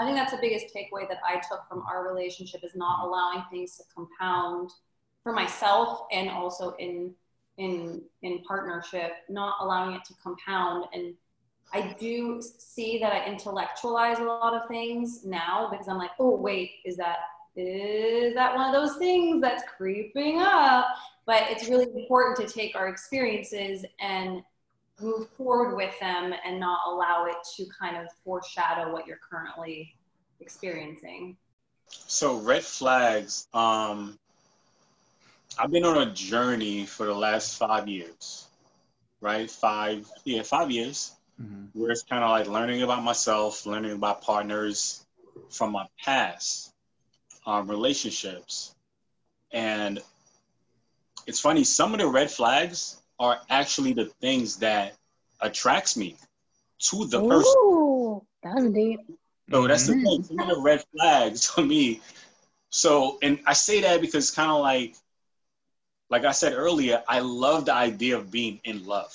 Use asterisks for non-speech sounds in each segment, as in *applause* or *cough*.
I think that's the biggest takeaway that I took from our relationship is not allowing things to compound for myself and also in in in partnership, not allowing it to compound. And I do see that I intellectualize a lot of things now because I'm like, oh wait, is that is that one of those things that's creeping up? But it's really important to take our experiences and move forward with them and not allow it to kind of foreshadow what you're currently experiencing. So red flags, um, I've been on a journey for the last five years, right? Five, yeah, five years, mm-hmm. where it's kind of like learning about myself, learning about partners from my past um, relationships. And it's funny, some of the red flags are actually the things that attracts me to the person. Ooh, that's deep. So that's the thing. Some of the red flags *laughs* for me. So, and I say that because kind of like, like I said earlier, I love the idea of being in love,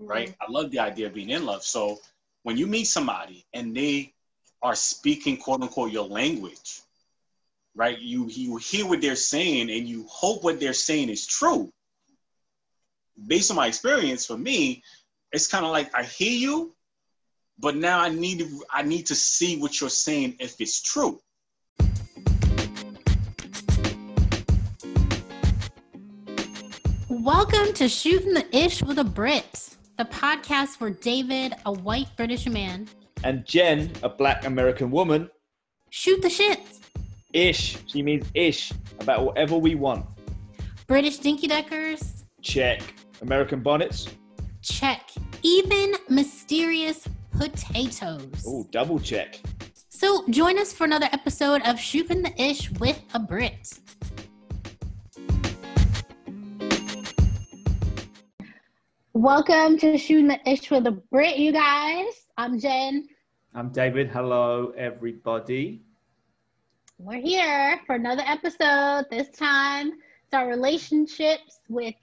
mm-hmm. right? I love the idea of being in love. So when you meet somebody and they are speaking quote unquote your language, right? You you hear what they're saying and you hope what they're saying is true. Based on my experience, for me, it's kind of like I hear you, but now I need to I need to see what you're saying if it's true. Welcome to Shooting the Ish with a Brit, the podcast where David, a white British man, and Jen, a black American woman, shoot the shit. Ish, she means ish, about whatever we want. British dinky deckers? Check. American bonnets? Check. Even mysterious potatoes. Oh, double check. So join us for another episode of Shooting the Ish with a Brit. Welcome to Shooting the Ish with a Brit, you guys. I'm Jen. I'm David. Hello, everybody. We're here for another episode. This time it's our relationships with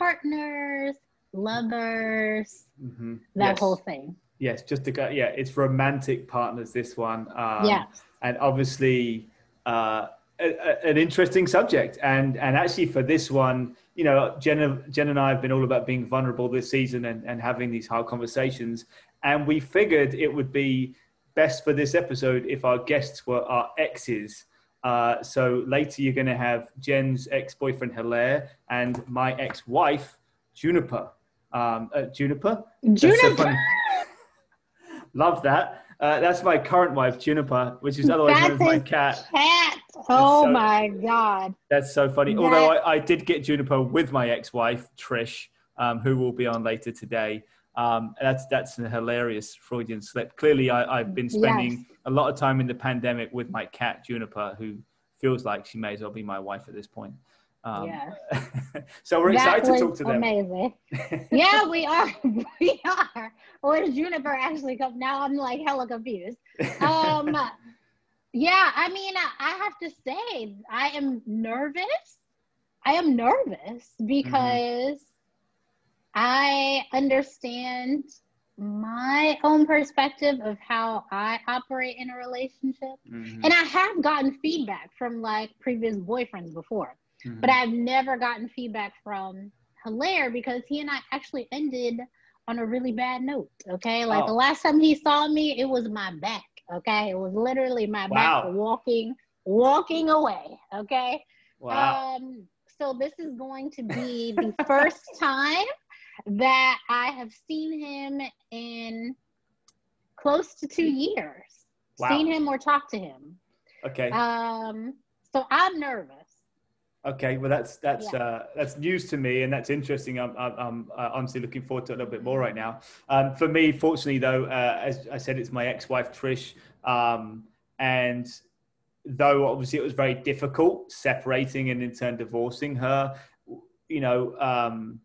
partners, lovers, mm-hmm. that yes. whole thing. Yes, just to go. Yeah, it's romantic partners. This one. Um, yeah. And obviously, uh, a, a, an interesting subject. And and actually, for this one, you know, Jen, Jen and I have been all about being vulnerable this season and, and having these hard conversations. And we figured it would be best for this episode if our guests were our exes. Uh, so later you're going to have Jen's ex-boyfriend Hilaire and my ex-wife Juniper. Um, uh, Juniper. Juniper. So Love that. Uh, that's my current wife, Juniper, which is otherwise known as my cat. cat. Oh so, my god. That's so funny. That... Although I, I, did get Juniper with my ex-wife Trish, um, who will be on later today. Um, that's that's a hilarious Freudian slip. Clearly, I, have been spending yes. a lot of time in the pandemic with my cat Juniper, who feels like she may as well be my wife at this point. Um, yeah. *laughs* so we're excited to talk to them. Amazing. *laughs* yeah, we are. *laughs* We are. Where's Juniper actually come? Now I'm like hella confused. Um, yeah, I mean, I have to say, I am nervous. I am nervous because mm-hmm. I understand my own perspective of how I operate in a relationship. Mm-hmm. And I have gotten feedback from like previous boyfriends before. Mm-hmm. But I've never gotten feedback from Hilaire because he and I actually ended on a really bad note. Okay. Like oh. the last time he saw me, it was my back. Okay. It was literally my wow. back walking, walking away. Okay. Wow. Um, so this is going to be the first *laughs* time that I have seen him in close to two years. Wow. Seen him or talked to him. Okay. Um, so I'm nervous. Okay, well that's that's yeah. uh, that's news to me, and that's interesting. I'm I'm, I'm uh, honestly looking forward to it a little bit more right now. Um, for me, fortunately though, uh, as I said, it's my ex-wife Trish, um, and though obviously it was very difficult separating and in turn divorcing her, you know, um,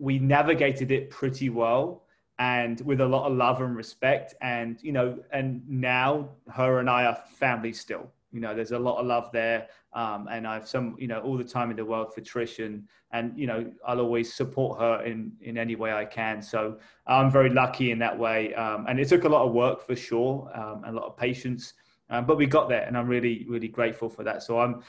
we navigated it pretty well and with a lot of love and respect, and you know, and now her and I are family still. You know there's a lot of love there. Um, and i've some you know all the time in the world for trish and and you know i'll always support her in in any way i can. So i'm very lucky in that way. Um, and it took a lot of work for sure um, a lot of patience. Um, but we got there, and I'm really, really grateful for that. So I'm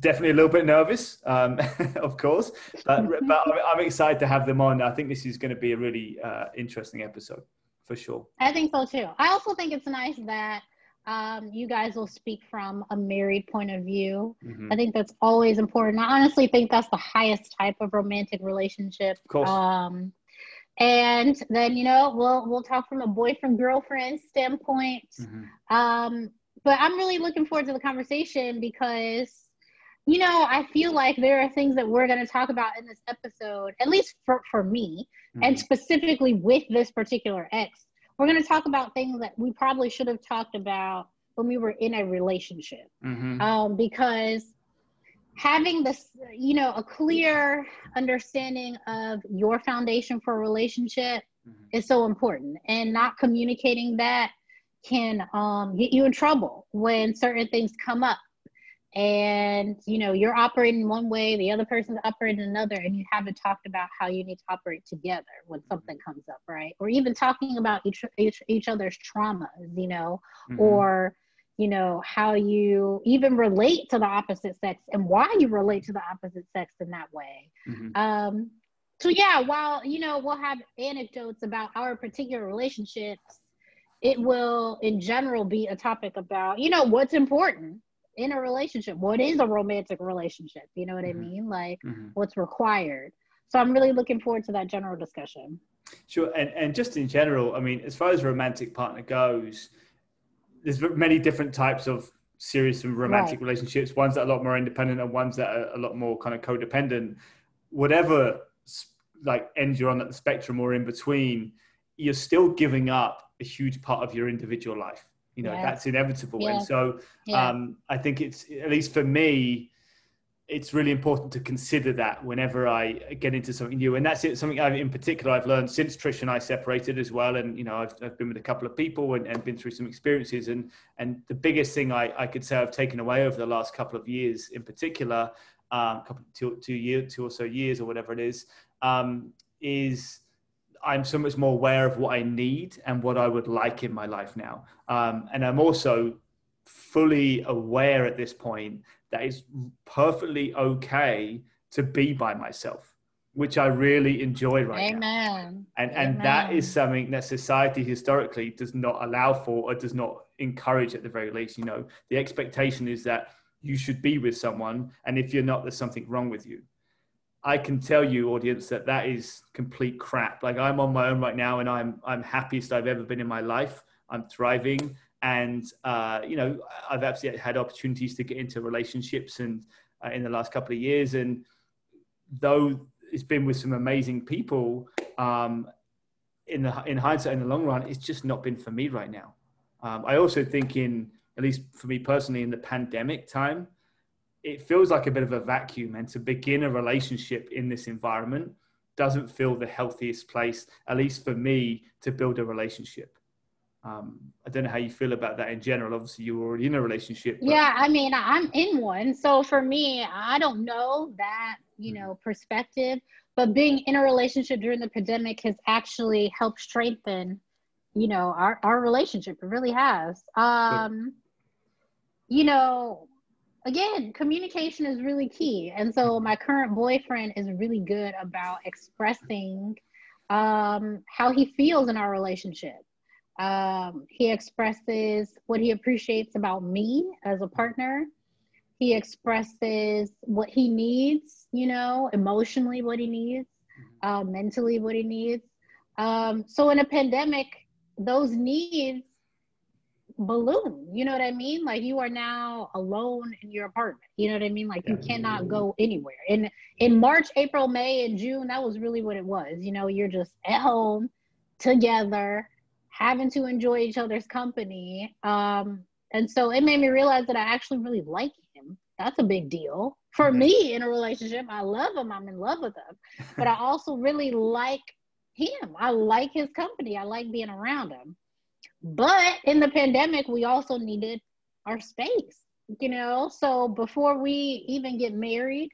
definitely a little bit nervous, um, *laughs* of course, but, but I'm excited to have them on. I think this is going to be a really uh, interesting episode for sure. I think so too. I also think it's nice that um, you guys will speak from a married point of view. Mm-hmm. I think that's always important. I honestly think that's the highest type of romantic relationship. Of course. Um, and then you know we'll we'll talk from a boyfriend girlfriend standpoint mm-hmm. um but i'm really looking forward to the conversation because you know i feel like there are things that we're going to talk about in this episode at least for for me mm-hmm. and specifically with this particular ex we're going to talk about things that we probably should have talked about when we were in a relationship mm-hmm. um because having this you know a clear understanding of your foundation for a relationship mm-hmm. is so important and not communicating that can um, get you in trouble when certain things come up and you know you're operating one way the other person's operating another and you haven't talked about how you need to operate together when mm-hmm. something comes up right or even talking about each each, each other's traumas you know mm-hmm. or you know how you even relate to the opposite sex and why you relate to the opposite sex in that way mm-hmm. um so yeah while you know we'll have anecdotes about our particular relationships it will in general be a topic about you know what's important in a relationship what is a romantic relationship you know what mm-hmm. i mean like mm-hmm. what's required so i'm really looking forward to that general discussion sure and, and just in general i mean as far as romantic partner goes there's many different types of serious and romantic right. relationships. Ones that are a lot more independent, and ones that are a lot more kind of codependent. Whatever like end you're on at the spectrum or in between, you're still giving up a huge part of your individual life. You know that's inevitable, yeah. and so yeah. um, I think it's at least for me it's really important to consider that whenever I get into something new. And that's it, something I, in particular I've learned since Trish and I separated as well. And, you know, I've, I've been with a couple of people and, and, been through some experiences. And, and the biggest thing I, I could say I've taken away over the last couple of years in particular, um, couple two, two years, two or so years or whatever it is, um, is I'm so much more aware of what I need and what I would like in my life now. Um, and I'm also fully aware at this point that it's perfectly okay to be by myself, which I really enjoy right Amen. now. And and that is something that society historically does not allow for or does not encourage at the very least. You know, the expectation is that you should be with someone, and if you're not, there's something wrong with you. I can tell you, audience, that that is complete crap. Like I'm on my own right now, and I'm I'm happiest I've ever been in my life. I'm thriving and uh, you know i've absolutely had opportunities to get into relationships and uh, in the last couple of years and though it's been with some amazing people um, in the in hindsight in the long run it's just not been for me right now um, i also think in at least for me personally in the pandemic time it feels like a bit of a vacuum and to begin a relationship in this environment doesn't feel the healthiest place at least for me to build a relationship um, I don't know how you feel about that in general. Obviously, you were already in a relationship. But... Yeah, I mean, I'm in one. So for me, I don't know that, you mm-hmm. know, perspective, but being in a relationship during the pandemic has actually helped strengthen, you know, our, our relationship. It really has. Um, you know, again, communication is really key. And so my current boyfriend is really good about expressing um, how he feels in our relationship um, he expresses what he appreciates about me as a partner. He expresses what he needs, you know, emotionally what he needs, uh, mentally what he needs. Um, so in a pandemic, those needs balloon. You know what I mean? Like you are now alone in your apartment. You know what I mean? Like you cannot go anywhere. In in March, April, May, and June, that was really what it was. You know, you're just at home together having to enjoy each other's company. Um, and so it made me realize that I actually really like him. That's a big deal for mm-hmm. me in a relationship. I love him. I'm in love with him. But I *laughs* also really like him. I like his company. I like being around him. But in the pandemic, we also needed our space, you know? So before we even get married,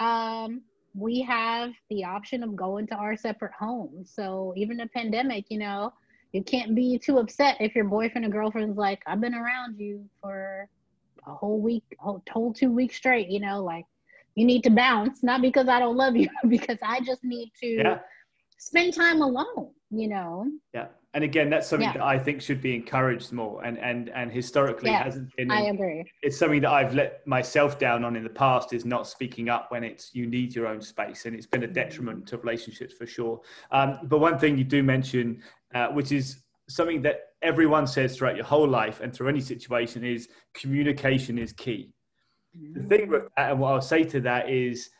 um, we have the option of going to our separate homes. So even the pandemic, you know, you can't be too upset if your boyfriend or girlfriend's like, I've been around you for a whole week, whole, whole two weeks straight, you know, like you need to bounce, not because I don't love you, *laughs* because I just need to yeah. spend time alone, you know? Yeah. And again, that's something yeah. that I think should be encouraged more and, and, and historically yes, hasn't been. I agree. It's something that I've let myself down on in the past is not speaking up when it's, you need your own space. And it's been a detriment to relationships for sure. Um, but one thing you do mention, uh, which is something that everyone says throughout your whole life and through any situation is communication is key. The thing with that, and what I'll say to that is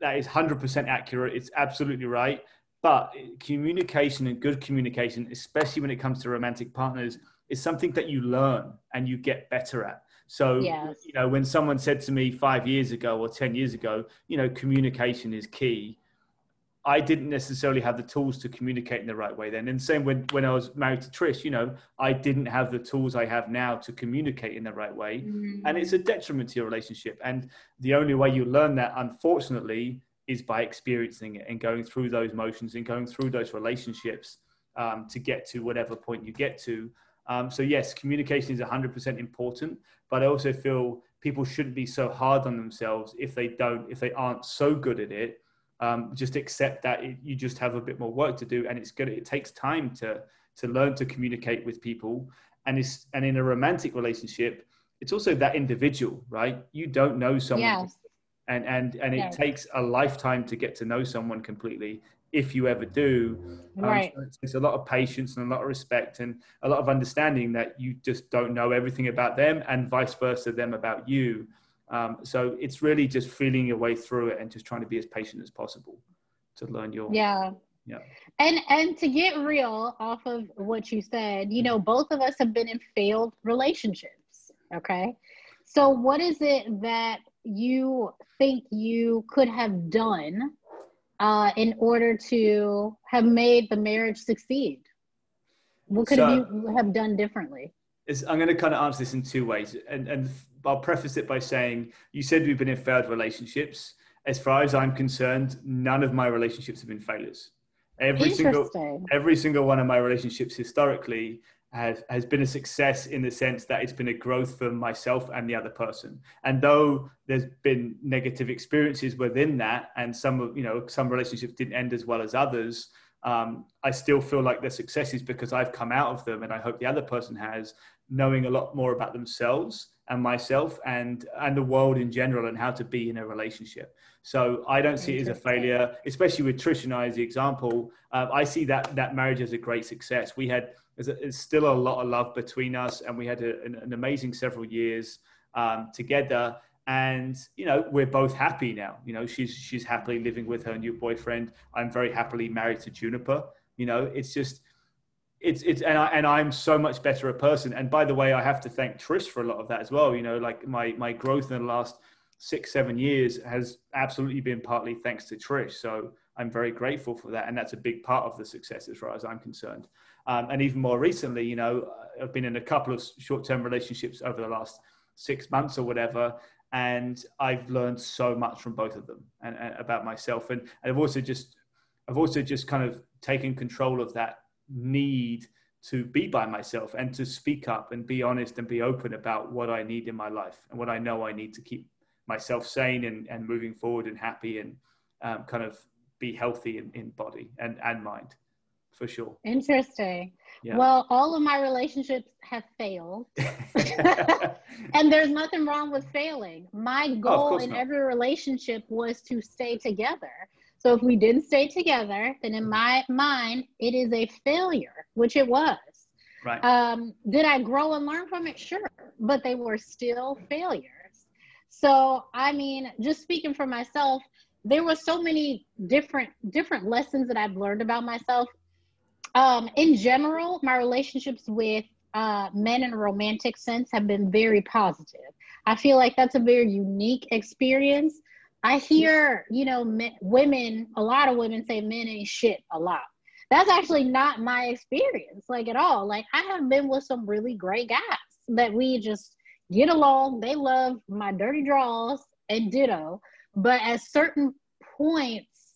that is 100% accurate. It's absolutely right. But communication and good communication, especially when it comes to romantic partners, is something that you learn and you get better at. So, yes. you know, when someone said to me five years ago or 10 years ago, you know, communication is key, I didn't necessarily have the tools to communicate in the right way then. And same when, when I was married to Trish, you know, I didn't have the tools I have now to communicate in the right way. Mm-hmm. And it's a detriment to your relationship. And the only way you learn that, unfortunately, is by experiencing it and going through those motions and going through those relationships um, to get to whatever point you get to. Um, so yes, communication is 100% important, but I also feel people shouldn't be so hard on themselves if they don't, if they aren't so good at it um, just accept that it, you just have a bit more work to do and it's good it takes time to to learn to communicate with people and it's and in a romantic relationship it's also that individual right you don't know someone yes. And and and it yes. takes a lifetime to get to know someone completely if you ever do. Um, right. so it takes a lot of patience and a lot of respect and a lot of understanding that you just don't know everything about them and vice versa them about you. Um, so it's really just feeling your way through it and just trying to be as patient as possible to learn your yeah. Yeah. And and to get real off of what you said you know both of us have been in failed relationships okay? So what is it that you think you could have done uh, in order to have made the marriage succeed what could so, you have done differently I'm going to kind of answer this in two ways, and, and I'll preface it by saying you said we've been in failed relationships. As far as I'm concerned, none of my relationships have been failures. Every single every single one of my relationships historically has has been a success in the sense that it's been a growth for myself and the other person. And though there's been negative experiences within that, and some of you know some relationships didn't end as well as others, um, I still feel like they're successes because I've come out of them, and I hope the other person has, knowing a lot more about themselves and myself and and the world in general and how to be in a relationship. So I don't see it as a failure, especially with Trish and I as the example. Uh, I see that that marriage as a great success. We had there's, still a lot of love between us, and we had a, an, an, amazing several years um, together. And you know we're both happy now. You know she's she's happily living with her new boyfriend. I'm very happily married to Juniper. You know it's just it's it's and I and I'm so much better a person. And by the way, I have to thank Trish for a lot of that as well. You know, like my my growth in the last six seven years has absolutely been partly thanks to Trish. So I'm very grateful for that, and that's a big part of the success as far as I'm concerned. Um, and even more recently, you know, I've been in a couple of short-term relationships over the last six months or whatever, and I've learned so much from both of them and, and about myself. And, and I've also just I've also just kind of taken control of that need to be by myself and to speak up and be honest and be open about what I need in my life and what I know I need to keep myself sane and, and moving forward and happy and um, kind of be healthy in, in body and, and mind for sure. Interesting. Yeah. Well, all of my relationships have failed. *laughs* *laughs* and there's nothing wrong with failing. My goal oh, in not. every relationship was to stay together. So if we didn't stay together, then in my mind, it is a failure, which it was. Right. Um, did I grow and learn from it? Sure, but they were still failures. So I mean, just speaking for myself, there were so many different different lessons that I've learned about myself. Um, in general, my relationships with uh, men in a romantic sense have been very positive. I feel like that's a very unique experience I hear, you know, men, women, a lot of women say men ain't shit a lot. That's actually not my experience, like at all. Like I have been with some really great guys that we just get along. They love my dirty draws and ditto. But at certain points,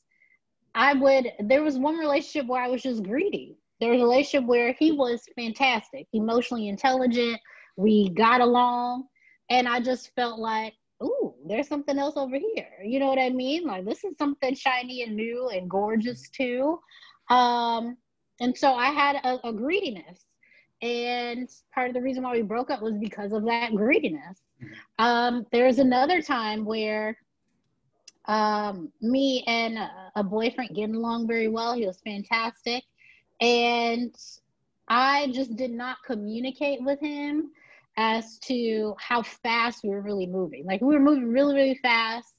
I would, there was one relationship where I was just greedy. there was a relationship where he was fantastic, emotionally intelligent. We got along, and I just felt like, ooh, there's something else over here. You know what I mean? Like this is something shiny and new and gorgeous too. Um, and so I had a, a greediness. And part of the reason why we broke up was because of that greediness. Um, there was another time where um, me and a, a boyfriend getting along very well. He was fantastic. And I just did not communicate with him as to how fast we were really moving. Like we were moving really, really fast.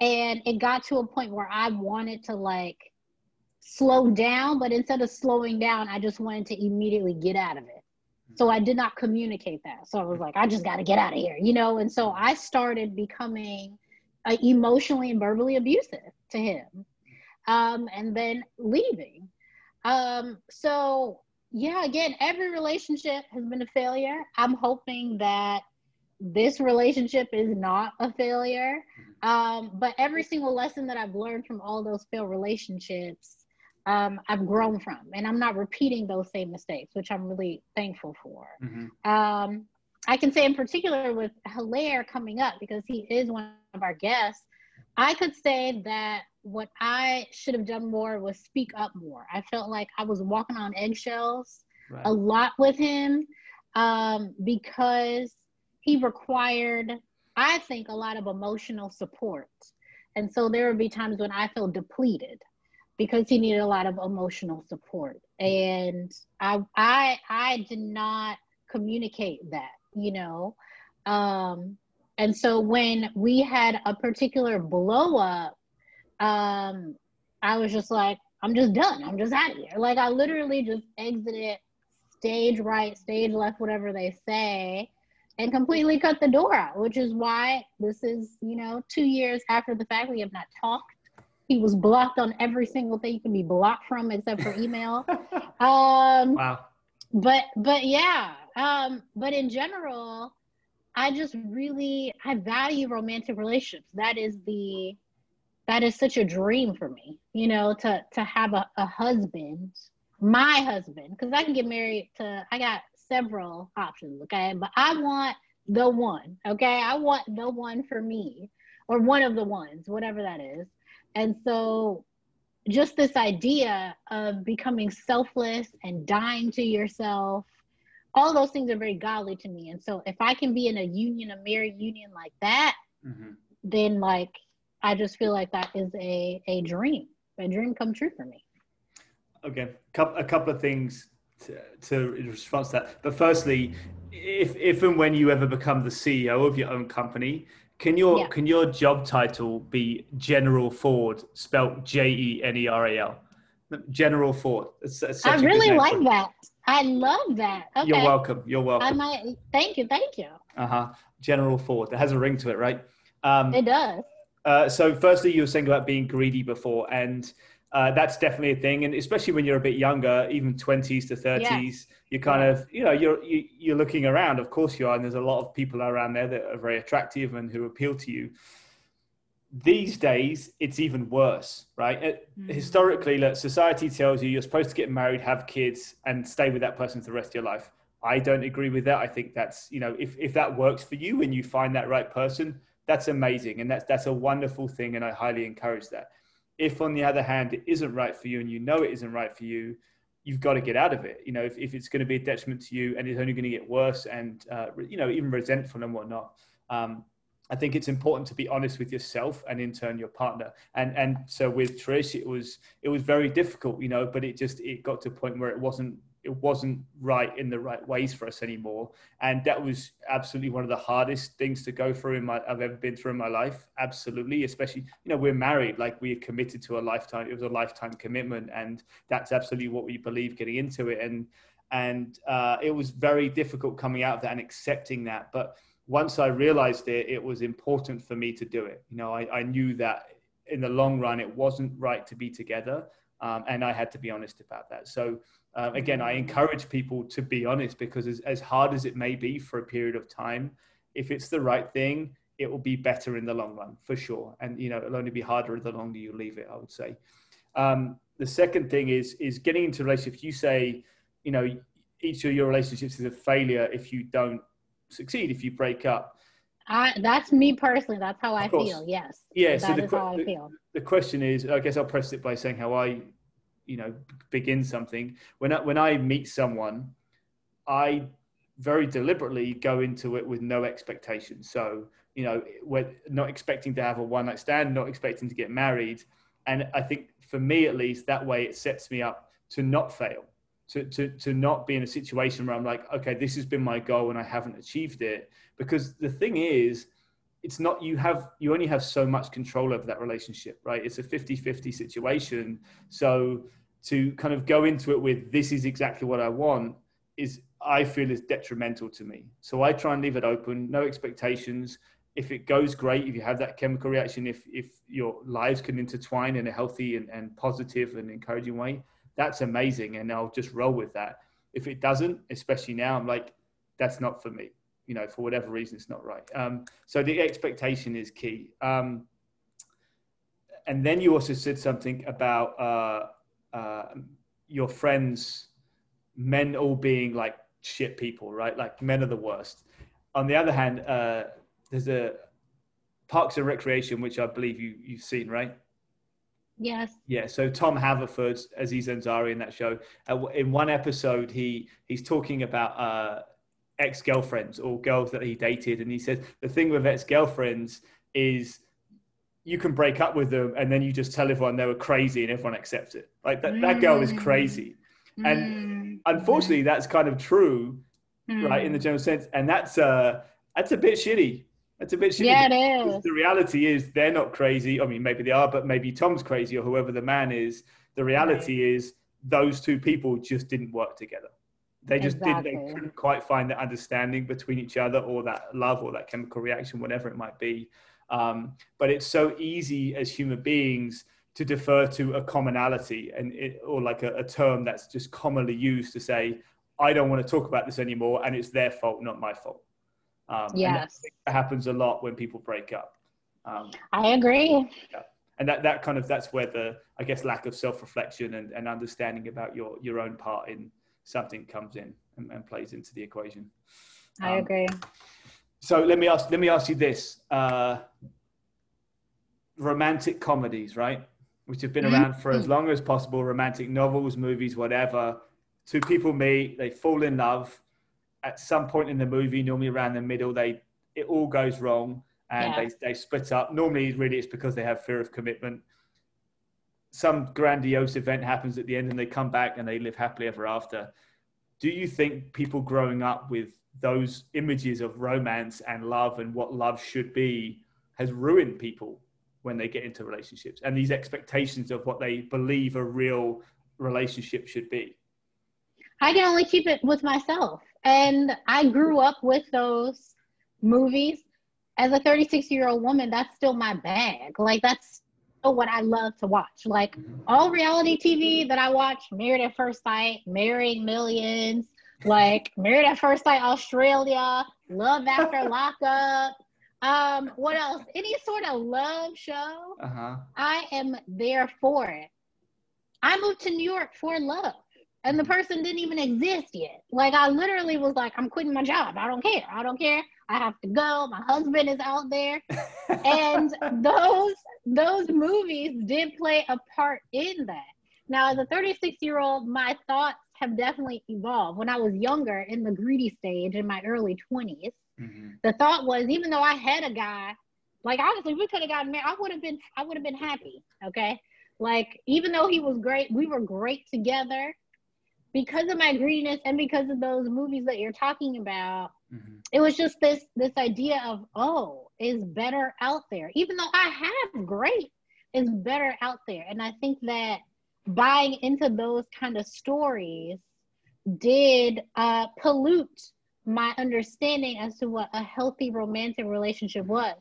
And it got to a point where I wanted to like slow down, but instead of slowing down, I just wanted to immediately get out of it. So I did not communicate that. So I was like, I just got to get out of here, you know? And so I started becoming uh, emotionally and verbally abusive to him um, and then leaving. Um, so, yeah, again, every relationship has been a failure. I'm hoping that this relationship is not a failure. Um, but every single lesson that I've learned from all those failed relationships, um, I've grown from, and I'm not repeating those same mistakes, which I'm really thankful for. Mm-hmm. Um, I can say in particular with Hilaire coming up because he is one of our guests, I could say that what I should have done more was speak up more. I felt like I was walking on eggshells right. a lot with him um, because he required, I think, a lot of emotional support. And so there would be times when I felt depleted because he needed a lot of emotional support. And I I I did not communicate that you know. Um, and so when we had a particular blow up, um, I was just like, I'm just done. I'm just out of here. Like I literally just exited stage right, stage left, whatever they say, and completely cut the door out, which is why this is, you know, two years after the fact we have not talked. He was blocked on every single thing you can be blocked from except for email. *laughs* um, wow. But but yeah, um, but in general, I just really I value romantic relationships. That is the that is such a dream for me, you know, to to have a, a husband, my husband, because I can get married to I got several options, okay? But I want the one, okay? I want the one for me, or one of the ones, whatever that is. And so just this idea of becoming selfless and dying to yourself all those things are very godly to me. And so if I can be in a union, a married union like that, mm-hmm. then like I just feel like that is a a dream, a dream come true for me. Okay, a couple of things to, to response to that. But firstly, if if and when you ever become the CEO of your own company, can your yeah. can your job title be General Ford, spelled J E N E R A L? General Ford. It's, it's I really like that. I love that. Okay. You're welcome. You're welcome. I might. Thank you. Thank you. Uh huh. General Ford. It has a ring to it, right? Um, it does. Uh, so, firstly, you were saying about being greedy before, and uh, that's definitely a thing. And especially when you're a bit younger, even 20s to 30s, yeah. you kind yeah. of, you know, you're you, are you are looking around. Of course, you are, and there's a lot of people around there that are very attractive and who appeal to you these days it's even worse right it, mm. historically look, society tells you you're supposed to get married have kids and stay with that person for the rest of your life i don't agree with that i think that's you know if, if that works for you and you find that right person that's amazing and that's that's a wonderful thing and i highly encourage that if on the other hand it isn't right for you and you know it isn't right for you you've got to get out of it you know if, if it's going to be a detriment to you and it's only going to get worse and uh, you know even resentful and whatnot um, I think it's important to be honest with yourself and in turn your partner. And and so with Trish, it was it was very difficult, you know, but it just it got to a point where it wasn't it wasn't right in the right ways for us anymore. And that was absolutely one of the hardest things to go through in my I've ever been through in my life. Absolutely, especially you know we're married, like we are committed to a lifetime. It was a lifetime commitment, and that's absolutely what we believe getting into it. And and uh, it was very difficult coming out of that and accepting that, but once I realized it, it was important for me to do it. You know, I, I knew that in the long run, it wasn't right to be together. Um, and I had to be honest about that. So, uh, again, I encourage people to be honest because, as, as hard as it may be for a period of time, if it's the right thing, it will be better in the long run for sure. And, you know, it'll only be harder the longer you leave it, I would say. Um, the second thing is is getting into relationships. You say, you know, each of your relationships is a failure if you don't succeed, if you break up. I, that's me personally. That's how I feel. Yes. Yeah. That so the, how I the, the question is, I guess I'll press it by saying how I, you know, begin something. When I, when I meet someone, I very deliberately go into it with no expectations. So, you know, we're not expecting to have a one night stand, not expecting to get married. And I think for me, at least, that way it sets me up to not fail, to, to, to not be in a situation where I'm like, okay, this has been my goal and I haven't achieved it because the thing is it's not you have you only have so much control over that relationship right? It's a 50-50 situation. So to kind of go into it with this is exactly what i want is i feel is detrimental to me. So i try and leave it open no expectations. If it goes great if you have that chemical reaction if if your lives can intertwine in a healthy and, and positive and encouraging way that's amazing and i'll just roll with that. If it doesn't especially now i'm like that's not for me you know, for whatever reason, it's not right. Um, so the expectation is key. Um, and then you also said something about uh, uh, your friends, men all being like shit people, right? Like men are the worst. On the other hand, uh, there's a Parks and Recreation, which I believe you you've seen, right? Yes. Yeah. So Tom Haverford, Aziz Ansari in that show, uh, in one episode, he he's talking about uh, ex-girlfriends or girls that he dated and he says the thing with ex-girlfriends is you can break up with them and then you just tell everyone they were crazy and everyone accepts it. Like that, that girl is crazy. Mm. and unfortunately that's kind of true Mm. right in the general sense and that's uh that's a bit shitty. That's a bit shitty Yeah, it is. the reality is they're not crazy. I mean maybe they are but maybe tom's crazy or whoever the man is. The reality is those two people just didn't work together they just didn't they couldn't quite find that understanding between each other or that love or that chemical reaction whatever it might be um, but it's so easy as human beings to defer to a commonality and it, or like a, a term that's just commonly used to say i don't want to talk about this anymore and it's their fault not my fault um, Yes. that happens a lot when people break up um, I agree. yeah. and that, that kind of that's where the i guess lack of self-reflection and, and understanding about your your own part in something comes in and, and plays into the equation. I Um, agree. so let me ask let me ask you this uh, romantic comedies right? Which have been around for as long as possible romantic novels movies whatever. Two people meet they fall in love. At some point in the movie normally around the middle they it all goes wrong and Yeah. they, they split up. Normally really it's because they have fear of commitment some grandiose event happens at the end and they come back and they live happily ever after do you think people growing up with those images of romance and love and what love should be has ruined people when they get into relationships and these expectations of what they believe a real relationship should be I can only keep it with myself. And I grew up with those movies. As a 36 year old woman, that's still my bag. Like, that's what I love to watch. Like, all reality TV that I watch Married at First Sight, Marrying Millions, like *laughs* Married at First Sight Australia, Love After *laughs* Lockup. Um, what else? Any sort of love show, uh-huh I am there for it. I moved to New York for love. And the person didn't even exist yet. Like I literally was like, I'm quitting my job. I don't care. I don't care. I have to go. My husband is out there. *laughs* and those those movies did play a part in that. Now, as a 36 year old, my thoughts have definitely evolved. When I was younger, in the greedy stage, in my early 20s, Mhm. the thought was, even though I had a guy, like honestly, we could have gotten married. I would have been, I would have been happy. Okay, like even though he was great, we were great together. Because of my greediness and because of those movies that you're talking about, Mhm. it was just this this idea of oh is better out there. Even though i have great is better out there. And i think that buying into those kind of stories did uh, pollute my understanding as to what a healthy romantic relationship was.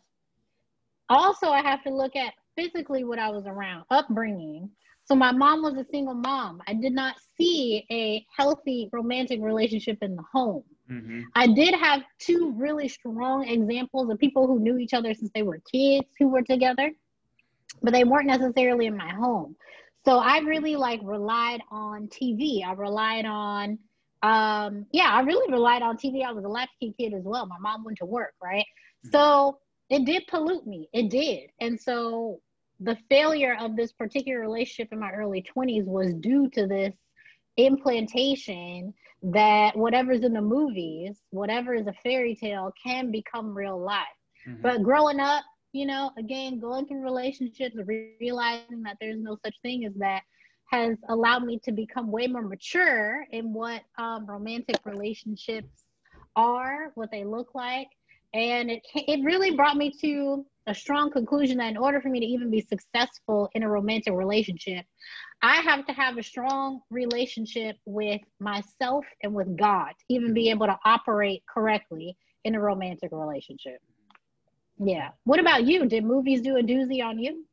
Also i have to look at physically what i was around upbringing. So my mom was a single mom. I did not see a healthy romantic relationship in the home Mhm. I did have two really strong examples of people who knew each other since they were kids who were together, but they weren't necessarily in my home. So I really like relied on TV. I relied on, um, yeah, I really relied on TV. I was a latchkey kid as well. My mom went to work, right? Mm-hmm. So it did pollute me. It did. And so the failure of this particular relationship in my early 20s was due to this implantation that whatever's in the movies, whatever is a fairy tale, can become real life. Mm-hmm. But growing up, you know, again, going through relationships, realizing that there's no such thing as that has allowed me to become way more mature in what um, romantic relationships are, what they look like. And it, it really brought me to a strong conclusion that in order for me to even be successful in a romantic relationship, I have to have a strong relationship with myself and with God, even be mm-hmm. able to operate correctly in a romantic relationship. Yeah. What about you? Did movies do a doozy on you?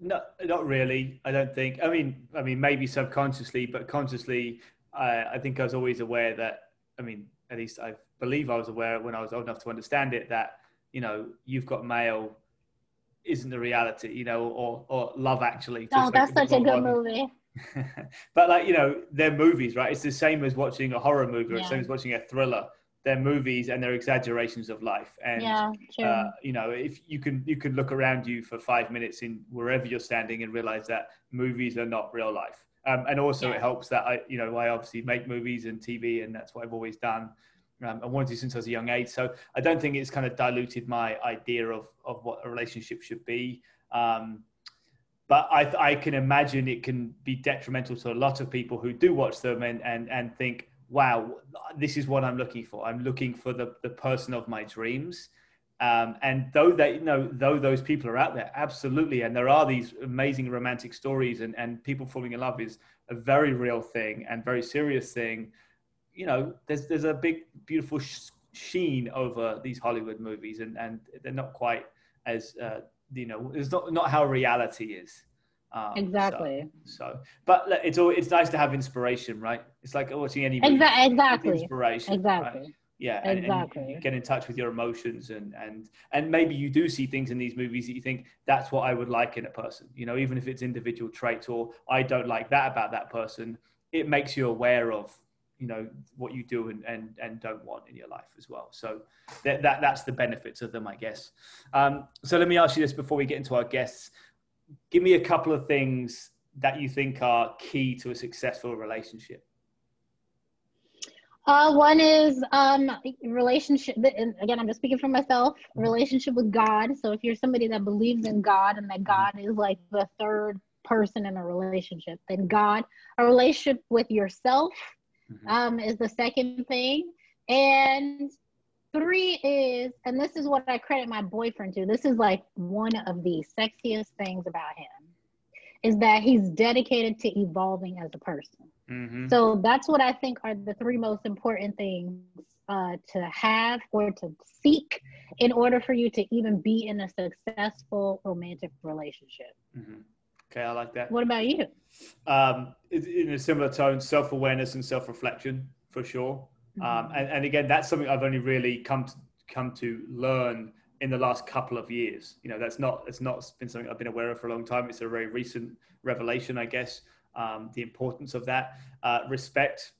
No, not really. I don't think. I mean, I mean, maybe subconsciously, but consciously, I, I think I was always aware that. I mean, at least I believe I was aware when I was old enough to understand it that you know you've got mail isn't the reality, you know, or or Love Actually. Oh, that's such a good movie. *laughs* but like you know, they're movies, right? It's the same as watching a horror movie, or yeah. the same as watching a thriller they're movies and they're exaggerations of life and yeah, uh, you know if you can you can look around you for five minutes in wherever you're standing and realize that movies are not real life um, and also yeah. it helps that i you know i obviously make movies and tv and that's what i've always done um, i wanted to since i was a young age so i don't think it's kind of diluted my idea of of what a relationship should be um, but I, I can imagine it can be detrimental to a lot of people who do watch them and, and, and think, wow, this is what I'm looking for. I'm looking for the, the person of my dreams. Um, and though they, you know, though those people are out there, absolutely, and there are these amazing romantic stories, and, and people falling in love is a very real thing and very serious thing. You know, there's there's a big beautiful sheen over these Hollywood movies, and and they're not quite as uh, you know, it's not not how reality is. Um, exactly. So, so, but it's all it's nice to have inspiration, right? It's like watching any movie. exactly inspiration. Exactly. Right? Yeah, and, exactly. And get in touch with your emotions, and and and maybe you do see things in these movies that you think that's what I would like in a person. You know, even if it's individual traits or I don't like that about that person, it makes you aware of you know what you do and and, and don't want in your life as well. So that, that that's the benefits of them, I guess. Um, so let me ask you this before we get into our guests give me a couple of things that you think are key to a successful relationship. Uh, one is um, relationship. And again, I'm just speaking for myself. Relationship with God. So if you're somebody that believes in God and that God is like the third person in a relationship, then God. A relationship with yourself mm-hmm. um, is the second thing, and Three is, and this is what I credit my boyfriend to. This is like one of the sexiest things about him, is that he's dedicated to evolving as a person. Mm-hmm. So that's what I think are the three most important things uh, to have or to seek in order for you to even be in a successful romantic relationship. Mm-hmm. Okay, I like that. What about you? Um, in a similar tone, self awareness and self reflection for sure. Um, mm-hmm. and, and again, that's something I've only really come to, come to learn in the last couple of years. You know, that's not it's not been something I've been aware of for a long time. It's a very recent revelation, I guess. Um, the importance of that, uh, respect,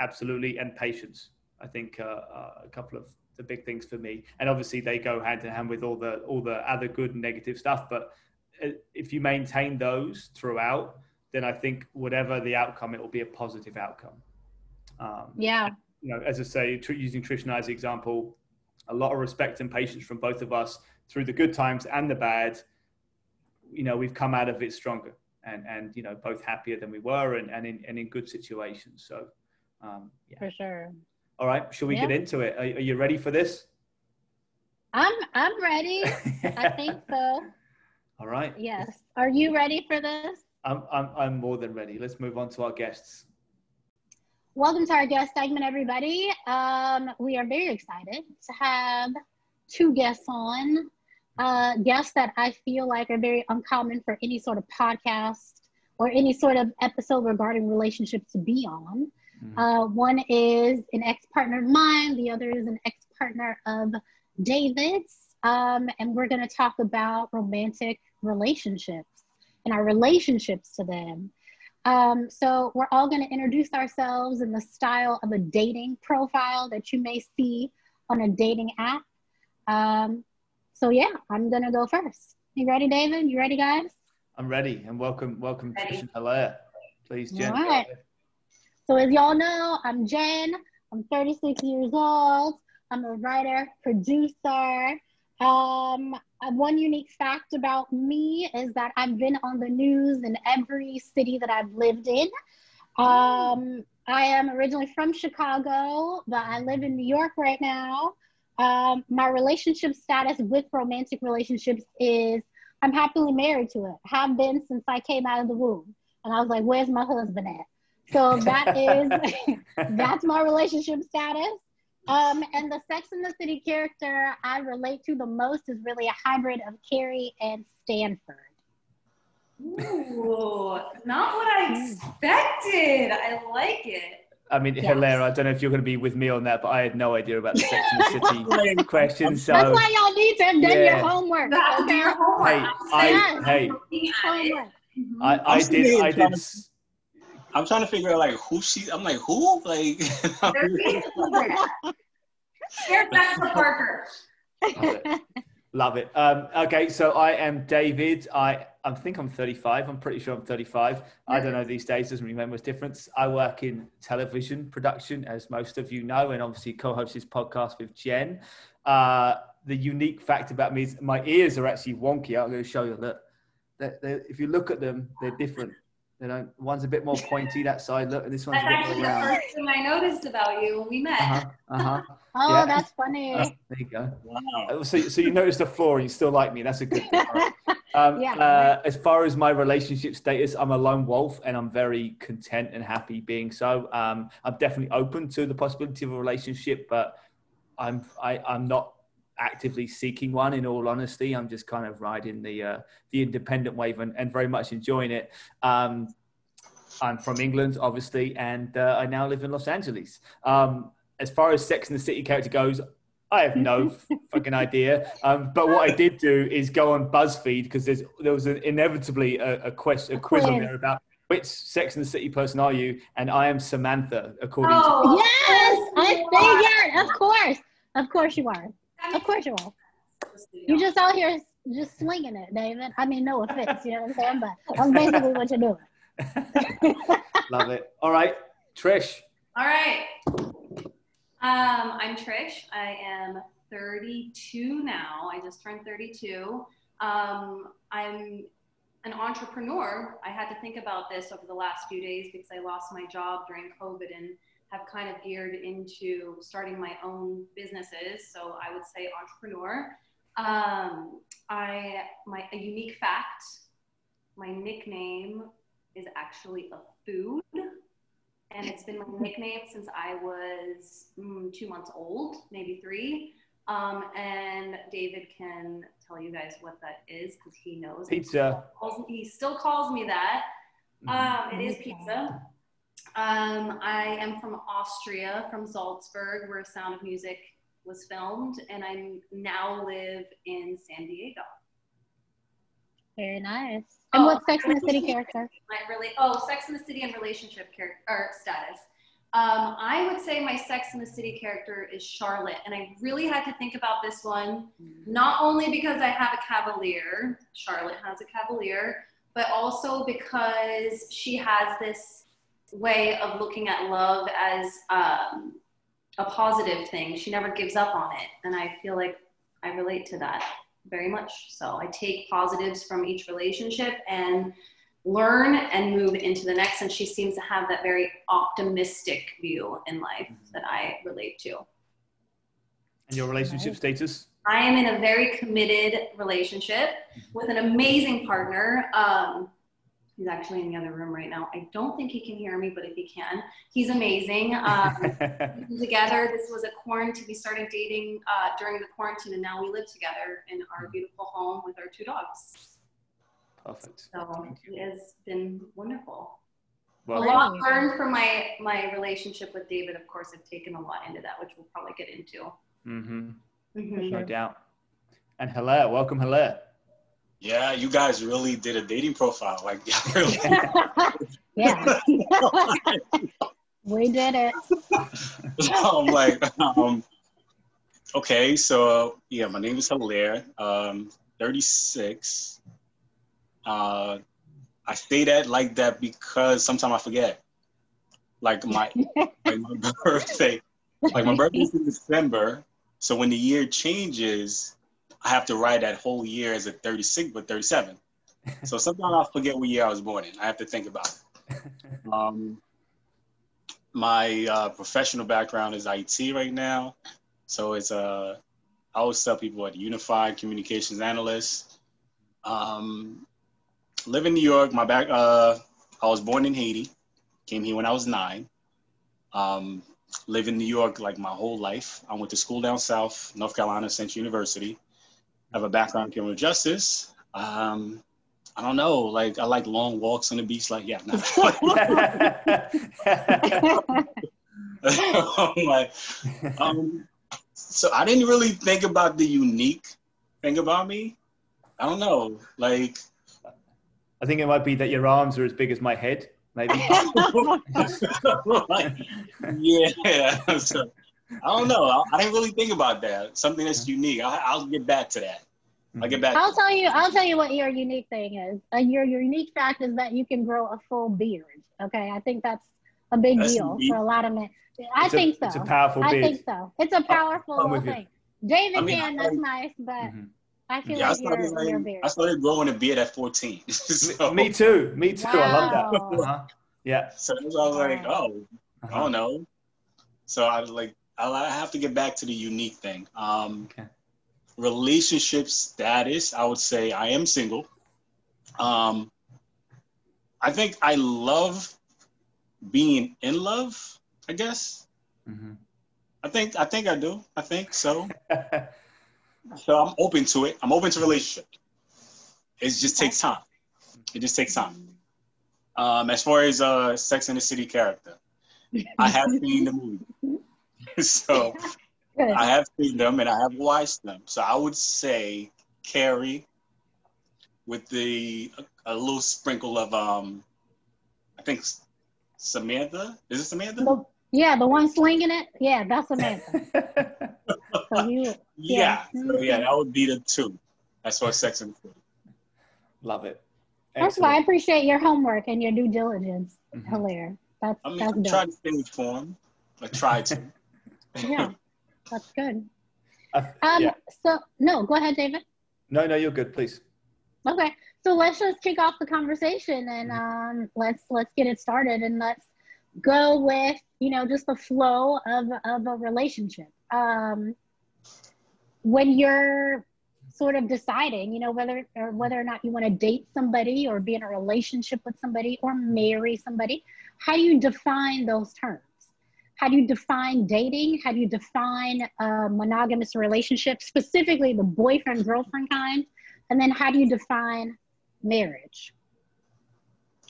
absolutely, and patience. I think uh, uh, a couple of the big things for me, and obviously they go hand in hand with all the all the other good and negative stuff. But if you maintain those throughout, then I think whatever the outcome, it will be a positive outcome. Um, yeah you know, as I say, using Trish and I's example, a lot of respect and patience from both of us through the good times and the bad. You know, we've come out of it stronger and, and you know, both happier than we were and, and, in, and in good situations. So, um, yeah. For sure. All right. Shall we yeah. get into it? Are, are you ready for this? I'm, I'm ready. *laughs* I think so. All right. Yes. Are you ready for this? I'm, I'm, I'm more than ready. Let's move on to our guests. Welcome to our guest segment, everybody. Um, we are very excited to have two guests on, uh, guests that I feel like are very uncommon for any sort of podcast or any sort of episode regarding relationships to be on. Mm-hmm. Uh, one is an ex partner of mine, the other is an ex partner of David's. Um, and we're going to talk about romantic relationships and our relationships to them. Um, so we're all going to introduce ourselves in the style of a dating profile that you may see on a dating app. Um, so yeah, I'm going to go first. You ready, David? You ready, guys? I'm ready, and welcome, welcome, ready. Trish and Hilaire. Please, Jen. All right. So as y'all know, I'm Jen. I'm 36 years old. I'm a writer, producer. Um, one unique fact about me is that I've been on the news in every city that I've lived in. Um, I am originally from Chicago, but I live in New York right now. Um, my relationship status with romantic relationships is I'm happily married to it. Have been since I came out of the womb. And I was like, where's my husband at? So that is *laughs* *laughs* that's my relationship status. Um, and the Sex in the City character I relate to the most is really a hybrid of Carrie and Stanford. Ooh, not what I expected. I like it. I mean, yes. Hilaire, I don't know if you're going to be with me on that, but I had no idea about the Sex in the City *laughs* question. So that's why y'all need to have done yeah. your homework. Okay? Your homework. Hey, I, hey, I, I did, I did. I'm trying to figure out like who she. I'm like who like. Here's Jessica Parker. Love *laughs* it. Love it. Um, okay, so I am David. I I think I'm 35. I'm pretty sure I'm 35. I don't know these days. Doesn't remember much difference. I work in television production, as most of you know, and obviously co-host this podcast with Jen. Uh, the unique fact about me is my ears are actually wonky. I'm going to show you. Look, they're, they're, if you look at them, they're different. You know, one's a bit more pointy that side. Look, and this one's that's a bit more round. That's actually the first thing I noticed about you when we met. Uh-huh, uh-huh. *laughs* oh, yeah. that's funny. Uh, there you go. Wow. Uh, so, so you noticed the flaw and you still like me. That's a good thing. *laughs* Um, yeah. Uh, as far as my relationship status, I'm a lone wolf and I'm very content and happy being so. Um, I'm definitely open to the possibility of a relationship, but I'm I, I'm not actively seeking one in all honesty i'm just kind of riding the uh, the independent wave and, and very much enjoying it um, i'm from england obviously and uh, i now live in los angeles um, as far as sex in the city character goes I have no *laughs* fucking idea. Um, but what I did do is go on BuzzFeed because there was an, inevitably a, a, quest, a quiz on there about which Sex and the City person are you, and I am Samantha according oh, to. Yes, I figured. Of course, of course you are. Of course you will. You're just out here just swinging it, David. I mean, no offense, you know what I'm saying, but that's basically what you're doing. *laughs* Love it. All right, Trish. All right. Um, I'm Trish. I am 32 now. I just turned 32. Um, I'm an entrepreneur. I had to think about this over the last few days because I lost my job during COVID and have kind of geared into starting my own businesses. So I would say entrepreneur. Um, I my a unique fact. My nickname is actually a food, and it's been my *laughs* nickname since I was mm, two months old, maybe three. Um, and David can tell you guys what that is because he knows. Pizza. He still calls me that. Mm-hmm. Um, it is pizza. Um, I am from Austria, from Salzburg, where Sound of Music was filmed, and I now live in San Diego. Very nice. And oh, what Sex in the City *laughs* character? Really, oh, Sex in the City and relationship character or status. Um, I would say my Sex in the City character is Charlotte, and I really had to think about this one, not only because I have a Cavalier, Charlotte has a Cavalier, but also because she has this way of looking at love as um, a positive thing. She never gives up on it. And I feel like I relate to that very much. So I take positives from each relationship and learn and move into the next. And she seems to have that very optimistic view in life that I relate to. And your relationship status? I am in a very committed relationship with an amazing partner. Um, He's actually in the other room right now. I don't think he can hear me, but if he can, he's amazing. Um, *laughs* together, this was a quarantine. We started dating uh, during the quarantine, and now we live together in our beautiful home with our two dogs. Perfect. So it has been wonderful. Well, a lot learned from my my relationship with David. Of course, I've taken a lot into that, which we'll probably get into. Mm-hmm. mm-hmm. No doubt. And Hilaire, welcome, Hilaire. Yeah, you guys really did a dating profile. Like, yeah, *laughs* *laughs* really. yeah. we did it. so *laughs* I'm like, um, okay, so yeah, my name is Hilaire, um, 36. Uh, I say that like that because sometimes I forget. Like my, like my birthday, like my birthday is in December. So when the year changes, I have to write that whole year as a 36, but 37. *laughs* So sometimes I forget what year I was born in. I have to think about it. *laughs* Um, my uh, professional background is IT right now. So it's a, uh, I always tell people at Unified Communications Analyst. Um, live in New York. My back, uh, I was born in Haiti. Came here when I was nine. Um, live in New York like my whole life. I went to school down south, North Carolina Central University. I have a background in criminal justice. Um, I don't know. Like I like long walks on the beach. Like yeah, nah. *laughs* like, um, so I didn't really think about the unique thing about me. I don't know. Like I think it might be that your arms are as big as my head, maybe. *laughs* *laughs* yeah. So, I don't know. I, I, didn't really think about that. Something that's unique. I, will get back to that. I'll get back. I'll tell you. I'll tell you what your unique thing is. Uh, your your unique fact is that you can grow a full beard. Okay, I think that's a big that's deal unique. for a lot of men. I it's think a, so. It's a powerful beard. I think so. It's a powerful thing. David I mean, can. That's nice, but. Mm-hmm. I feel yeah, like I started, you're, you're I started growing a beard at 14. *laughs* so, me too. Me too. Wow. I love that. Uh-huh. Yeah. So I was like, oh, uh-huh. I don't know. So I was like, I have to get back to the unique thing. Um, okay. Relationship status, I would say I am single. Um, I think I love being in love. I guess. Mm-hmm. I think I think I do. I think so. *laughs* So I'm open to it. I'm open to relationship. It just takes time. It just takes time. Um, as far as uh, Sex in the City character, I have seen the movie, *laughs* *laughs* so I have seen them and I have watched them. So I would say Carrie, with the a, a little sprinkle of um, I think Samantha. Is it Samantha? The, yeah, the one slinging it. Yeah, that's *laughs* Samantha. so you, yeah, yeah. So yeah, that would be the two. That's what Sex and Food. Love it. First of all, I appreciate your homework and your due diligence, mm-hmm. Hilaire. That's I mean, that's I try to stay informed. I try to. Yeah, *laughs* that's good. Uh, um, yeah. So no, go ahead, David. No, no, you're good. Please. Okay, so let's just kick off the conversation and mm-hmm. um, let's let's get it started and let's go with you know just the flow of of a relationship. Um, when you're sort of deciding, you know, whether or whether or not you want to date somebody or be in a relationship with somebody or marry somebody, how do you define those terms? How do you define dating? How do you define a monogamous relationship, specifically the boyfriend girlfriend kind? And then how do you define marriage?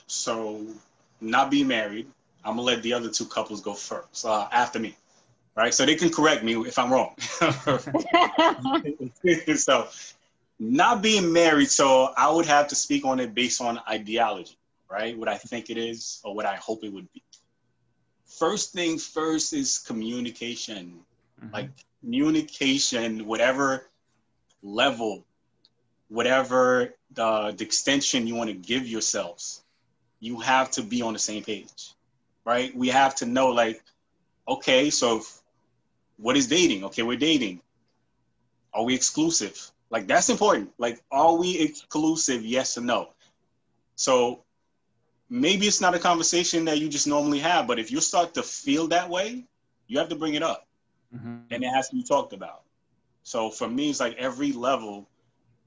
So, not be married. I'm gonna let the other two couples go first uh, after me right? So they can correct me if I'm wrong. *laughs* so, not being married, so I would have to speak on it based on ideology, right? What I think it is or what I hope it would be. First thing first is communication. Mm-hmm. Like communication, whatever level, whatever the, the extension you want to give yourselves, you have to be on the same page, right? We have to know, like, okay, so what is dating? Okay, we're dating. Are we exclusive? Like that's important. Like, are we exclusive? Yes or no. So maybe it's not a conversation that you just normally have, but if you start to feel that way, you have to bring it up. Mm-hmm. And it has to be talked about. So for me, it's like every level,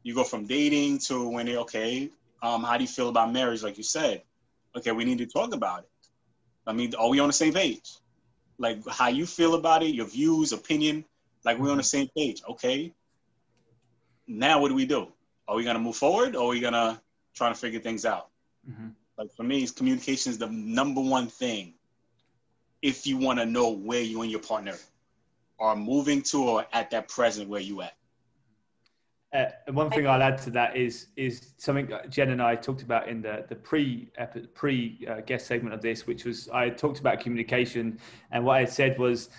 you go from dating to when it, okay, um, how do you feel about marriage? Like you said, okay, we need to talk about it. I mean, are we on the same page? like how you feel about it, your views, opinion. Like we're on the same page. Okay. Now what do we do? Are we gonna move forward or are we gonna try to figure things out? Mm-hmm. Like for me, communication is the number one thing. If you want to know where you and your partner are moving to or at that present where you at. uh, one thing I'll add to that is is something Jen and I talked about in the the pre pre uh, guest segment of this, which was I talked about communication, and what I said was,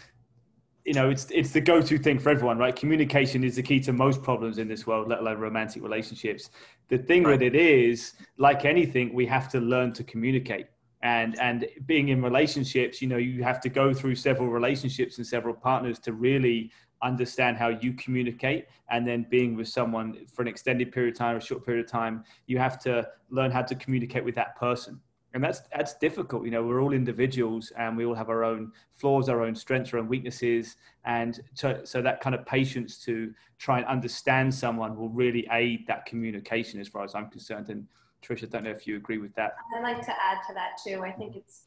you know, it's it's the go to thing for everyone, right? Communication is the key to most problems in this world, let alone romantic relationships. The thing right. with it is, like anything, we have to learn to communicate and and being in relationships you know you have to go through several relationships and several partners to really understand how you communicate and then being with someone for an extended period of time or a short period of time you have to learn how to communicate with that person and that's that's difficult you know we're all individuals and we all have our own flaws our own strengths our own weaknesses and to, so that kind of patience to try and understand someone will really aid that communication as far as i'm concerned and trisha I don't know if you agree with that. I'd like to add to that too. I think it's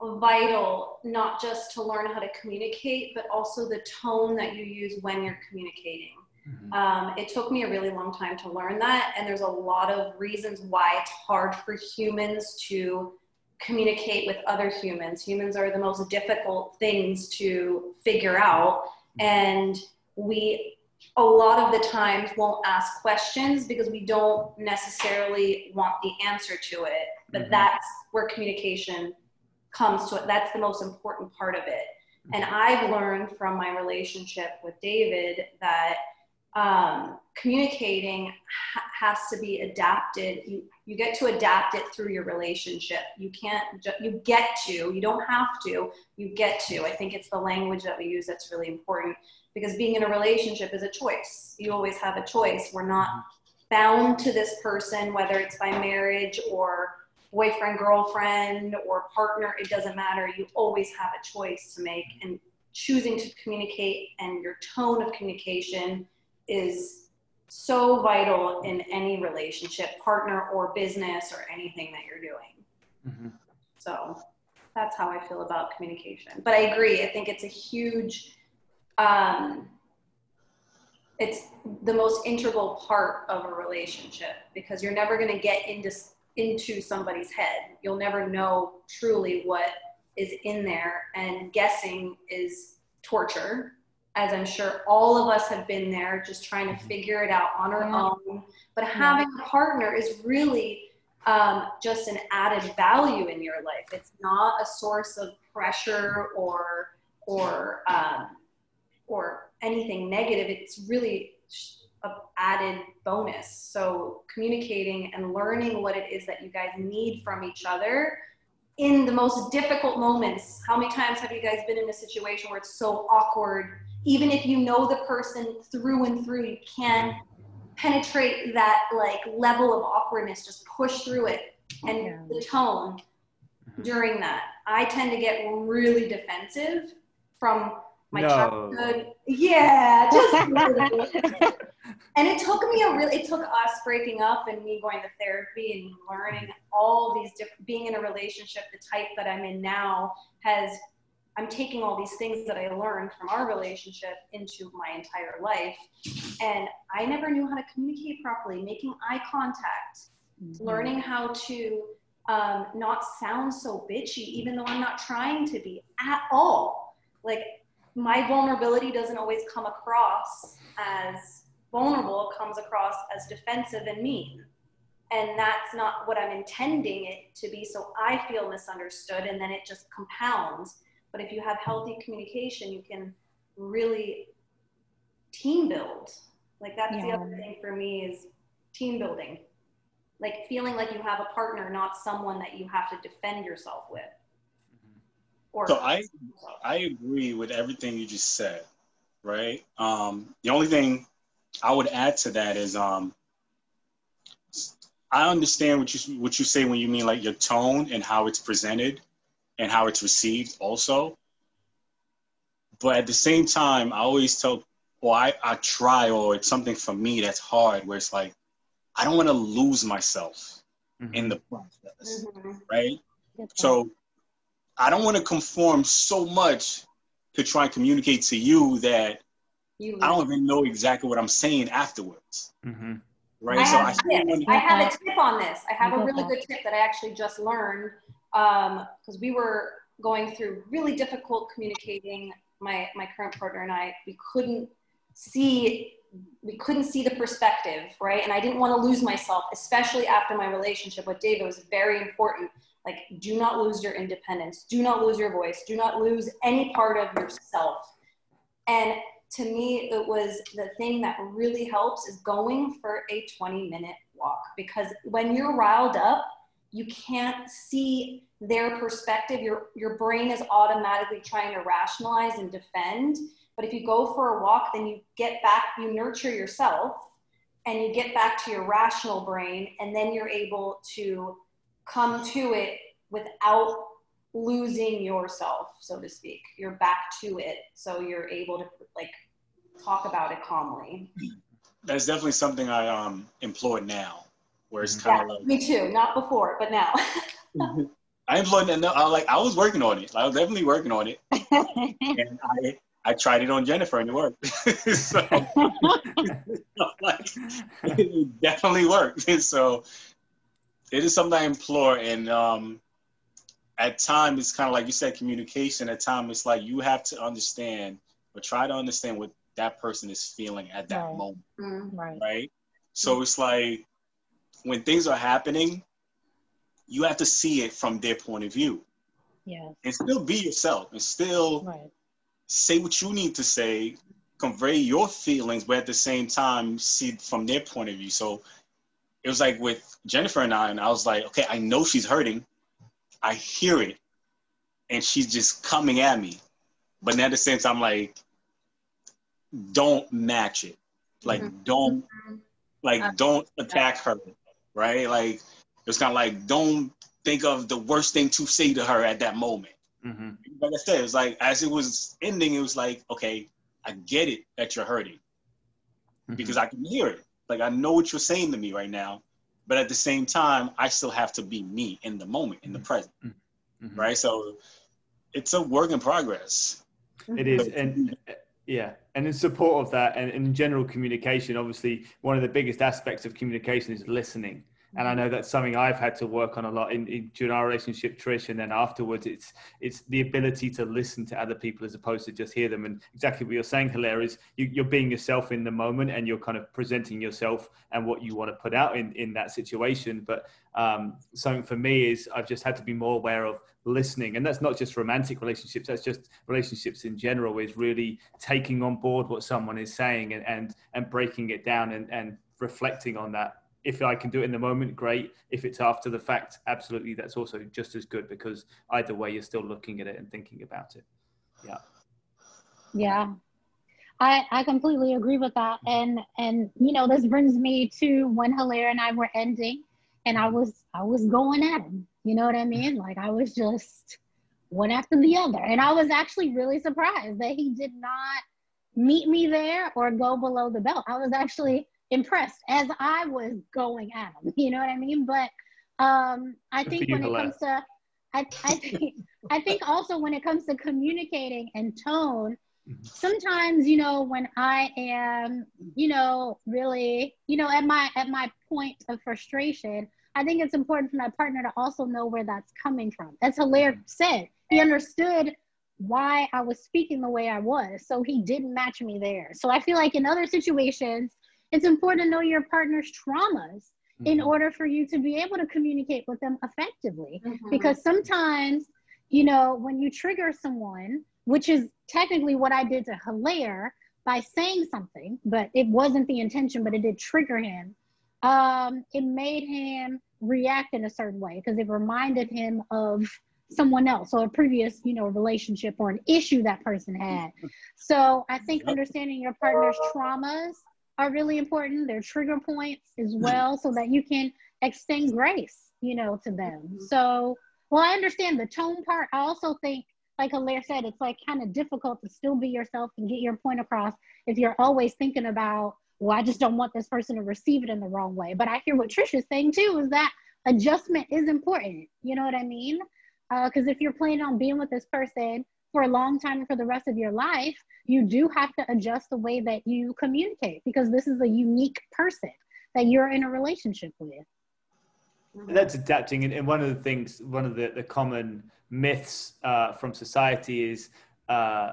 vital not just to learn how to communicate, but also the tone that you use when you're communicating. Mm-hmm. Um, it took me a really long time to learn that, and there's a lot of reasons why it's hard for humans to communicate with other humans. Humans are the most difficult things to figure out, mm-hmm. and we a lot of the times won't ask questions because we don't necessarily want the answer to it. But mm-hmm. that's where communication comes to it. That's the most important part of it. And mm-hmm. I've learned from my relationship with David that um, communicating ha- has to be adapted. You, you get to adapt it through your relationship. You can't, ju- you get to, you don't have to, you get to. I think it's the language that we use that's really important because being in a relationship is a choice. You always have a choice. We're not bound to this person, whether it's by marriage or boyfriend, girlfriend, or partner, it doesn't matter. You always have a choice to make, and choosing to communicate and your tone of communication is so vital in any relationship, partner, or business, or anything that you're doing. Mm-hmm. So that's how I feel about communication. But I agree, I think it's a huge um, it's the most integral part of a relationship because you're never going to get into into somebody's head. You'll never know truly what is in there, and guessing is torture. As I'm sure all of us have been there, just trying to figure it out on our yeah. own. But having yeah. a partner is really um, just an added value in your life. It's not a source of pressure or or um, or anything negative. It's really a added bonus. So communicating and learning what it is that you guys need from each other in the most difficult moments. How many times have you guys been in a situation where it's so awkward? Even if you know the person through and through, you can penetrate that like level of awkwardness, just push through it and yeah. the tone during that. I tend to get really defensive from my no. childhood. Yeah, *laughs* just *laughs* and it took me a really it took us breaking up and me going to therapy and learning all these different being in a relationship the type that i'm in now has i'm taking all these things that i learned from our relationship into my entire life and i never knew how to communicate properly making eye contact mm-hmm. learning how to um, not sound so bitchy even though i'm not trying to be at all like my vulnerability doesn't always come across as vulnerable, it comes across as defensive and mean. And that's not what I'm intending it to be. So I feel misunderstood and then it just compounds. But if you have healthy communication, you can really team build. Like that's yeah. the other thing for me is team building. Like feeling like you have a partner, not someone that you have to defend yourself with. Or so I I agree with everything you just said, right? Um, the only thing I would add to that is um, I understand what you what you say when you mean like your tone and how it's presented and how it's received also. But at the same time, I always tell well, I, I try or it's something for me that's hard where it's like I don't want to lose myself mm-hmm. in the process. Mm-hmm. Right? So I don't want to conform so much to try and communicate to you that you I don't even know exactly what I'm saying afterwards. Mm-hmm. Right. I so have I, I, have a tip on this. I have a really good tip that I actually just learned because um, we were going through really difficult communicating. My my current partner and I we couldn't see we couldn't see the perspective, right? And I didn't want to lose myself, especially after my relationship with David was very important. Like, do not lose your independence, do not lose your voice, do not lose any part of yourself. And to me, it was the thing that really helps is going for a 20 minute walk because when you're riled up, you can't see their perspective. Your, your brain is automatically trying to rationalize and defend. But if you go for a walk, then you get back, you nurture yourself and you get back to your rational brain, and then you're able to come to it without losing yourself, so to speak. You're back to it. So you're able to like talk about it calmly. That's definitely something I um employ now, where it's kind of yeah, like me too. Not before, but now. I employed it. I like I was working on it. I was definitely working on it, *laughs* and I I tried it on Jennifer and it worked. *laughs* so *laughs* like, it definitely worked. so it is something I implore, and um, at times it's kind of like you said, communication. At times it's like you have to understand or try to understand what that person is feeling at that Right. moment, Mm, right. right? So it's like when things are happening, you have to see it from their point of view Yes. and still be yourself and still Right. say what you need to say, convey your feelings, but at the same time see from their point of view. So it was like with Jennifer and I, and I was like, okay, I know she's hurting. I hear it. And she's just coming at me. But at the same time, like, don't match it. Like, mm-hmm. don't, like, uh, don't attack her, right? Like, it's kind of like, don't think of the worst thing to say to her at that moment hmm like I said, it was like as it was ending, it was like, okay, I get it that you're hurting because I can hear it. Like I know what you're saying to me right now, but at the same time, I still have to be me in the moment, in the present, Mhm. right? So it's a work in progress. It is, and yeah, and in support of that, and in general communication, obviously, one of the biggest aspects of communication is listening. And I know that's something I've had to work on a lot in, in during our relationship, Trish, and then afterwards, it's it's the ability to listen to other people as opposed to just hear them. And exactly what you're saying, Hilaire, is you, you're being yourself in the moment, and you're kind of presenting yourself and what you want to put out in in that situation. But um, something for me is I've just had to be more aware of listening and that's not just romantic relationships that's just relationships in general is really taking on board what someone is saying and and, and breaking it down and, and reflecting on that if i can do it in the moment great if it's after the fact absolutely that's also just as good because either way you're still looking at it and thinking about it yeah Yeah. I, I completely agree with that. Mm-hmm. And and you know, this brings me to when Hilaire and I were ending and I mm-hmm. was I was going at him. You know what I mean? Like I was just one after the other. And I was actually really surprised that he did not meet me there or go below the belt. I was actually impressed as I was going at him. *laughs* You know what I mean? But um I think when it comes to I, I think I think also when it comes to communicating and tone, sometimes you know when i am you know really you know at my at my point of frustration i think it's important for my partner to also know where that's coming from as hilaire said he understood why i was speaking the way i was so he didn't match me there so i feel like in other situations it's important to know your partner's traumas in Mhm. order for you to be able to communicate with them effectively Mhm. because sometimes you know when you trigger someone which is technically what i did to hilaire by saying something but it wasn't the intention but it did trigger him um, it made him react in a certain way because it reminded him of someone else or a previous you know relationship or an issue that person had *laughs* so i think understanding your partner's traumas are really important their trigger points as hmm. well so that you can extend grace you know to them so well i understand the tone part i also think like Hilaire said, it's like kind of difficult to still be yourself and get your point across if you're always thinking about, well, I just don't want this person to receive it in the wrong way. But I hear what Trisha's saying too is that adjustment is important. You know what I mean? Uh, because if you're planning on being with this person for a long time and for the rest of your life, you do have to adjust the way that you communicate because this is a unique person that you're in a relationship with. that's adapting and, one of the things one of the, the common myths uh, from society is uh,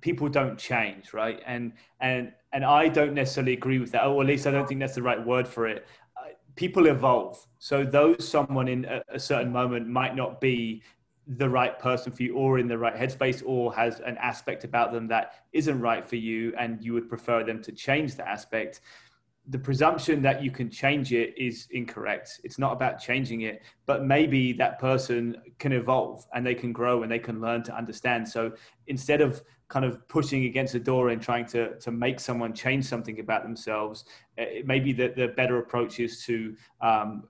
people don't change right and and and I don't necessarily agree with that, or at least I don't think that's the right word for it. Uh, people evolve. So, though someone in a certain moment might not be the right person for you or in the right headspace or has an aspect about them that isn't right for you and you would prefer them to change the aspect the presumption that you can change it is incorrect. It's not about changing it, but maybe that person can evolve and they can grow and they can learn to understand. So instead of kind of pushing against the door and trying to, to make someone change something about themselves, maybe the, the better approach is to um,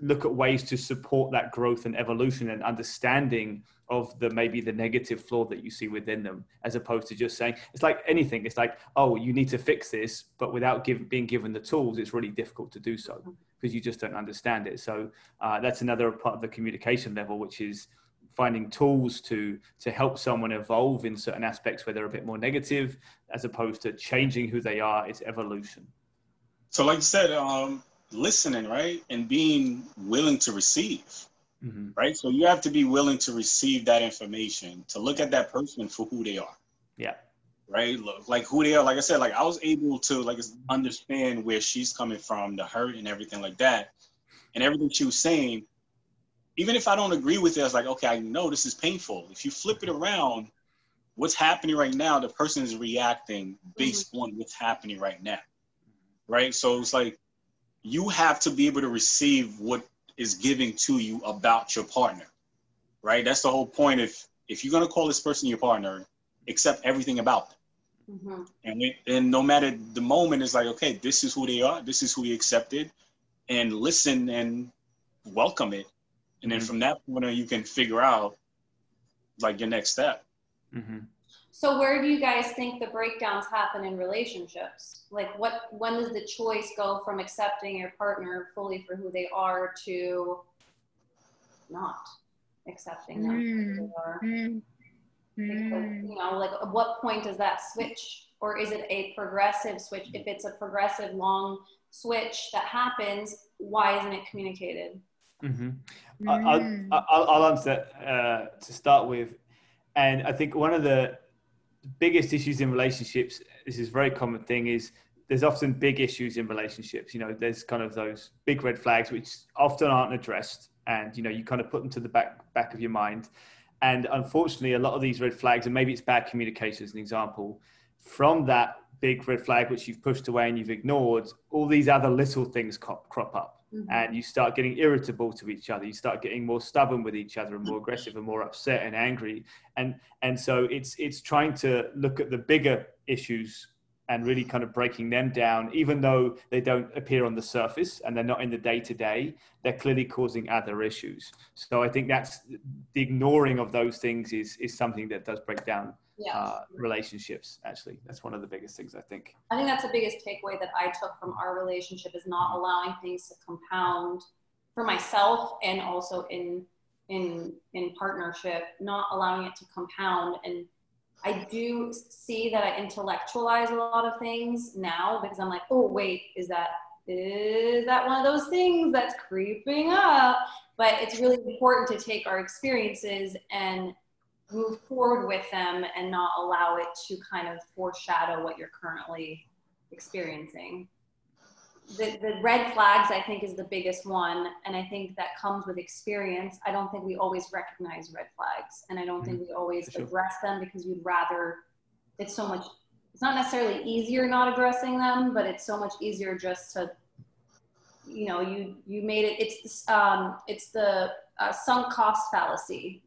look at ways to support that growth and evolution and understanding of the maybe the negative flaw that you see within them as opposed to just saying it's like anything. It's like oh you need to fix this but without give, being given the tools it's really difficult to do so because you just don't understand it. So uh, that's another part of the communication level which is finding tools to to help someone evolve in certain aspects where they're a bit more negative as opposed to changing who they are it's evolution. So like you said um listening right and being willing to receive mm-hmm. right? So you have to be willing to receive that information, to look at that person for who they are. Yeah. Right. Look, like who they are. Like I said, like I was able to like understand where she's coming from, the hurt and everything like that, and everything she was saying. Even if I don't agree with it, I was like, okay, I know this is painful. If you flip it around, what's happening right now, the person is reacting based mm-hmm. on what's happening right now. Right. So it's like you have to be able to receive what is giving to you about your partner, right? That's the whole point. If if you're gonna call this person your partner, accept everything about them. Mm-hmm. And it, and no matter the moment, it's like okay, this is who they are. This is who we accepted, and listen and welcome it. And then mm-hmm. from that point on, you can figure out like your next step. Mm-hmm. So where do you guys think the breakdowns happen in relationships? Like what when does the choice go from accepting your partner fully for who they are to not accepting them mm. for who they are? Mm. Because, you know, like at what point does that switch? Or is it a progressive switch? If it's a progressive long switch that happens, why isn't it communicated? Mm-hmm. Mm. I'll, I'll, I'll, answer uh, to start with. And I think one of the biggest issues in relationships this is a very common thing is there's often big issues in relationships. You know there's kind of those big red flags which often aren't addressed and you know you kind of put them to the back back of your mind. And unfortunately a lot of these red flags and maybe it's bad communication as an example from that big red flag which you've pushed away and you've ignored all these other little things crop, crop up Mm-hmm. and you start getting irritable to each other. You start getting more stubborn with each other and more aggressive and more upset and angry. And and so it's it's trying to look at the bigger issues and really kind of breaking them down even though they don't appear on the surface and they're not in the day to day they're clearly causing other issues. So i think that's the ignoring of those things is is something that does break down yeah. uh, relationships actually. That's one of the biggest things i think. I think that's the biggest takeaway that i took from our relationship is not allowing things to compound for myself and also in in in partnership not allowing it to compound. And i do see that i intellectualize a lot of things now because i'm like oh wait is that is that one of those things that's creeping up? But it's really important to take our experiences and move forward with them and not allow it to kind of foreshadow what you're currently experiencing. The, the red flags, I think, is the biggest one. And I think that comes with experience. I don't think we always recognize red flags. And I don't mm-hmm. think we always sure. address them because we'd rather, it's so much, it's not necessarily easier not addressing them, but it's so much easier just to, you know, you, you made it, it's, um, it's the uh, sunk cost fallacy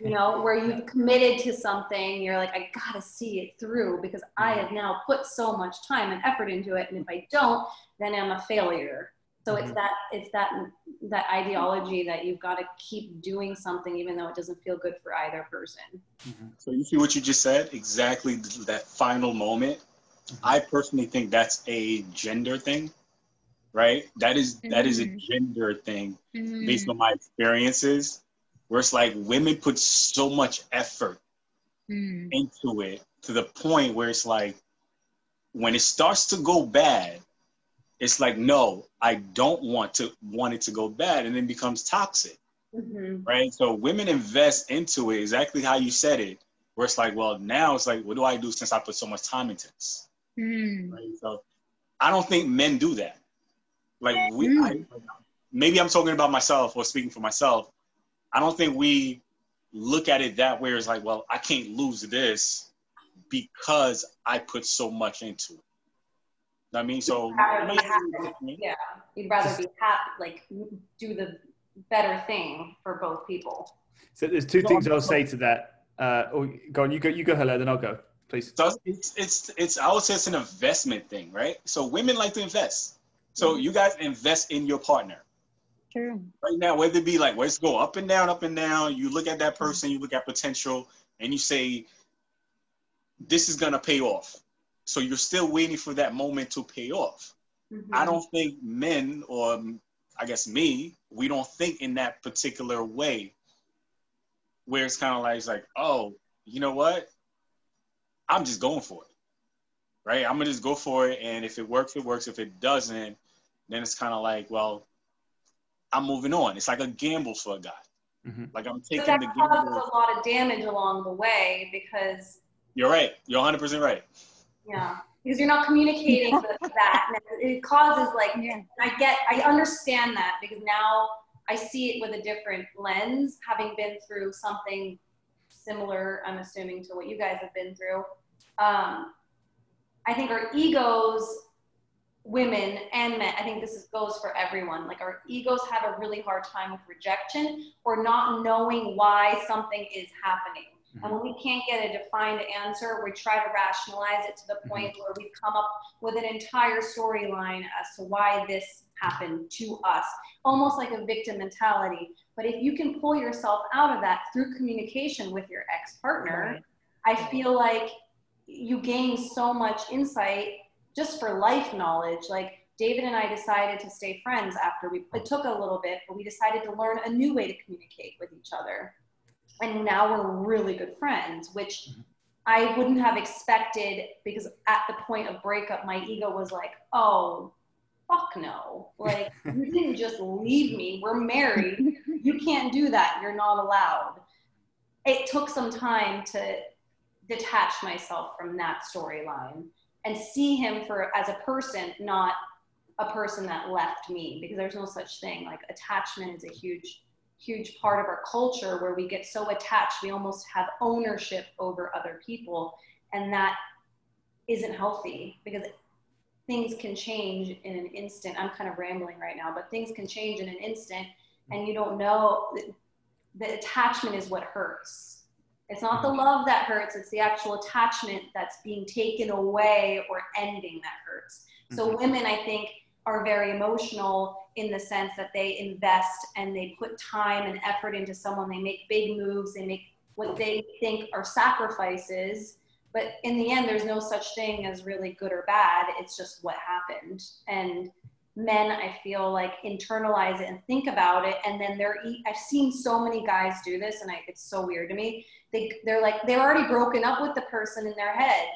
you know, where you've committed to something, you're like, I gotta see it through because I have now put so much time and effort into it. And if I don't, then I'm a failure. So it's mm-hmm. that it's that that ideology that you've got to keep doing something even though it doesn't feel good for either person. Mm-hmm. So you see what you just said? Exactly that final moment. Mm-hmm. I personally think that's a gender thing, right? That is that is a mm-hmm. gender thing based on my experiences where it's like women put so much effort mm. into it to the point where it's like when it starts to go bad it's like no i don't want to want it to go bad and then becomes toxic mm-hmm. right so women invest into it exactly how you said it where it's like well now it's like what do i do since i put so much time into this Mm. Right? So I don't think men do that. Like we, Mm. I, maybe I'm talking about myself or speaking for myself. I don't think we look at it that way. It's like, well, I can't lose this because I put so much into it. I mean, so Rather be happy. Yeah, you'd rather be happy, like do the better thing for both people. So there's two No, things I'm- I'll say to that. Uh, oh, go on. You go. You go, Hello. Then I'll go. Please. So it's it's it's I would say it's an investment thing, right? So women like to invest. So you guys invest in your partner. True. Right now, whether it be like let's go up and down, up and down, you look at that person, you look at potential, and you say, This is gonna pay off. So you're still waiting for that moment to pay off. Mhm. I don't think men, or I guess me, we don't think in that particular way, where it's kind of like, it's like, oh, you know what? I'm just going for it, right? I'm gonna just go for it, and if it works, it works. If it doesn't, then it's kind of like, well, I'm moving on. It's like a gamble for a guy. Mhm. Like I'm But taking that the causes gamble. a lot of damage along the way because You're right. You're 100 percent right. yeah, because you're not communicating *laughs* that. And it causes like Yeah. I get, I understand that because now I see it with a different lens, having been through something similar. I'm assuming to what you guys have been through. Um, I think our egos, women and men, I think this is, goes for everyone. Like our egos have a really hard time with rejection or not knowing why something is happening. Mm-hmm. And when we can't get a defined answer, we try to rationalize it to the mm-hmm. point where we've come up with an entire storyline as to why this happened to us, almost like a victim mentality. But if you can pull yourself out of that through communication with your ex partner, I feel like you gain so much insight just for life knowledge. Like David and I decided to stay friends after we, it took a little bit, but we decided to learn a new way to communicate with each other. And now we're really good friends, which I wouldn't have expected because at the point of breakup, my ego was like, oh, fuck no. Like, *laughs* you didn't just leave me. We're married. You can't do that. You're not allowed. It took some time to detach myself from that storyline and see him for as a person, not a person that left me, because there's no such thing. Like, attachment is a huge huge part of our culture where we get so attached we almost have ownership over other people and that isn't healthy because things can change in an instant i'm kind of rambling right now but things can change in an instant and you don't know the attachment is what hurts it's not the love that hurts it's the actual attachment that's being taken away or ending that hurts so Mhm. women i think are very emotional in the sense that they invest and they put time and effort into someone. They make big moves. They make what they think are sacrifices. But in the end, there's no such thing as really good or bad. It's just what happened. And men, I feel like internalize it and think about it. And then they're, I've seen so many guys do this and I, it's so weird to me. They, they're like, they're already broken up with the person in their head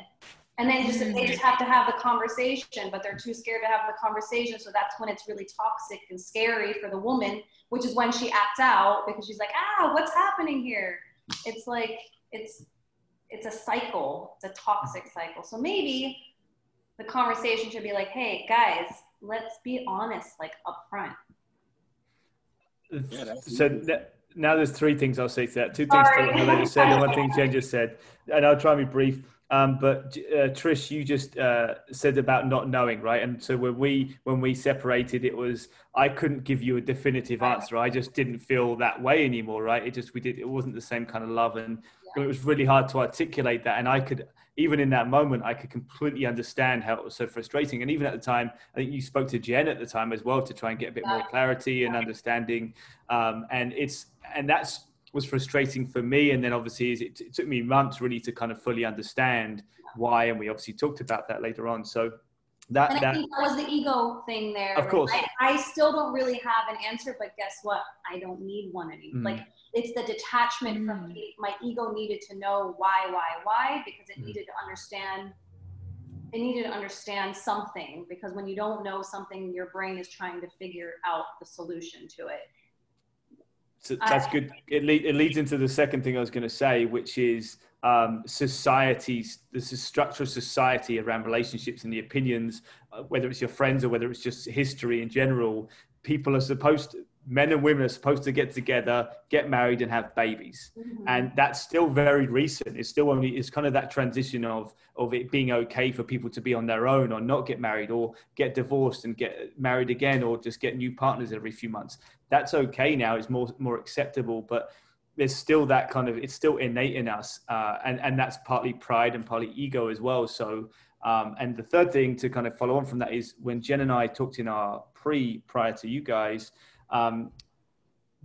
and then just they just have to have the conversation but they're too scared to have the conversation so that's when it's really toxic and scary for the woman which is when she acts out because she's like ah what's happening here it's like it's it's a cycle it's a toxic cycle so maybe the conversation should be like hey guys let's be honest like up front Yeah, so th- now there's three things I'll say to that. Two things Sorry. that Helena said and one thing *laughs* Jen just said. And I'll try and be brief. Um, but uh, Trish, you just uh, said about not knowing, right? And so when we when we separated, it was I couldn't give you a definitive answer. I just didn't feel that way anymore, right? It just we did it wasn't the same kind of love, and it was really hard to articulate that. And I could even in that moment, I could completely understand how it was so frustrating. And even at the time, I think you spoke to Jen at the time as well to try and get a bit more clarity and understanding. Um, and it's and that's was frustrating for me. And then obviously it, it took me months really to kind of fully understand why. And we obviously talked about that later on. So that and I that think that was the ego thing there. Of Like, course. I, I still don't really have an answer, but guess what? I don't need one anymore. Mm. Like it's the detachment from Mm. me. my ego needed to know why, why, why, because it Mm. needed to understand. It needed to understand something because when you don't know something, your brain is trying to figure out the solution to it. So that's good. It, le- it leads into the second thing I was going to say, which is um, societies, the structure of society around relationships and the opinions, uh, whether it's your friends or whether it's just history in general, people are supposed to, men and women are supposed to get together, get married, and have babies, mm-hmm. and that's still very recent. It's still only it's kind of that transition of of it being okay for people to be on their own or not get married or get divorced and get married again or just get new partners every few months. That's okay now. It's more more acceptable, but there's still that kind of it's still innate in us, uh, and and that's partly pride and partly ego as well. So. Um, and the third thing to kind of follow on from that is when Jen and I talked in our pre prior to you guys, um,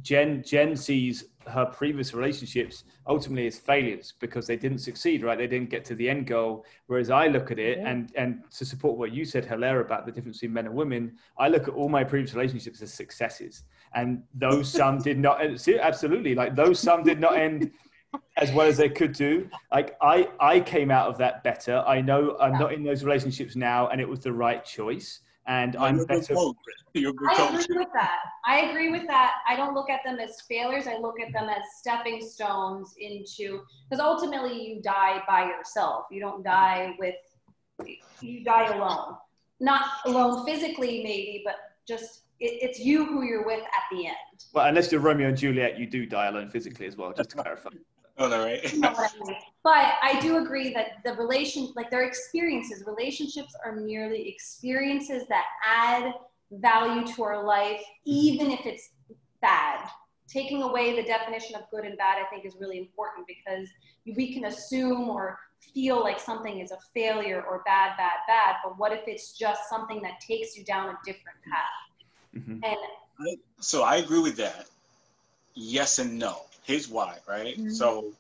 Jen Jen sees her previous relationships ultimately as failures because they didn't succeed, right? They didn't get to the end goal. Whereas I look at it and and to support what you said, Hilaire, about the difference between men and women, I look at all my previous relationships as successes, and those *laughs* some did not absolutely like those some did not end *laughs* as well as they could do. Like I I came out of that better. I know I'm not in those relationships now, and it was the right choice and I'm better. I agree with that. I agree with that. I don't look at them as failures. I look at them as stepping stones into because ultimately you die by yourself. You don't die with you die alone. Not alone physically, maybe, but just it, it's you who you're with at the end. Well, unless you're Romeo and Juliet, you do die alone physically as well. Just to *laughs* clarify. Oh, no, right? but I do agree that the relation, like their experiences, relationships are merely experiences that add value to our life, even if it's bad. Taking away the definition of good and bad, I think, is really important because we can assume or feel like something is a failure or bad, bad, bad. But what if it's just something that takes you down a different path? Mm-hmm. And so I agree with that. Yes and no here's why, right? Mm-hmm. So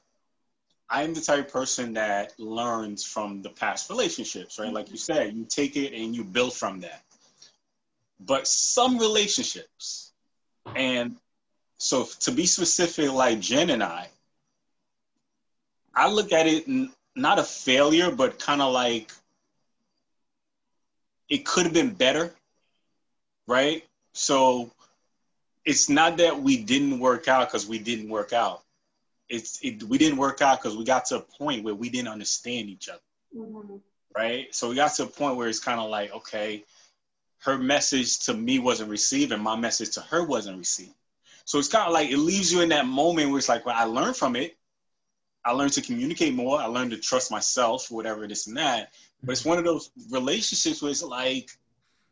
I'm the type of person that learns from the past relationships, right? Mm-hmm. Like you said, you take it and you build from that. But some relationships, and so to be specific, like Jen and I, I look at it not a failure, but kind of like it could have been better, right? So it's not that we didn't work out because we didn't work out. It's it, we didn't work out because we got to a point where we didn't understand each other, mm-hmm. right? So we got to a point where it's kind of like, okay, her message to me wasn't received, and my message to her wasn't received. So it's kind of like it leaves you in that moment where it's like, well, I learned from it. I learned to communicate more. I learned to trust myself, whatever this and that. But it's one of those relationships where it's like,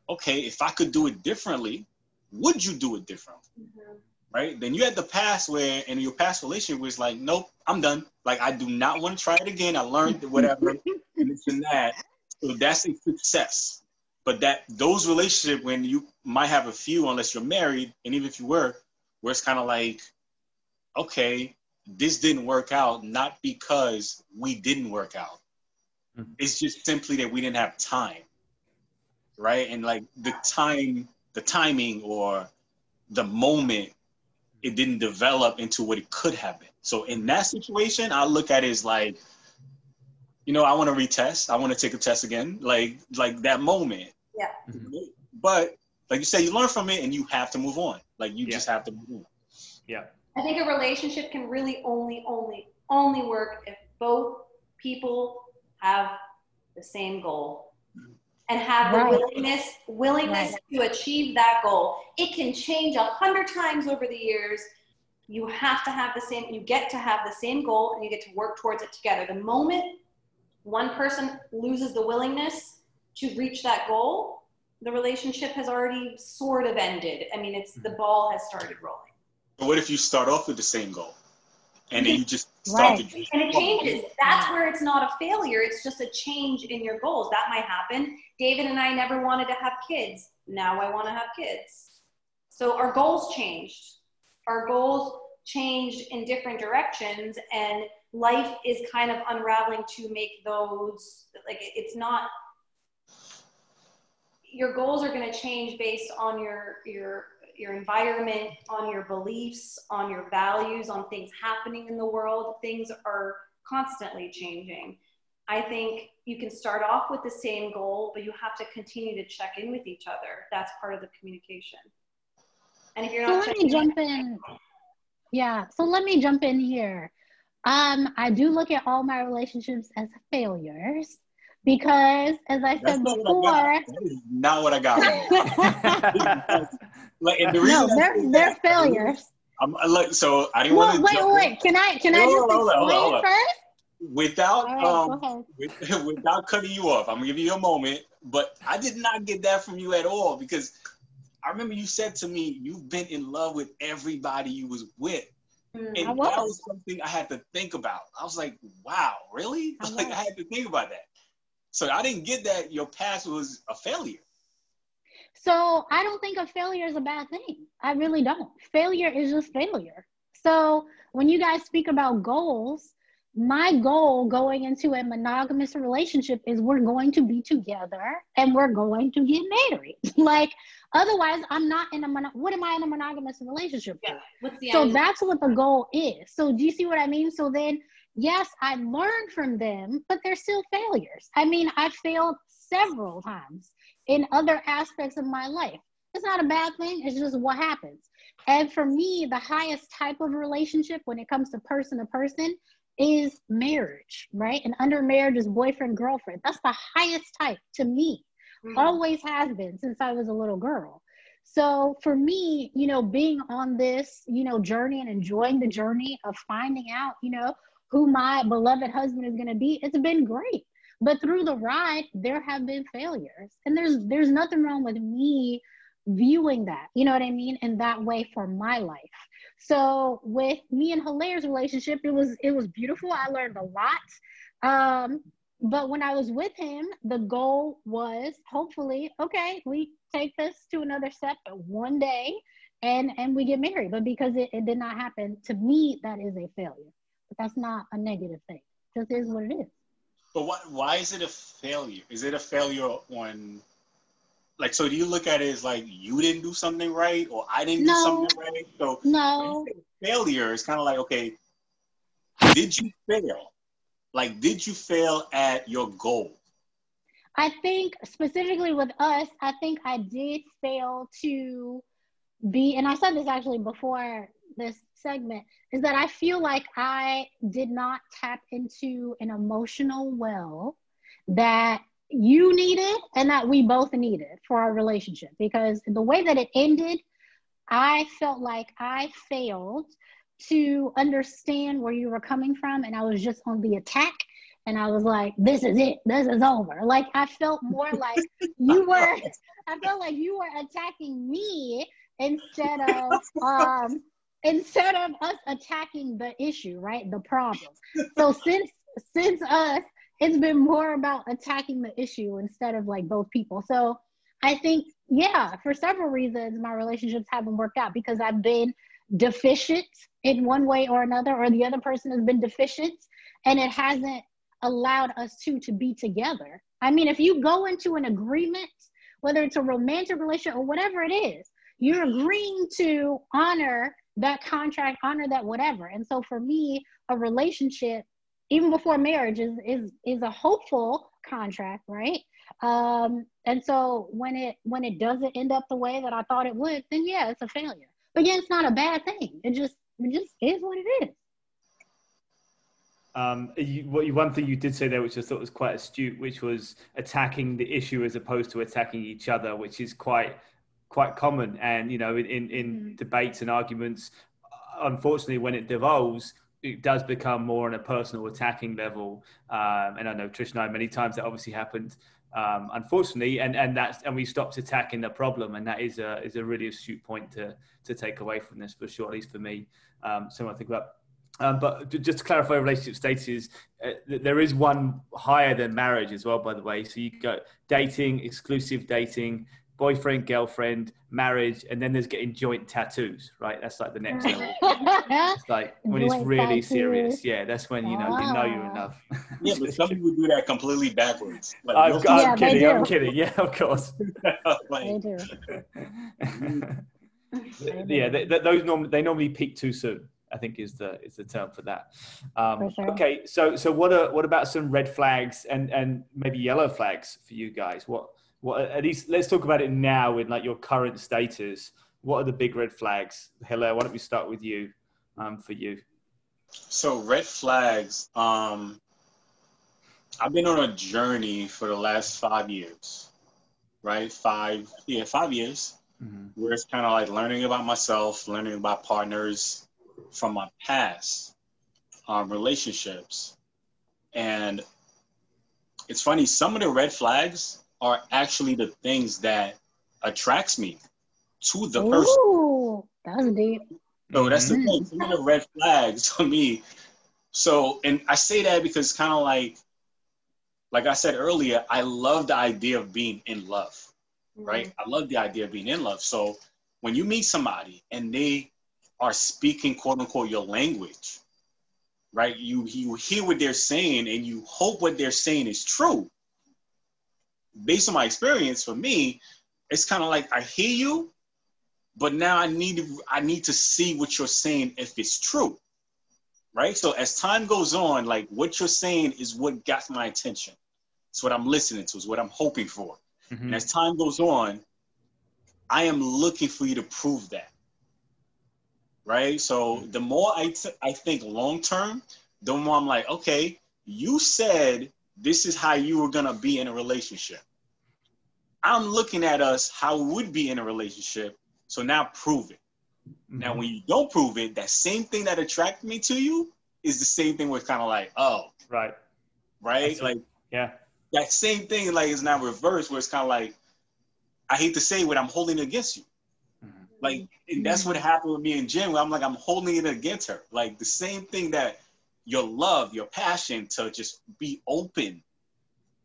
okay, if I could do it differently, would you do it different? Mm-hmm. Right? Then you had the past where in your past relationship was like, nope, I'm done. Like I do not want to try it again. I learned whatever *laughs* and this and that. So that's a success. But that those relationships when you might have a few unless you're married, and even if you were, where it's kind of like, okay, this didn't work out, not because we didn't work out. Mm-hmm. It's just simply that we didn't have time. Right. And like the time the timing or the moment it didn't develop into what it could have been. So in that situation, I look at it as like, you know, I want to retest. I want to take a test again. Like like that moment. Yeah. Mm-hmm. But like you said, you learn from it and you have to move on. Like you yeah. just have to move on. Yeah. I think a relationship can really only, only, only work if both people have the same goal and have the willingness willingness right. to achieve that goal. It can change a hundred times over the years. You have to have the same. You get to have the same goal, and you get to work towards it together. The moment one person loses the willingness to reach that goal, the relationship has already sort of ended. I mean, it's the mm-hmm. ball has started rolling. But what if you start off with the same goal? and then you just start right. and it changes that's where it's not a failure it's just a change in your goals that might happen david and i never wanted to have kids now i want to have kids so our goals changed our goals changed in different directions and life is kind of unraveling to make those like it's not your goals are going to change based on your your your environment, on your beliefs, on your values, on things happening in the world. Things are constantly changing. I think you can start off with the same goal, but you have to continue to check in with each other. That's part of the communication. And if you're not so let me jump in. Yeah. So let me jump in here. Um, I do look at all my relationships as failures because, as I said That's not before, what I. That is not what I got. *laughs* like, and the no, reason I they're they're that- failures. I'm I like so I didn't Well, want to wait, wait, can I can I just Hold on, hold on, explain hold on. first? Without right, um *laughs* with, without cutting you off. I'm gonna give you a moment, but I did not get that from you at all because I remember you said to me you've been in love with everybody you was with. Mm. And I that was. was something I had to think about. I was like, wow, really? I *laughs* like. I had to think about that. So I didn't get that your past was a failure. So I don't think a failure is a bad thing. I really don't. Failure is just failure. So when you guys speak about goals, my goal going into a monogamous relationship is we're going to be together and we're going to get married. *laughs* like otherwise, I'm not in a mono- what am I in a monogamous relationship for? Yeah. What's the So end? that's what the goal is. So do you see what I mean? So then, yes, I learned from them, but they're still failures. I mean, I failed several times in other aspects of my life. It's not a bad thing. It's just what happens. And for me, the highest type of relationship when it comes to person to person is marriage, right? And under marriage is boyfriend, girlfriend. That's the highest type to me Mhm. always has been since I was a little girl. So for me, you know, being on this, you know, journey and enjoying the journey of finding out, you know, who my beloved husband is going to be, it's been great. But through the ride, there have been failures. And there's there's nothing wrong with me viewing that, you know what I mean, in that way for my life. So with me and Hilaire's relationship, it was it was beautiful. I learned a lot. Um, but when I was with him, the goal was hopefully, okay, we take this to another step one day and and we get married. But because it, it did not happen, to me, that is a failure. But that's not a negative thing. Just is what it is. But why why is it a failure? Is it a failure on like so do you look at it as like you didn't do something right or I didn't No. do something right? So No, when you say failure is kind of like okay, did you fail? Like did you fail at your goal? I think specifically with us, I think I did fail to be, and I said this actually before this segment, is that I feel like I did not tap into an emotional well that you needed and that we both needed for our relationship. Because the way that it ended, I felt like I failed to understand where you were coming from, and I was just on the attack and I was like, "This is it. This is over." Like I felt more *laughs* like you were. I felt like you were attacking me instead of um instead of us attacking the issue, right? The problem. So since since us, it's been more about attacking the issue instead of like both people. So I think, yeah, for several reasons, my relationships haven't worked out because I've been deficient in one way or another, or the other person has been deficient, and it hasn't allowed us two to be together. I mean, if you go into an agreement, whether it's a romantic relationship or whatever it is, you're agreeing to honor that contract, honor that whatever. And so for me, a relationship, even before marriage, is is is a hopeful contract, right? Um, and so when it when it doesn't end up the way that I thought it would, then yeah, it's a failure. But yeah, it's not a bad thing. It just it just is what it is. Um, you, what you, one thing you did say there, which I thought was quite astute, which was attacking the issue as opposed to attacking each other, which is quite quite common. And you know, in in, in Mhm. debates and arguments, unfortunately, when it devolves, it does become more on a personal attacking level. Um, and I know Trish and I many times that obviously happened. Um, unfortunately, and and that's and we stopped attacking the problem, and that is a is a really astute point to to take away from this for sure, at least for me. Um, something I think about. Um, but just to clarify, relationship status, uh, there is one higher than marriage as well, by the way. So you go dating, exclusive dating, boyfriend, girlfriend, marriage, and then there's getting joint tattoos, right? That's like the next level. *laughs* It's like when it's really tattoos. serious. Yeah, that's when you know you know you're in love. Yeah, but some people do that completely backwards. Like, I'm, no- I'm Yeah, kidding. I'm kidding. Yeah, of course. *laughs* like, they do. *laughs* yeah, they, they, those normally they normally peak too soon. I think is the is the term for that. Um, For sure. Okay, so so what are what about some red flags and and maybe yellow flags for you guys? What what at least let's talk about it now in like your current status. What are the big red flags? Hilaire, why don't we start with you? Um, for you. So red flags. Um, I've been on a journey for the last five years, right? Five, yeah, five years, mm-hmm. where it's kind of like learning about myself, learning about partners from my past um, relationships, and it's funny. Some of the red flags are actually the things that attracts me to the Ooh, person. That's deep. So that's the mm-hmm. thing. Some of red flags to me. So, and I say that because kind of like, like I said earlier, I love the idea of being in love, right? Mm-hmm. I love the idea of being in love. So when you meet somebody and they are speaking quote unquote your language, right? You you hear what they're saying and you hope what they're saying is true. Based on my experience, for me, it's kind of like I hear you, but now I need to I need to see what you're saying if it's true. Right? So as time goes on, like what you're saying is what got my attention. It's what I'm listening to, it's what I'm hoping for. Mm-hmm. And as time goes on, I am looking for you to prove that. Right? So the more I, t- I think long term, the more I'm like, okay, you said this is how you were gonna be in a relationship. I'm looking at us how we would be in a relationship so now prove it. Mm-hmm. Now, when you don't prove it, that same thing that attracted me to you is the same thing where it's kind of like, oh, right, right, like yeah, that same thing like is now reversed where it's kind of like, I hate to say what I'm holding against you. Mm-hmm. Like, and that's what happened with me and Jen. Where I'm like, I'm holding it against her. Like the same thing that your love, your passion to just be open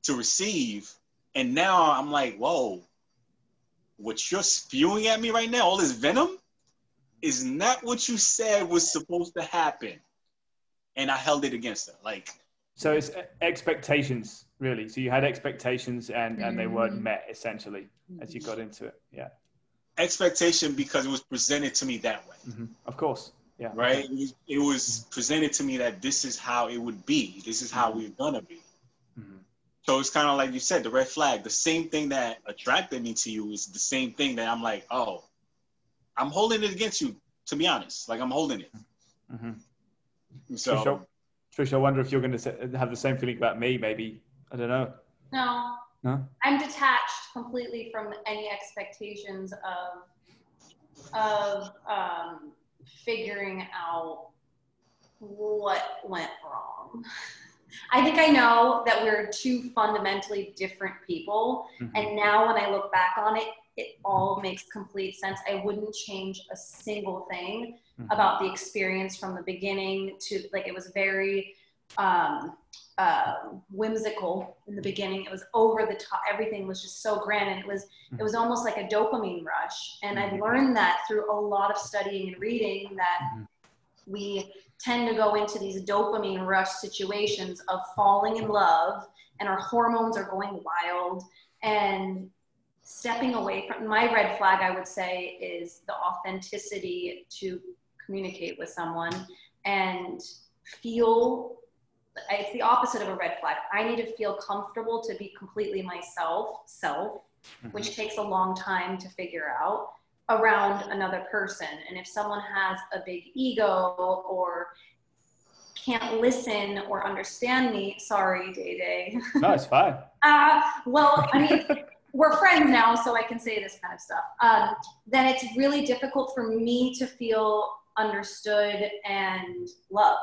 to receive. And now I'm like, whoa, what you're spewing at me right now, all this venom, is not what you said was supposed to happen. And I held it against her. Like so it's expectations, really. So you had expectations and, and they weren't mm-hmm. met essentially as you got into it. Yeah. Expectation because it was presented to me that way. Mm-hmm. Of course. Yeah. Right. It was, it was presented to me that this is how it would be. This is how mm-hmm. we're gonna be. So it's kind of like you said, the red flag. The same thing that attracted me to you is the same thing that I'm like, oh, I'm holding it against you. To be honest, like I'm holding it. Mm-hmm. So, Trish, Trish, I wonder if you're going to have the same feeling about me. Maybe I don't know. No. No. I'm detached completely from any expectations of of um, figuring out what went wrong. *laughs* I think I know that we're two fundamentally different people. Mm-hmm. And now when I look back on it, it all makes complete sense. I wouldn't change a single thing mm-hmm. about the experience from the beginning to like it was very um, uh, whimsical in the beginning. It was over the top. Everything was just so grand, and it was mm-hmm. it was almost like a dopamine rush. And I've mm-hmm. learned that through a lot of studying and reading that mm-hmm. We tend to go into these dopamine rush situations of falling in love and our hormones are going wild and stepping away from my red flag i would say is the authenticity to communicate with someone and feel it's the opposite of a red flag i need to feel comfortable to be completely myself self mm-hmm. which takes a long time to figure out around another person. And if someone has a big ego or can't listen or understand me, sorry, Day Day. No, it's fine. *laughs* uh, well, I mean, we're friends now, so I can say this kind of stuff. Um, then it's really difficult for me to feel understood and loved.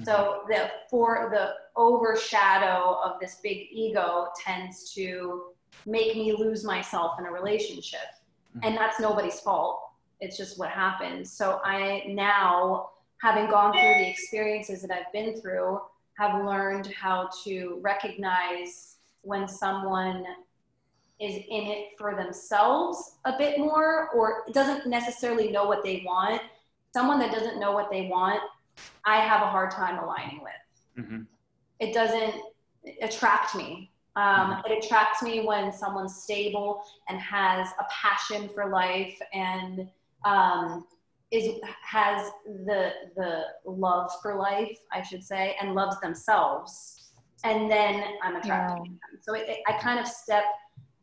Mm-hmm. So the for the overshadow of this big ego tends to make me lose myself in a relationship and that's nobody's fault. It's just what happens so i now having gone through the experiences that i've been through have learned how to recognize when someone is in it for themselves a bit more or doesn't necessarily know what they want. Someone that doesn't know what they want i have a hard time aligning with. Mm-hmm. it doesn't attract me um, mm-hmm. it attracts me when someone's stable and has a passion for life and um, is has the the love for life, I should say, and loves themselves. And then I'm attracted yeah. to them. So it, it, I kind of step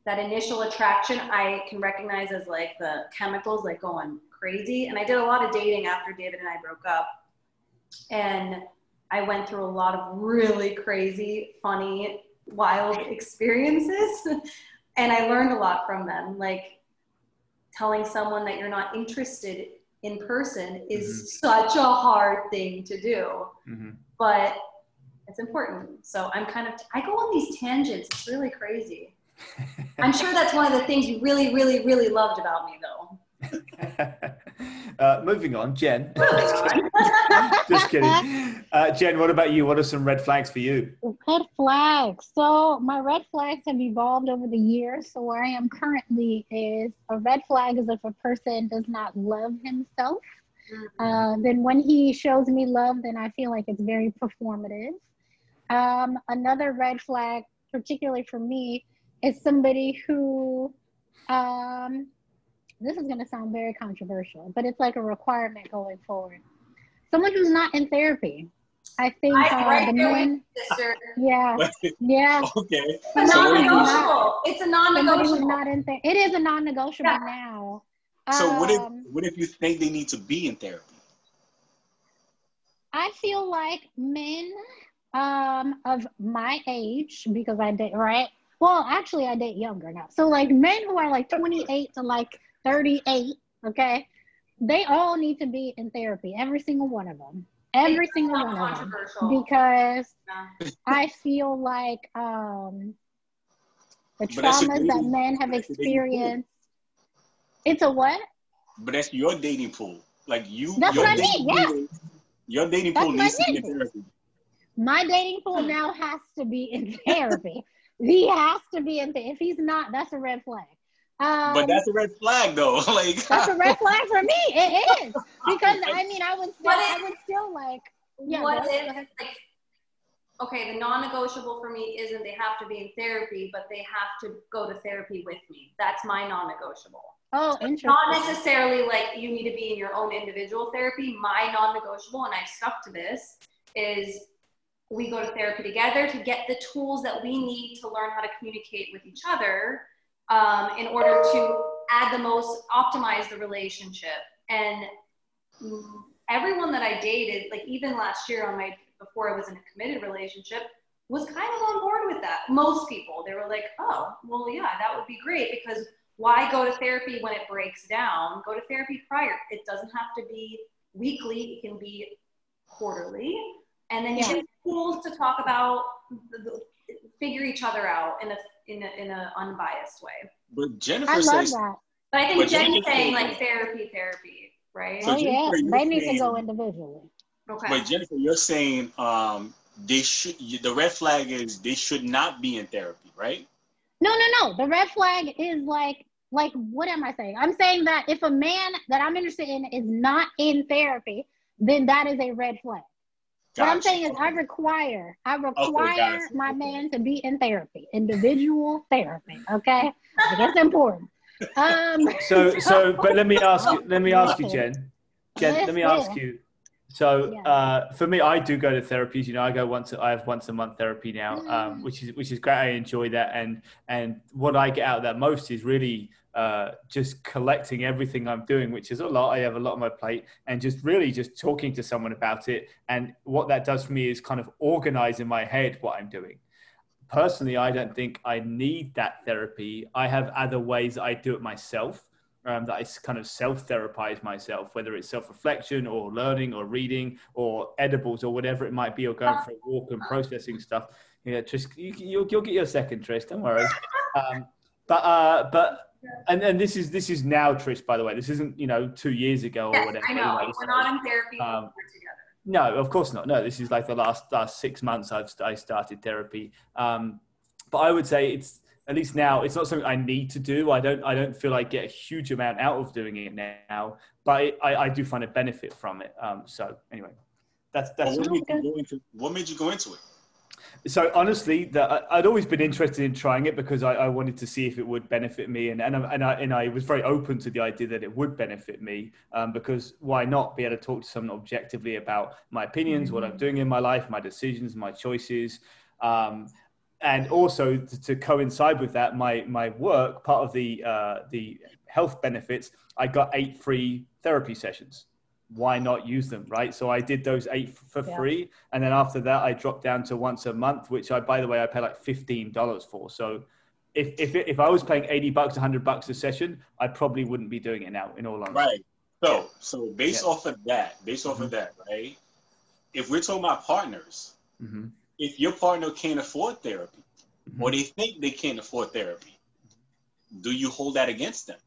that initial attraction. I can recognize as like the chemicals like going crazy. And I did a lot of dating after David and I broke up. and I went through a lot of really crazy, funny, wild experiences. *laughs* and I learned a lot from them. Like telling someone that you're not interested in person is mm-hmm. such a hard thing to do. Mm-hmm. But it's important. So I'm kind of, I go on these tangents. It's really crazy. *laughs* I'm sure that's one of the things you really, really, really loved about me, though. *laughs* uh, moving on, Jen. *laughs* *laughs* Just kidding. Uh, Jen, what about you? What are some red flags for you? Red flags. So my red flags have evolved over the years. So where I am currently is a red flag is if a person does not love himself. Uh, then when he shows me love, then I feel like it's very performative. Um, another red flag, particularly for me, is somebody who um, this is going to sound very controversial, but it's like a requirement going forward. Someone who's not in therapy. I think uh, right the men, yeah, yeah. *laughs* Okay. It's a non-negotiable. It's a non-negotiable. Not in th- it is a non-negotiable yeah. now. So um, what if um, what if you think they need to be in therapy? I feel like men um, of my age, because I date right. Well, actually, I date younger now. So like men who are like 28 to like 38, okay, they all need to be in therapy, every single one of them. Every it's single one of them. Because yeah. I feel like um, the traumas that men have experienced. It's a what? But that's your dating pool. Like you, that's your what I mean. Yeah. Your dating pool that's needs to be in therapy. My dating pool now has to be in therapy. he has to be in. Th- if he's not, that's a red flag. Um, but that's a red flag, though. *laughs* like that's a red flag for me. It is because I mean, I would still, I would still like. Yeah, what is like? Okay, the non-negotiable for me isn't they have to be in therapy, but they have to go to therapy with me. That's my non-negotiable. Oh, interesting. Not necessarily like you need to be in your own individual therapy. My non-negotiable, and I've stuck to this, is we go to therapy together to get the tools that we need to learn how to communicate with each other um, in order to add the most, optimize the relationship. And everyone that I dated, like even last year on my, before I was in a committed relationship, was kind of on board with that. Most people, they were like, oh, well, yeah, that would be great because why go to therapy when it breaks down? Go to therapy prior. It doesn't have to be weekly, it can be quarterly. And then yeah. you have tools to talk about, figure each other out in a in a, in an unbiased way. But Jennifer I says, that. But I think Jen's saying like therapy, therapy, right? So oh Jennifer, yeah, they need to go individually. Okay. But Jennifer, you're saying um, they should. The red flag is they should not be in therapy, right? No, no, no. The red flag is like, like, what am I saying? I'm saying that if a man that I'm interested in is not in therapy, then that is a red flag. Gotcha. What I'm saying is, I require, I require okay, my man to be in therapy, individual therapy. Okay, that's important. Um, *laughs* so, *laughs* so, but let me ask you, let me ask you, Jen. Jen, let me ask you. So, uh, for me, I do go to therapies. You know, I go once. I have once a month therapy now, um, mm. which is which is great. I enjoy that, and and what I get out of that most is really uh, just collecting everything I'm doing, which is a lot. I have a lot on my plate, and just really just talking to someone about it. And what that does for me is kind of organize in my head what I'm doing. Personally, I don't think I need that therapy. I have other ways I do it myself. Um, that I kind of self therapize myself, whether it's self reflection or learning or reading or edibles or whatever it might be, or going for a walk and processing stuff. Yeah, just you, will you'll get your second, Trish. Don't worry. Um, but uh, but and and this is this is now Trish, by the way. This isn't you know two years ago yes, or whatever. I know. You know We're not in therapy. Um, no, of course not. No, this is like the last last six months I've I started therapy. Um, but I would say it's at least now it's not something I need to do. I don't I don't feel I get a huge amount out of doing it now, but I, I do find a benefit from it. Um, so anyway, that's that's. What made, into, what made you go into it? So honestly, that I'd always been interested in trying it because I, I, wanted to see if it would benefit me, and and and I, and I was very open to the idea that it would benefit me. Um, because why not be able to talk to someone objectively about my opinions, what I'm mm-hmm. doing in my life, my decisions, my choices, um, and also to, to, coincide with that, my my work part of the uh, the health benefits, I got eight free therapy sessions. Why not use them, right? So I did those eight for Yeah. free, and then after that, I dropped down to once a month, which I, by the way, I pay like fifteen dollars for. So if if it, if I was paying eighty bucks, hundred bucks a session, I probably wouldn't be doing it now. In all honesty, Right. So, so based Yeah. off of that, based off of that, right? If we're talking about partners, hmm if your partner can't afford therapy Mhm. or they think they can't afford therapy, do you hold that against them?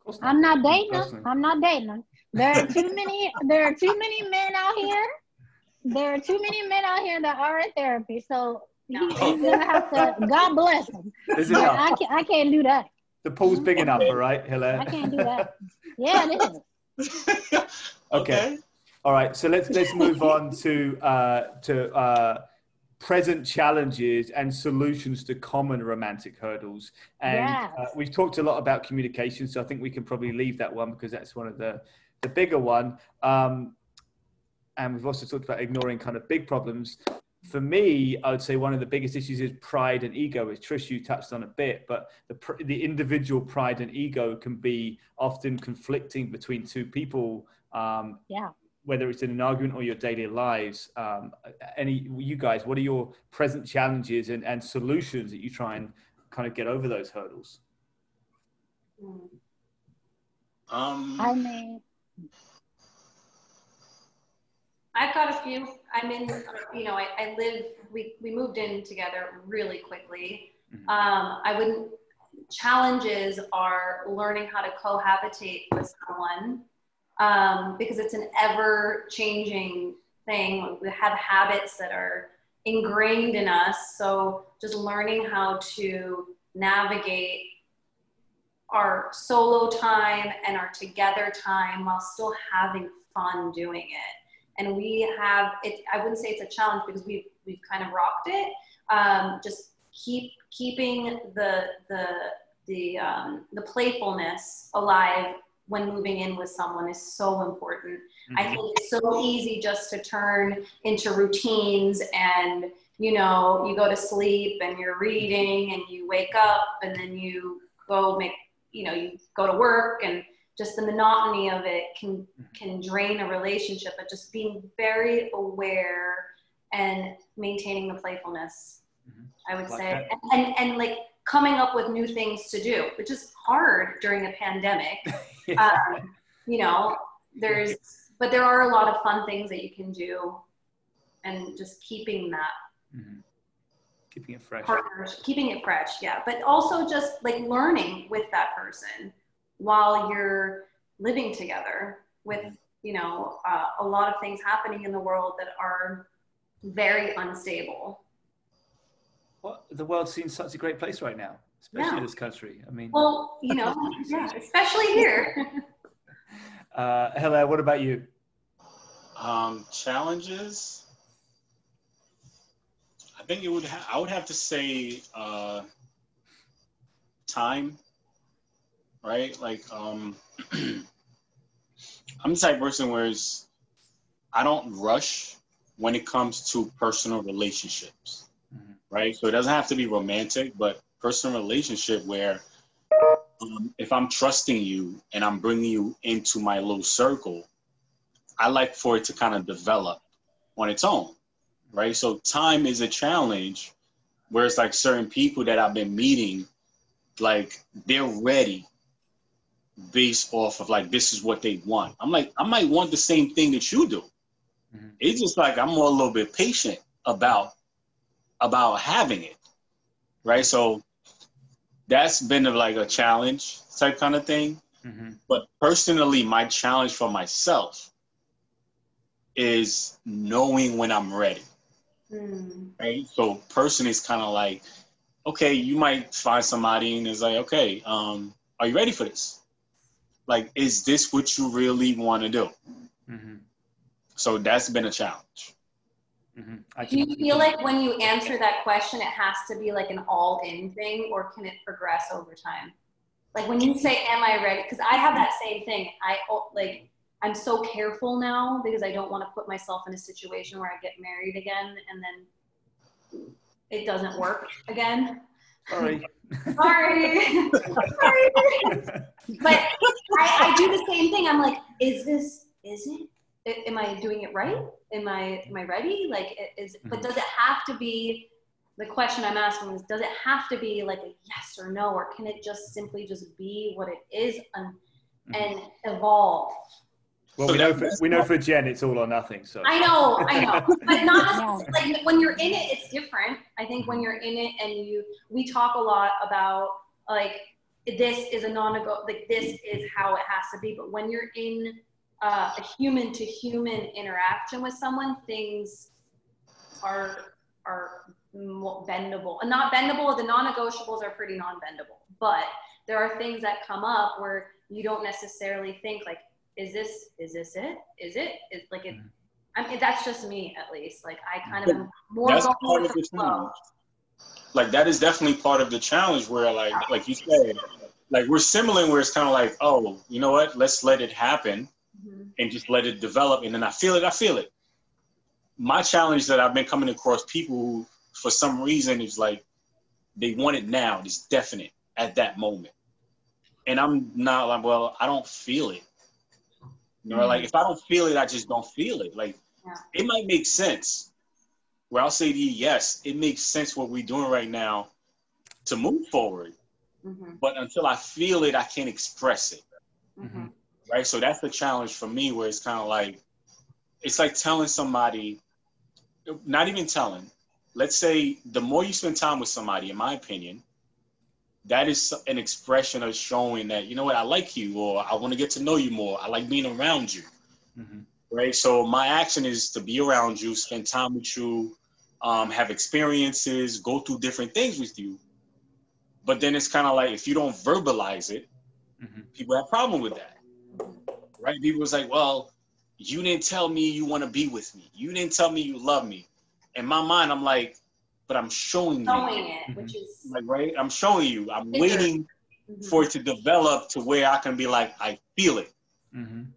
Of course not. I'm not dating Of them. I'm not dating them. There are too many. There are too many men out here. There are too many men out here that are in therapy. So he, he's gonna have to. God bless him. There's But enough. I can't. I can't do that. The pool's big enough, all right, Hilaire. I can't do that. Yeah, it is. *laughs* Okay. All right, so let's let's move on to uh, to uh, present challenges and solutions to common romantic hurdles. And Yes. uh, we've talked a lot about communication, so I think we can probably leave that one because that's one of the the bigger one. Um, and we've also talked about ignoring kind of big problems. For me, I would say one of the biggest issues is pride and ego. As Trish, you touched on a bit, but the pr- the individual pride and ego can be often conflicting between two people. Um, Yeah. whether it's in an argument or your daily lives. Um, any you guys, what are your present challenges and, and solutions that you try and kind of get over those hurdles? Um, I mean, I've got a few. I'm in, you know, I, I live, we, we moved in together really quickly. Mhm. Um, I wouldn't, challenges are learning how to cohabitate with someone um, because it's an ever changing thing. We have habits that are ingrained in us. So just learning how to navigate our solo time and our together time while still having fun doing it. And we have it i wouldn't say it's a challenge because we've we've kind of rocked it. Um, just keep keeping the the the um, the playfulness alive when moving in with someone is so important. I Mhm. think it's so easy just to turn into routines and you know you go to sleep and you're reading and you wake up and then you go make you know you go to work and just the monotony of it can can drain a relationship but just being very aware and maintaining the playfulness Mhm. i would Like say and, and and like coming up with new things to do which is hard during a pandemic *laughs* Yeah. um, you know there's but there are a lot of fun things that you can do and just keeping that Mhm. Keeping it fresh. partners keeping it fresh yeah but also just like learning with that person while you're living together with you know uh, a lot of things happening in the world that are very unstable Well, the world seems such a great place right now, especially Yeah. this country. I mean, well you know *laughs* yeah, especially here *laughs* *laughs* uh, Hilaire, what about you? um, challenges. I think it would. Ha- I would have to say uh, time. Right, like um, *clears throat* I'm the type of person where it's, I don't rush when it comes to personal relationships. Mhm. Right, so it doesn't have to be romantic, but personal relationship where um, if I'm trusting you and I'm bringing you into my little circle, I like for it to kind of develop on its own, right? So time is a challenge, where it's like certain people that I've been meeting, like they're ready based off of like this is what they want. I'm like I might want the same thing that you do. Mhm. It's just like I'm more a little bit patient about about having it, right? So that's been like a challenge type kind of thing. Mhm. But personally, my challenge for myself is knowing when I'm ready. Hmm. Right. So person is kind of like, okay, you might find somebody and it's like, okay, um, are you ready for this? Like, is this what you really want to do? Mm-hmm. So that's been a challenge. Mm-hmm. I do you can- feel like when you answer that question it has to be like an all-in thing or can it progress over time like when you say am i ready because i have that same thing i like i'm so careful now because i don't want to put myself in a situation where i get married again and then it doesn't work again Sorry. *laughs* sorry sorry but I, I do the same thing i'm like is this is it? Am I doing it right? Am I am I ready? Like, is but Mm-hmm. does it have to be? The question I'm asking is, does it have to be like a yes or no, or can it just simply just be what it is and, Mm-hmm. and evolve? Well, So we know for, we know for Jen, it's all or nothing. So I know, I know, *laughs* but not No. like when you're in it, it's different. I think when you're in it and you, we talk a lot about like this is a non-nego, like this is how it has to be. But when you're in uh, a human to human interaction with someone, things are are bendable and not bendable. The non-negotiables are pretty non-bendable, but there are things that come up where you don't necessarily think like, is this is this it? Is it? Is like it? I mean, that's just me at least. Like I kind of am more That's going part of the the challenge. Like that is definitely part of the challenge where like like you said, like we're similar where it's kind of like, oh, you know what? Let's let it happen Mhm. and just let it develop. And then I feel it, I feel it. My challenge that I've been coming across people who, for some reason, is like they want it now. It's definite at that moment. And I'm not like, well, I don't feel it. You know, like if I don't feel it, I just don't feel it. Like Yeah. it might make sense. Where I'll say to you, yes, it makes sense what we're doing right now to move forward. Mhm. But until I feel it, I can't express it Mhm. right? So that's the challenge for me, where it's kind of like, it's like telling somebody, not even telling. Let's say the more you spend time with somebody, in my opinion, that is an expression of showing that you know what I like you, or I want to get to know you more. I like being around you, Mhm. right? So my action is to be around you, spend time with you, um, have experiences, go through different things with you. But then it's kind of like if you don't verbalize it, Mhm. people have problem with that right? People was like, well, you didn't tell me you want to be with me. You didn't tell me you love me. In my mind, I'm like, but I'm showing you. It, Mhm. which is Like, right? I'm showing you. I'm Bigger. waiting Mhm. for it to develop to where I can be like, I feel it. Mhm.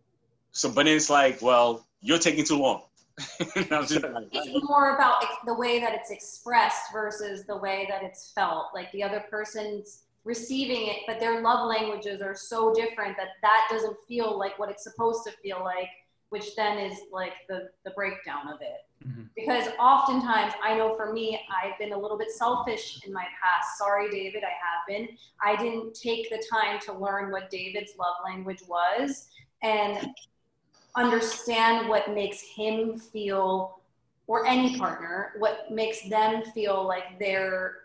So, but then it's like, well, you're taking too long. *laughs* And I'm just like, it's more about the way that it's expressed versus the way that it's felt. Like the other person's receiving it, but their love languages are so different that that doesn't feel like what it's supposed to feel like, which then is like the the breakdown of it. Mhm. Because oftentimes, I know for me, I've been a little bit selfish in my past. Sorry, David, I have been. I didn't take the time to learn what David's love language was and understand what makes him feel, or any partner, what makes them feel like they're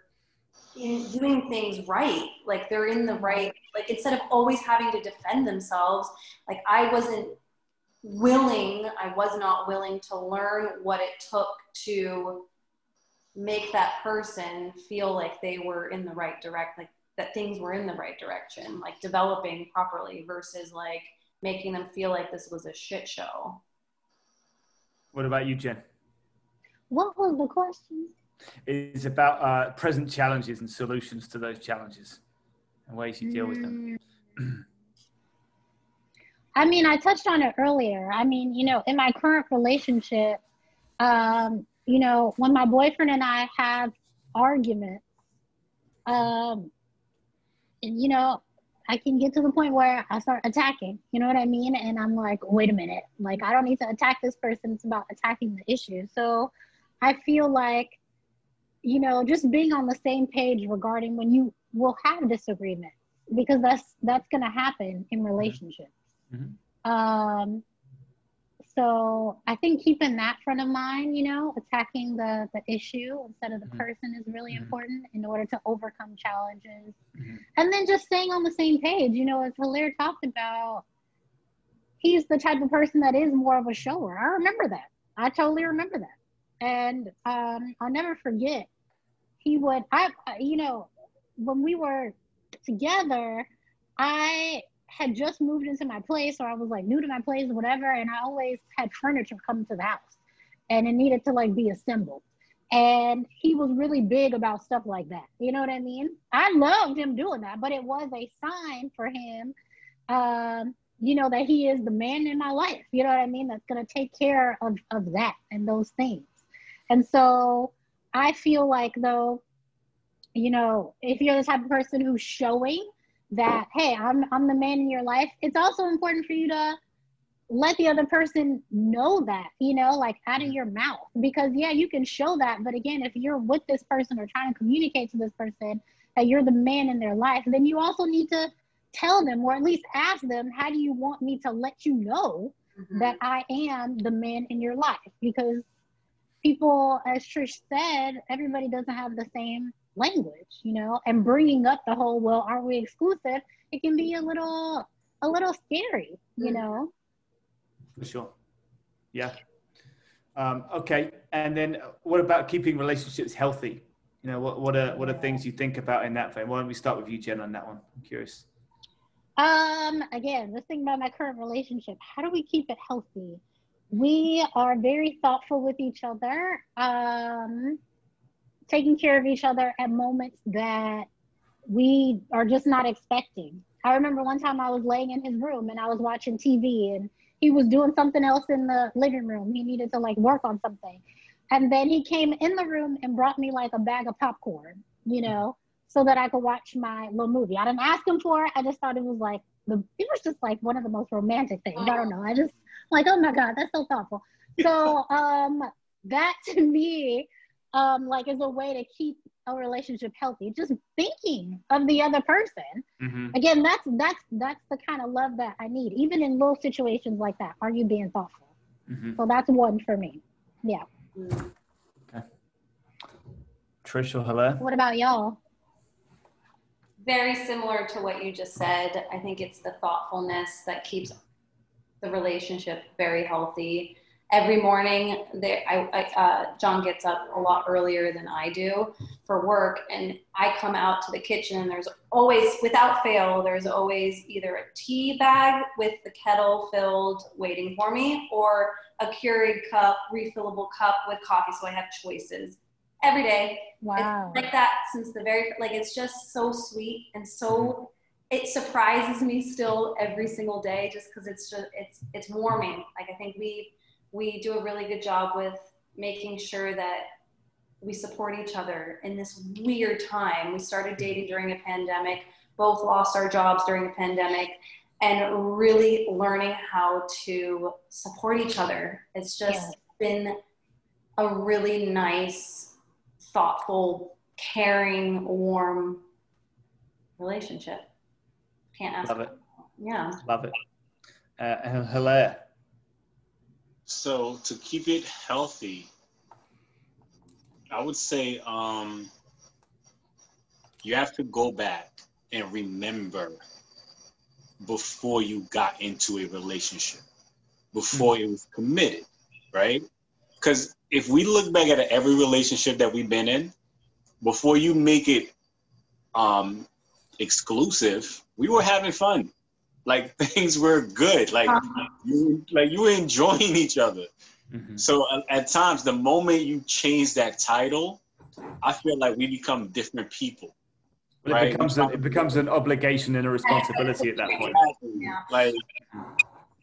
in doing things right, like they're in the right, like instead of always having to defend themselves, like I wasn't willing, I was not willing to learn what it took to make that person feel like they were in the right direct, like that things were in the right direction, like developing properly versus like making them feel like this was a shit show. What about you, Jen? What was the question? It's about uh, present challenges and solutions to those challenges and ways you deal with them. *clears throat* I mean, I touched on it earlier. I mean, you know, in my current relationship, um, you know, when my boyfriend and I have arguments, um, and, you know, I can get to the point where I start attacking. You know what I mean? And I'm like, wait a minute, like I don't need to attack this person. It's about attacking the issue. So I feel like, you know, just being on the same page regarding when you will have disagreements because that's that's gonna happen in relationships. Mhm. Um, so I think keeping that front of mind, you know, attacking the the issue instead of the Mhm. person is really Mhm. important in order to overcome challenges. Mhm. And then just staying on the same page, you know, as Hilaire talked about, he's the type of person that is more of a shower. I remember that. I totally remember that. And um, I'll never forget. He would, I- you know, when we were together, I had just moved into my place, or I was like new to my place, whatever. And I always had furniture come to the house, and it needed to like be assembled. And he was really big about stuff like that. You know what I mean? I loved him doing that, but it was a sign for him, um, you know, that he is the man in my life. You know what I mean? That's gonna take care of of that and those things. And so I feel like though, you know, if you're the type of person who's showing that, hey, I'm I'm the man in your life, it's also important for you to let the other person know that, you know, like out of your mouth. Because, yeah, you can show that. But again, if you're with this person or trying to communicate to this person that you're the man in their life, then you also need to tell them or at least ask them, how do you want me to let you know mm-hmm. that I am the man in your life? Because people, as Trish said, everybody doesn't have the same language, you know, and bringing up the whole, well, aren't we exclusive? It can be a little, a little scary, you mm-hmm. know? For sure. Yeah. Um, okay. And then what about keeping relationships healthy? You know, what, what are, what are things you think about in that frame? Why don't we start with you, Jen, on that one? I'm curious. Um, again, let's think about my current relationship. How do we keep it healthy? We are very thoughtful with each other, um, taking care of each other at moments that we are just not expecting. I remember one time I was laying in his room and I was watching TV and he was doing something else in the living room. He needed to like work on something. And then he came in the room and brought me like a bag of popcorn, you know, so that I could watch my little movie. I didn't ask him for it. I just thought it was like the it was just like one of the most romantic things. I don't know. I just like, oh my God, that's so thoughtful. So *laughs* um that to me um like as a way to keep a relationship healthy. Just thinking of the other person. Mm-hmm. Again, that's that's that's the kind of love that I need. Even in little situations like that. Are you being thoughtful? Mm-hmm. So that's one for me. Yeah. Okay. Trisha, hello. What about y'all? very similar to what you just said. I think it's the thoughtfulness that keeps the relationship very healthy. Every morning, they, I, I, uh, John gets up a lot earlier than I do for work, and I come out to the kitchen, and there's always, without fail, there's always either a tea bag with the kettle filled waiting for me, or a Keurig cup, refillable cup with coffee, so I have choices every day. Wow. It's like that since the very like it's just so sweet and so mm-hmm. it surprises me still every single day just because it's just it's it's warming. Like I think we we do a really good job with making sure that we support each other in this weird time. We started dating during a pandemic, both lost our jobs during the pandemic, and really learning how to support each other. It's just yeah. been a really nice thoughtful, caring, warm relationship. Can't ask. Love it. Yeah. Love it. Uh, Hilaire. So to keep it healthy, I would say um, you have to go back and remember before you got into a relationship, before mm-hmm. it was committed, right? Because if we look back at every relationship that we've been in, before you make it um, exclusive, we were having fun. Like *laughs* things were good. Like uh-huh. you, like you were enjoying each other. Mm-hmm. So uh, at times, the moment you change that title, I feel like we become different people. Well, right? It becomes a, it becomes an obligation and a responsibility at that point. Yeah. Like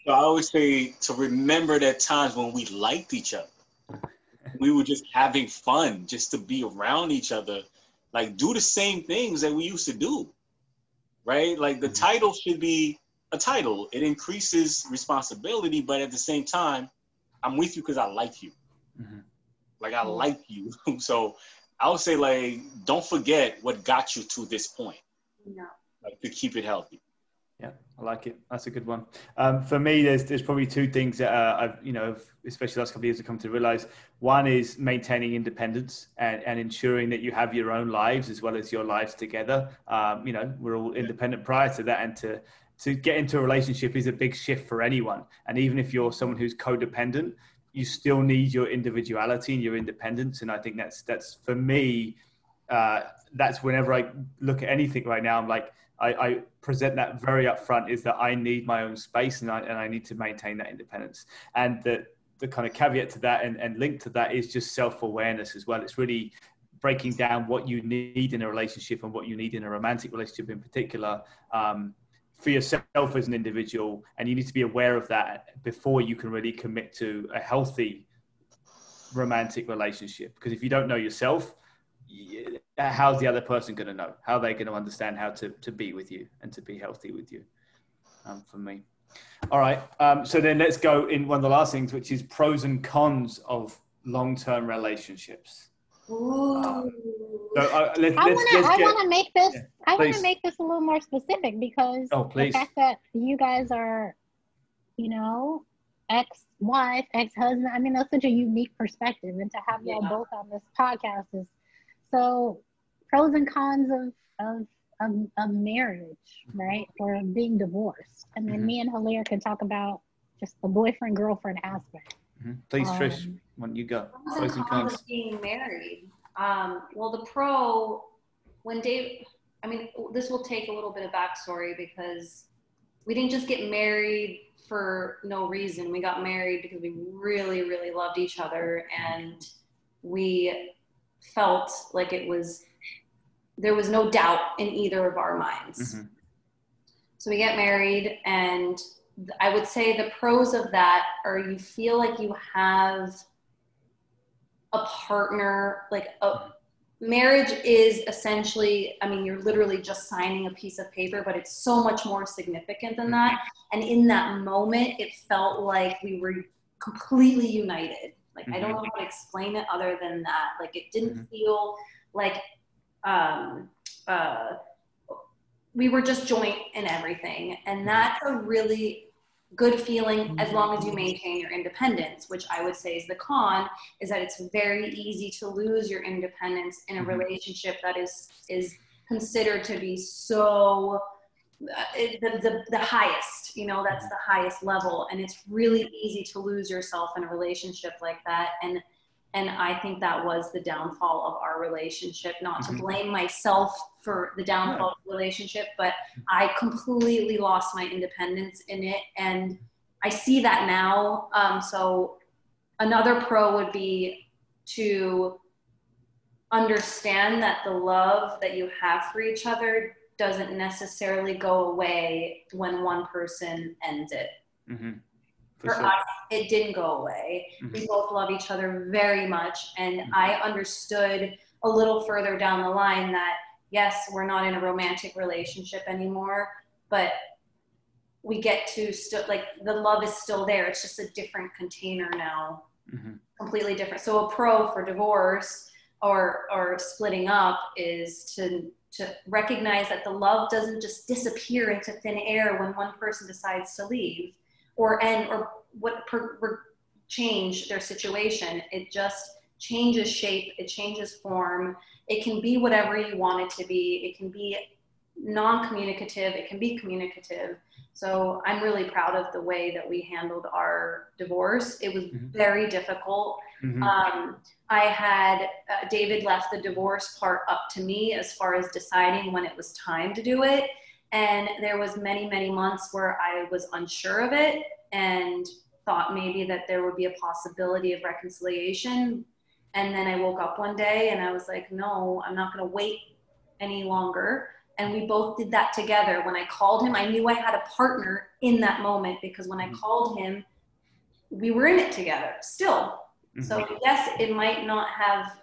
so I always say to remember that times when we liked each other we were just having fun just to be around each other like do the same things that we used to do right like the mm-hmm. title should be a title it increases responsibility but at the same time i'm with you because i like you mm-hmm. like i like you *laughs* so i would say like don't forget what got you to this point no. like to keep it healthy yeah, I like it. That's a good one. Um, for me, there's there's probably two things that uh, I've you know, especially the last couple of years, have come to realize. One is maintaining independence and, and ensuring that you have your own lives as well as your lives together. Um, you know, we're all independent prior to that, and to to get into a relationship is a big shift for anyone. And even if you're someone who's codependent, you still need your individuality and your independence. And I think that's that's for me. Uh, that's whenever I look at anything right now, I'm like, I, I, present that very upfront is that I need my own space and I, and I need to maintain that independence. And the, the kind of caveat to that and, and link to that is just self awareness as well. It's really breaking down what you need in a relationship and what you need in a romantic relationship in particular um, for yourself as an individual. And you need to be aware of that before you can really commit to a healthy romantic relationship. Because if you don't know yourself, how's the other person going to know? How are they going to understand how to, to be with you and to be healthy with you? Um, for me. All right. Um, so then let's go in one of the last things, which is pros and cons of long-term relationships. Ooh. So, uh, let, I want to make this. Yeah, I want to make this a little more specific because oh, please. the fact that you guys are, you know, ex-wife, ex-husband. I mean, that's such a unique perspective, and to have y'all both on this podcast is so pros and cons of of of, of marriage, right? Or being divorced. I mean, mm-hmm. me and Hilaire can talk about just the boyfriend girlfriend aspect. Mm-hmm. Please, um, Trish, when you go. Pros and cons of being married. Um, well, the pro, when Dave, I mean, this will take a little bit of backstory because we didn't just get married for no reason. We got married because we really, really loved each other and we felt like it was there was no doubt in either of our minds. Mm-hmm. So we get married, and I would say the pros of that are you feel like you have a partner, like a marriage is essentially, I mean, you're literally just signing a piece of paper, but it's so much more significant than that. Mm-hmm. And in that moment, it felt like we were completely united. Like, mm-hmm. I don't mm-hmm. know how to explain it other than that. Like, it didn't mm-hmm. feel like um, uh, we were just joint in everything. And mm-hmm. that's a really good feeling as long as you maintain your independence, which I would say is the con, is that it's very easy to lose your independence in a mm-hmm. relationship that is is considered to be so uh, the, the, the highest, you know, that's the highest level. And it's really easy to lose yourself in a relationship like that. And and i think that was the downfall of our relationship not to mm-hmm. blame myself for the downfall of the relationship but i completely lost my independence in it and i see that now um, so another pro would be to understand that the love that you have for each other doesn't necessarily go away when one person ends it mm-hmm. For, for sure. us, it didn't go away. Mm-hmm. We both love each other very much. And mm-hmm. I understood a little further down the line that, yes, we're not in a romantic relationship anymore, but we get to still, like, the love is still there. It's just a different container now, mm-hmm. completely different. So, a pro for divorce or, or splitting up is to to recognize that the love doesn't just disappear into thin air when one person decides to leave or end or what per, per change their situation. It just changes shape, it changes form. It can be whatever you want it to be. It can be non-communicative, it can be communicative. So I'm really proud of the way that we handled our divorce. It was mm-hmm. very difficult. Mm-hmm. Um, I had uh, David left the divorce part up to me as far as deciding when it was time to do it and there was many many months where i was unsure of it and thought maybe that there would be a possibility of reconciliation and then i woke up one day and i was like no i'm not going to wait any longer and we both did that together when i called him i knew i had a partner in that moment because when i mm-hmm. called him we were in it together still mm-hmm. so yes it might not have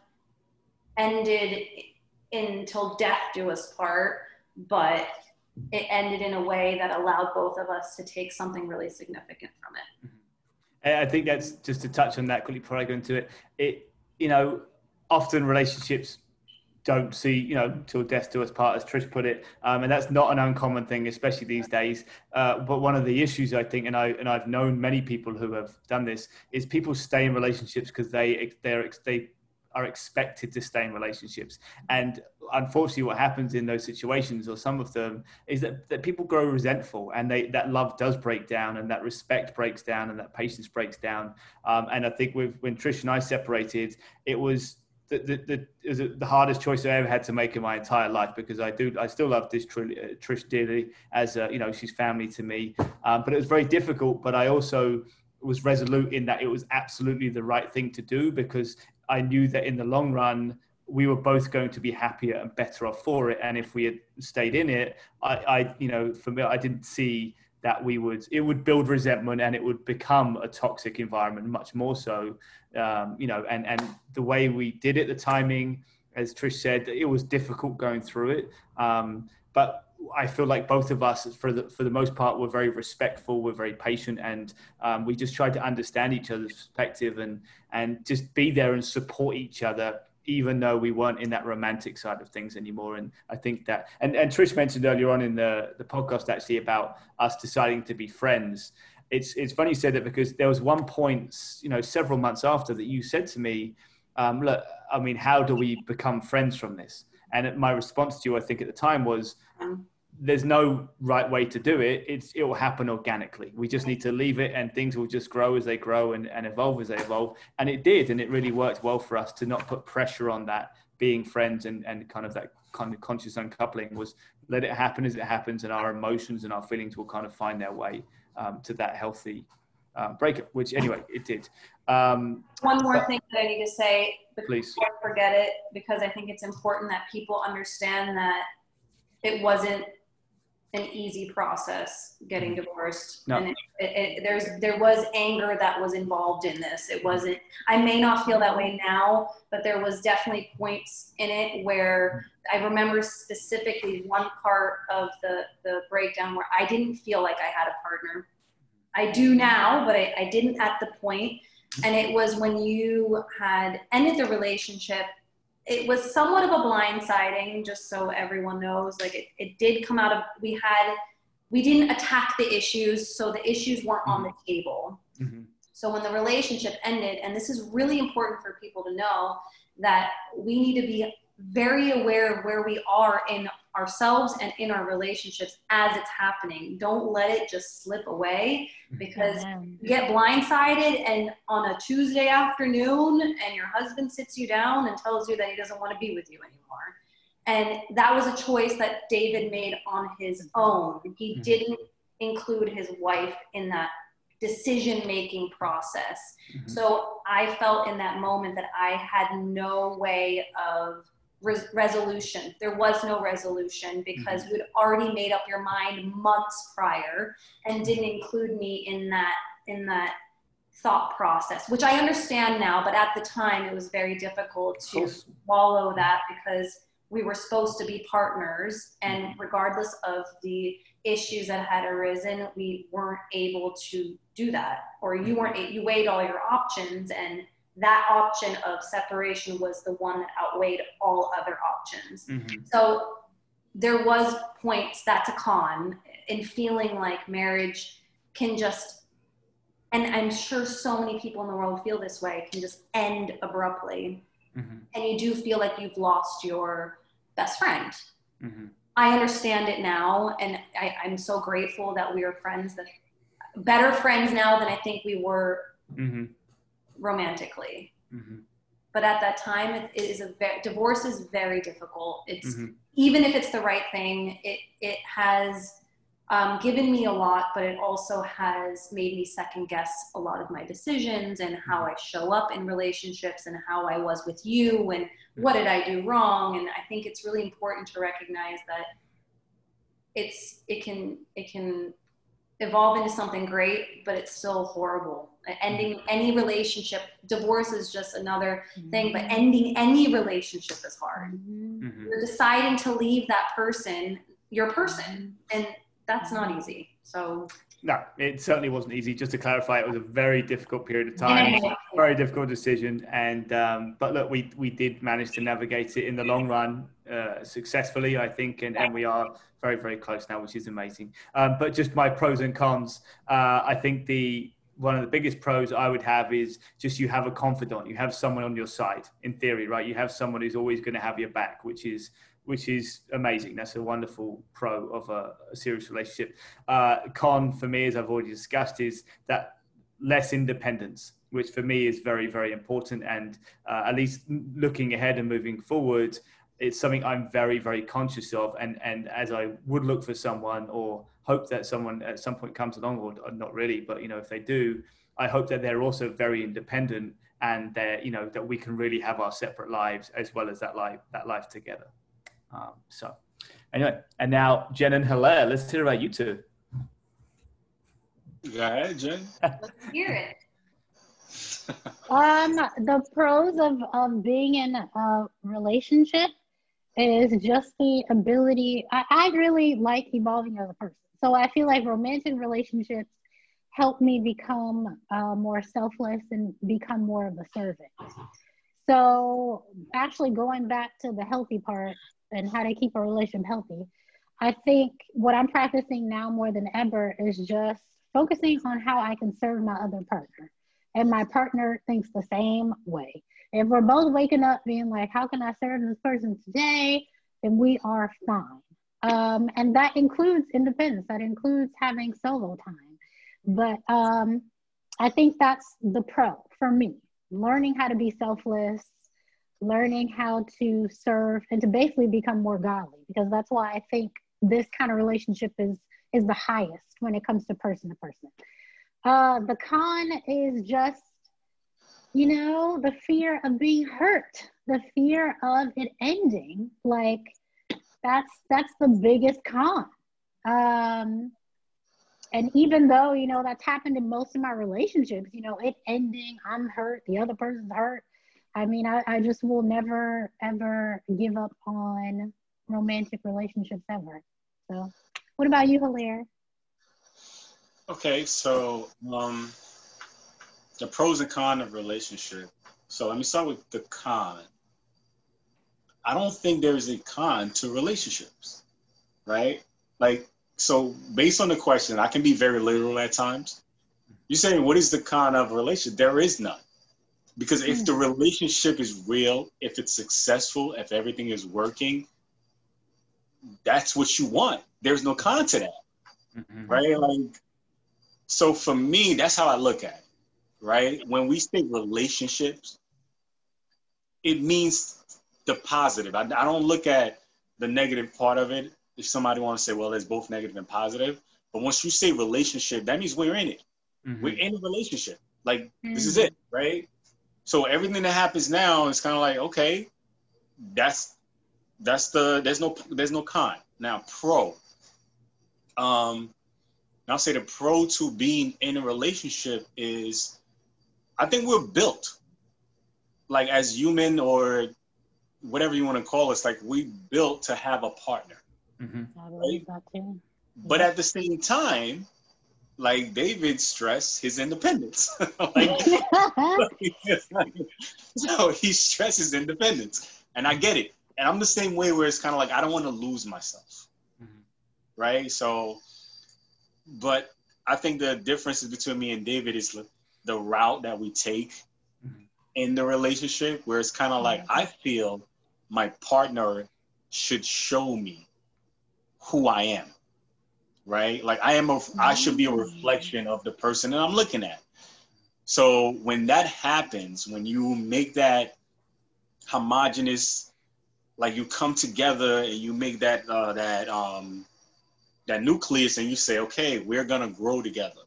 ended until death do us part but it ended in a way that allowed both of us to take something really significant from it. Mm-hmm. I think that's just to touch on that quickly before I go into it. It, you know, often relationships don't see, you know, till death do us part, as Trish put it, um, and that's not an uncommon thing, especially these days. Uh, but one of the issues I think, and I and I've known many people who have done this, is people stay in relationships because they they're they are expected to stay in relationships. And unfortunately, what happens in those situations, or some of them, is that, that people grow resentful and they, that love does break down and that respect breaks down and that patience breaks down. Um, and I think when Trish and I separated, it was the, the, the, the hardest choice I ever had to make in my entire life because I do I still love this Trish, Trish dearly as a, you know she's family to me um, but it was very difficult but I also was resolute in that it was absolutely the right thing to do because I knew that in the long run, we were both going to be happier and better off for it. And if we had stayed in it, I, I, you know, for me, I didn't see that we would, it would build resentment and it would become a toxic environment much more so, um, you know, and, and the way we did it, the timing, as Trish said, it was difficult going through it. Um, but I feel like both of us, for the for the most part, were very respectful, we're very patient, and um, we just tried to understand each other's perspective and and just be there and support each other, even though we weren't in that romantic side of things anymore. And I think that, and and Trish mentioned earlier on in the the podcast actually about us deciding to be friends. It's it's funny you said that because there was one point, you know, several months after that you said to me, um, look, I mean, how do we become friends from this? And my response to you, I think at the time was, there's no right way to do it. It's it will happen organically. We just need to leave it, and things will just grow as they grow and, and evolve as they evolve. And it did, and it really worked well for us to not put pressure on that being friends and, and kind of that kind of conscious uncoupling was let it happen as it happens, and our emotions and our feelings will kind of find their way um, to that healthy um, breakup. Which anyway, it did. Um, One more but, thing that I need to say please I forget it because I think it's important that people understand that it wasn't an easy process getting mm-hmm. divorced no. and it, it, it, there's there was anger that was involved in this it wasn't i may not feel that way now but there was definitely points in it where i remember specifically one part of the the breakdown where i didn't feel like i had a partner i do now but i, I didn't at the point. point and it was when you had ended the relationship it was somewhat of a blindsiding just so everyone knows like it, it did come out of we had we didn't attack the issues so the issues weren't mm-hmm. on the mm-hmm. table mm-hmm. so when the relationship ended and this is really important for people to know that we need to be very aware of where we are in ourselves and in our relationships as it's happening. Don't let it just slip away because you get blindsided and on a Tuesday afternoon and your husband sits you down and tells you that he doesn't want to be with you anymore. And that was a choice that David made on his own. He mm-hmm. didn't include his wife in that decision making process. Mm-hmm. So I felt in that moment that I had no way of res- resolution. There was no resolution because mm-hmm. you had already made up your mind months prior and didn't include me in that in that thought process, which I understand now, but at the time it was very difficult to swallow that because we were supposed to be partners and mm-hmm. regardless of the issues that had arisen, we weren't able to do that or you mm-hmm. weren't you weighed all your options and that option of separation was the one that outweighed all other options. Mm-hmm. So there was points that's a con in feeling like marriage can just and I'm sure so many people in the world feel this way can just end abruptly. Mm-hmm. And you do feel like you've lost your best friend. Mm-hmm. I understand it now, and I, am so grateful that we are friends, that better friends now than I think we were mm-hmm romantically. Mm-hmm. But at that time, it, it is a very, divorce is very difficult. It's mm-hmm. even if it's the right thing, it it has um, given me a lot, but it also has made me second guess a lot of my decisions and how mm-hmm. I show up in relationships and how I was with you and what did I do wrong. And I think it's really important to recognize that it's it can it can evolve into something great, but it's still horrible. Ending mm-hmm. any relationship, divorce is just another thing, but mm-hmm. ending any relationship is hard. Mm-hmm. You're deciding to leave that person, your person, and that's not easy. So no, it certainly wasn't easy. Just to clarify, it was a very difficult period of time, very difficult decision. And um, but look, we we did manage to navigate it in the long run uh, successfully, I think, and, and we are very very close now, which is amazing. Um, but just my pros and cons. Uh, I think the one of the biggest pros I would have is just you have a confidant, you have someone on your side. In theory, right? You have someone who's always going to have your back, which is which is amazing. That's a wonderful pro of a, a serious relationship. Uh, con for me, as I've already discussed, is that less independence, which for me is very, very important. And uh, at least looking ahead and moving forward, it's something I'm very, very conscious of. And, and as I would look for someone or hope that someone at some point comes along, or, or not really, but you know, if they do, I hope that they're also very independent and that you know that we can really have our separate lives as well as that life that life together. Um, so, anyway, and now Jen and Hilaire, let's hear about you two. Go ahead, Jen. let's hear it. um, the pros of, of being in a relationship is just the ability. I, I really like evolving as a person. So I feel like romantic relationships help me become uh, more selfless and become more of a servant. So actually going back to the healthy part and how to keep a relationship healthy, I think what I'm practicing now more than ever is just focusing on how I can serve my other partner. And my partner thinks the same way. If we're both waking up being like, how can I serve this person today? Then we are fine. Um, and that includes independence, that includes having solo time. But um, I think that's the pro for me learning how to be selfless, learning how to serve, and to basically become more godly, because that's why I think this kind of relationship is is the highest when it comes to person to person. Uh, the con is just you know, the fear of being hurt, the fear of it ending. Like that's that's the biggest con. Um, and even though you know that's happened in most of my relationships, you know, it ending, I'm hurt, the other person's hurt. I mean, I, I just will never ever give up on romantic relationships ever. So, what about you, Hilaire? Okay, so um, the pros and cons of relationship. So let me start with the con. I don't think there's a con to relationships, right? Like, so based on the question, I can be very literal at times. You're saying, what is the con of a relationship? There is none. Because if the relationship is real, if it's successful, if everything is working, that's what you want. There's no con to that, mm-hmm. right? Like, so for me, that's how I look at it right? When we say relationships, it means the positive. I, I don't look at the negative part of it. If somebody want to say, well, there's both negative and positive, but once you say relationship, that means we're in it. Mm-hmm. We're in a relationship. Like mm-hmm. this is it, right? So everything that happens now is kind of like, okay, that's that's the there's no there's no con. Now pro. Um I'll say the pro to being in a relationship is I think we're built like as human or whatever you want to call us, like we built to have a partner. Mm-hmm. Right? But at the same time, like David stressed his independence. *laughs* like, *laughs* so he stresses independence. And I get it. And I'm the same way where it's kind of like I don't want to lose myself. Mm-hmm. Right. So but I think the differences between me and David is the route that we take mm-hmm. in the relationship where it's kind of like mm-hmm. I feel my partner should show me who I am. Right? Like I am a I should be a reflection of the person that I'm looking at. So when that happens, when you make that homogenous like you come together and you make that uh, that um that nucleus and you say okay we're gonna grow together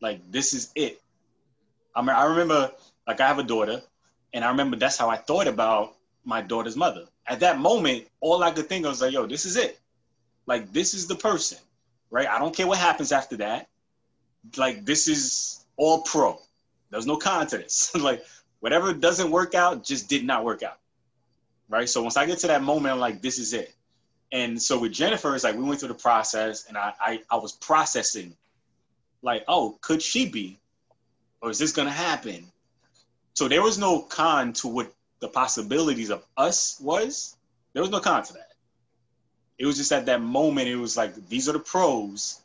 like this is it I mean, I remember, like, I have a daughter, and I remember that's how I thought about my daughter's mother. At that moment, all I could think of was like, yo, this is it. Like, this is the person, right? I don't care what happens after that. Like, this is all pro. There's no con to this. like, whatever doesn't work out just did not work out, right? So once I get to that moment, I'm like, this is it. And so with Jennifer, it's like we went through the process, and I, I, I was processing, like, oh, could she be or is this going to happen? So there was no con to what the possibilities of us was. There was no con to that. It was just at that moment, it was like, these are the pros.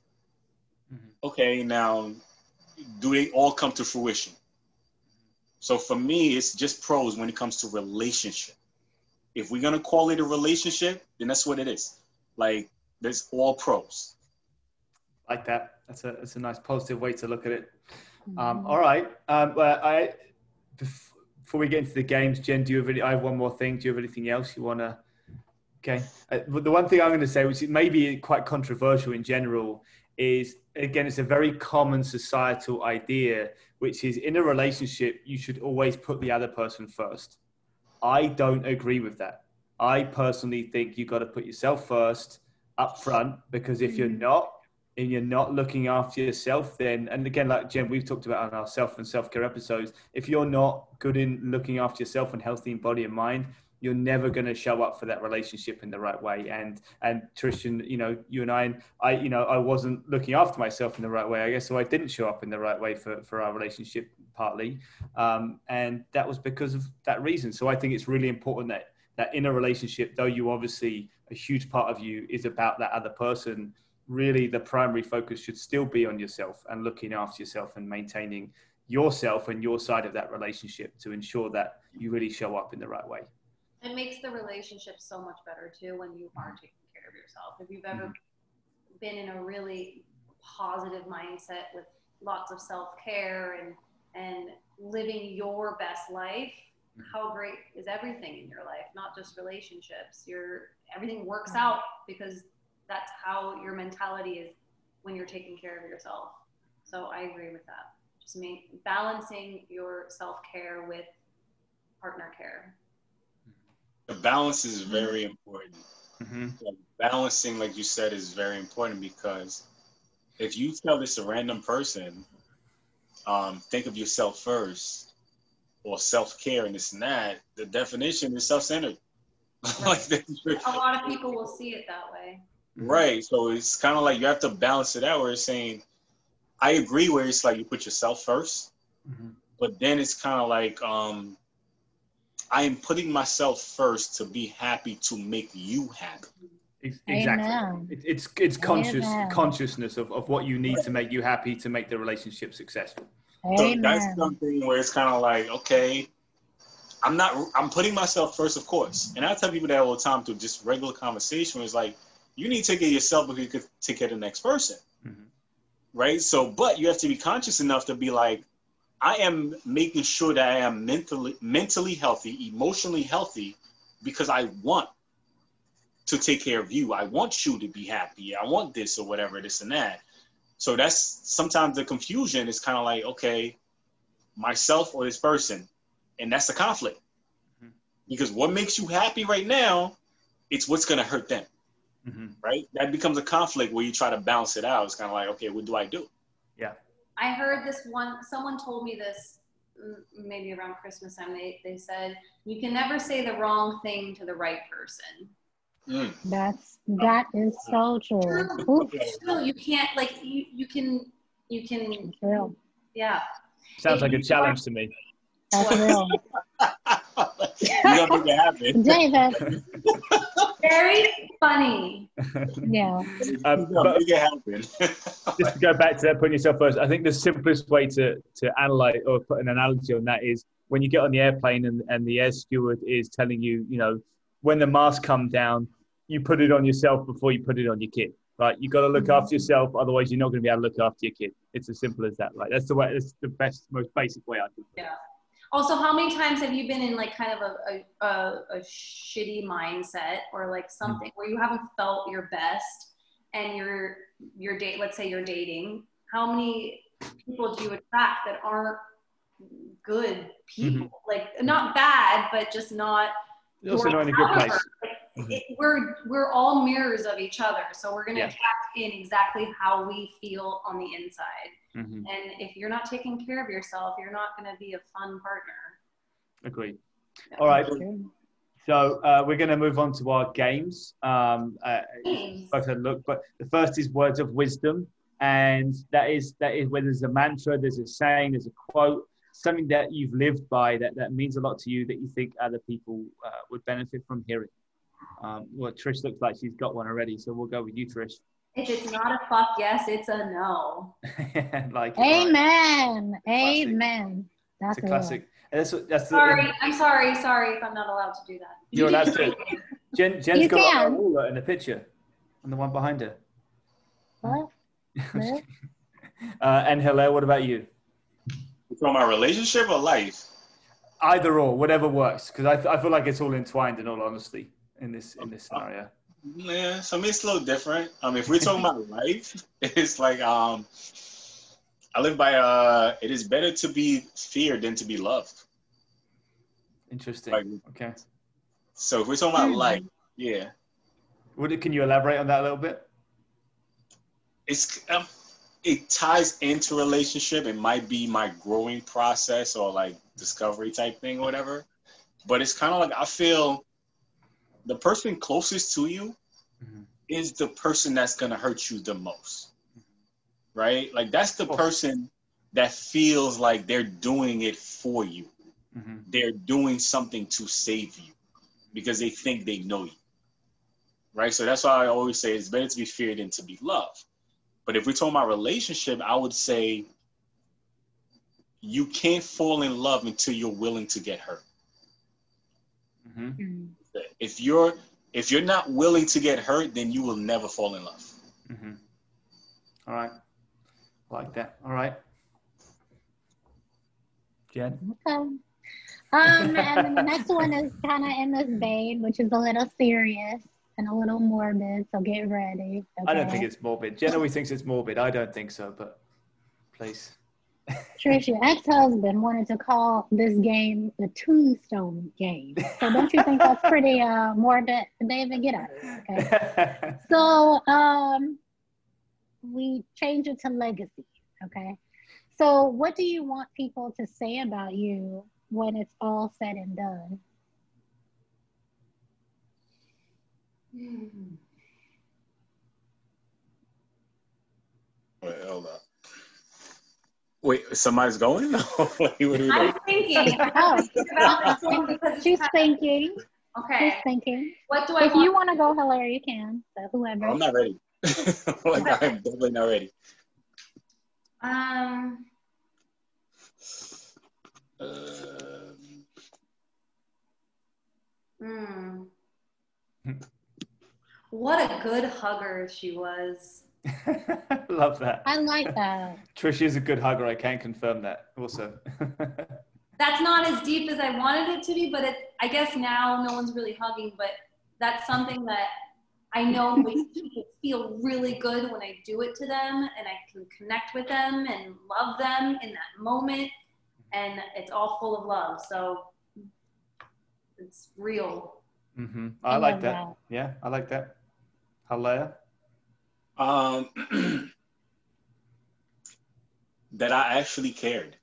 Mm-hmm. Okay, now do they all come to fruition? So for me, it's just pros when it comes to relationship. If we're gonna call it a relationship, then that's what it is. Like there's all pros. Like that. That's a that's a nice positive way to look at it. Um, all right. Um, well, I before we get into the games, Jen, do you have any, I have one more thing. Do you have anything else you want to? Okay. Uh, the one thing I'm going to say, which may be quite controversial in general, is again, it's a very common societal idea, which is in a relationship, you should always put the other person first. I don't agree with that. I personally think you've got to put yourself first up front because if you're mm. not, and you're not looking after yourself, then, and again, like Jen, we've talked about on our self and self care episodes, if you're not good in looking after yourself and healthy in body and mind, you're never going to show up for that relationship in the right way. And and Tristan, you know, you and I, I, you know, I wasn't looking after myself in the right way, I guess, so I didn't show up in the right way for for our relationship partly, um, and that was because of that reason. So I think it's really important that that in a relationship, though you obviously a huge part of you is about that other person. Really, the primary focus should still be on yourself and looking after yourself and maintaining yourself and your side of that relationship to ensure that you really show up in the right way. It makes the relationship so much better too when you are taking care of yourself. If you've ever mm-hmm. been in a really positive mindset with lots of self-care and and living your best life, mm-hmm. how great is everything in your life, not just relationships. Your everything works mm-hmm. out because that's how your mentality is when you're taking care of yourself. So I agree with that. Just make, balancing your self-care with partner care the balance is very important. Mm-hmm. balancing, like you said, is very important because if you tell this a random person, um, think of yourself first, or self care and this and that, the definition is self centered. *laughs* like a lot of people will see it that way. Right. So it's kind of like you have to balance it out where it's saying, I agree where it's like you put yourself 1st mm-hmm. but then it's kind of like um, I am putting myself first to be happy to make you happy. Exactly. It, it's it's conscious Amen. consciousness of, of what you need to make you happy to make the relationship successful. So that's something where it's kind of like, okay, I'm not I'm putting myself first, of course. And I tell people that all the time through just regular conversation It's like, you need to take care of yourself before you can take care of the next person. Mm-hmm. Right? So but you have to be conscious enough to be like, I am making sure that I am mentally mentally healthy, emotionally healthy, because I want to take care of you. I want you to be happy. I want this or whatever, this and that. So that's sometimes the confusion is kind of like, okay, myself or this person. And that's the conflict. Mm-hmm. Because what makes you happy right now, it's what's going to hurt them. Mm-hmm. Right? That becomes a conflict where you try to balance it out. It's kind of like, okay, what do I do? Yeah. I heard this one, someone told me this mm, maybe around Christmas time. They, they said, you can never say the wrong thing to the right person. Mm. That's, that is so true. No, you can't, like, you, you can, you can, true. yeah. Sounds like a challenge to me. That's real. *laughs* *laughs* *laughs* you don't make it happen. David. Very funny. Yeah. Um, but *laughs* just to go back to that, putting yourself first, I think the simplest way to, to analyze or put an analogy on that is when you get on the airplane and, and the air steward is telling you, you know, when the mask comes down, you put it on yourself before you put it on your kid. Right, you got to look mm-hmm. after yourself, otherwise you're not going to be able to look after your kid. It's as simple as that. Right, that's the way. That's the best, most basic way I think. Yeah also how many times have you been in like kind of a, a, a, a shitty mindset or like something where you haven't felt your best and you're you're date let's say you're dating how many people do you attract that aren't good people mm-hmm. like not bad but just not also not in a good place mm-hmm. it, we're we're all mirrors of each other so we're going to yeah. attract in exactly how we feel on the inside Mm-hmm. And if you're not taking care of yourself, you're not going to be a fun partner. Agreed. Yeah. All right. So uh, we're going to move on to our games. Um, uh, both had a look, but the first is words of wisdom, and that is that is where there's a mantra, there's a saying, there's a quote, something that you've lived by that that means a lot to you that you think other people uh, would benefit from hearing. Um, well, Trish looks like she's got one already, so we'll go with you, Trish. If it's not a fuck yes, it's a no. *laughs* like Amen. Amen. That's a classic. That's, that's sorry, the, I'm sorry, sorry if I'm not allowed to do that. You're allowed to. Jen, Jen's you got can. a ruler in the picture, and the one behind her. What? *laughs* uh, and hello, what about you? From my relationship or life? Either or, whatever works. Because I, I feel like it's all entwined. In all honesty, in this in this scenario. Yeah, so I mean, it's a little different. Um, if we're talking about *laughs* life, it's like um, I live by uh, it is better to be feared than to be loved. Interesting. Like, okay. So if we're talking about mm-hmm. life, yeah. Would it, can you elaborate on that a little bit? It's um, it ties into relationship. It might be my growing process or like discovery type thing or whatever. But it's kind of like I feel the person closest to you Mm-hmm. is the person that's gonna hurt you the most. Right? Like that's the course. person that feels like they're doing it for you. Mm-hmm. They're doing something to save you because they think they know you. Right? So that's why I always say it's better to be feared than to be loved. But if we're talking about relationship, I would say you can't fall in love until you're willing to get hurt. Mm-hmm. If you're if you're not willing to get hurt, then you will never fall in love. Mm-hmm. All right. I like that. All right. Jen? Okay. Um, and the next one is kind of in this vein, which is a little serious and a little morbid. So get ready. I don't think it's morbid. Jen always thinks it's morbid. I don't think so, but please. Trish, your ex-husband wanted to call this game the Tombstone game. So don't you think that's pretty uh, morbid? David, get out of here. Okay. *laughs* So um, we change it to legacy. Okay. So what do you want people to say about you when it's all said and done? Wait, hold up. Wait, somebody's going? *laughs* what are we doing? I'm thinking. *laughs* Oh, Think about this one because she's thinking. of- She's thinking. What do I If want? you want to go, Hilaire, you can. So whoever. I'm not ready. *laughs* like I'm definitely not ready. Um. Um, Hmm. What a good hugger she was. *laughs* Love that. I like that. Trish is a good hugger. I can confirm that also. *laughs* That's not as deep as I wanted it to be, but it, I guess now no one's really hugging, but that's something that I know *laughs* makes people feel really good when I do it to them and I can connect with them and love them in that moment. And it's all full of love. So it's real. hmm I I like that. that. Yeah, I like that. Hilaire? Um, *clears throat* that I actually cared.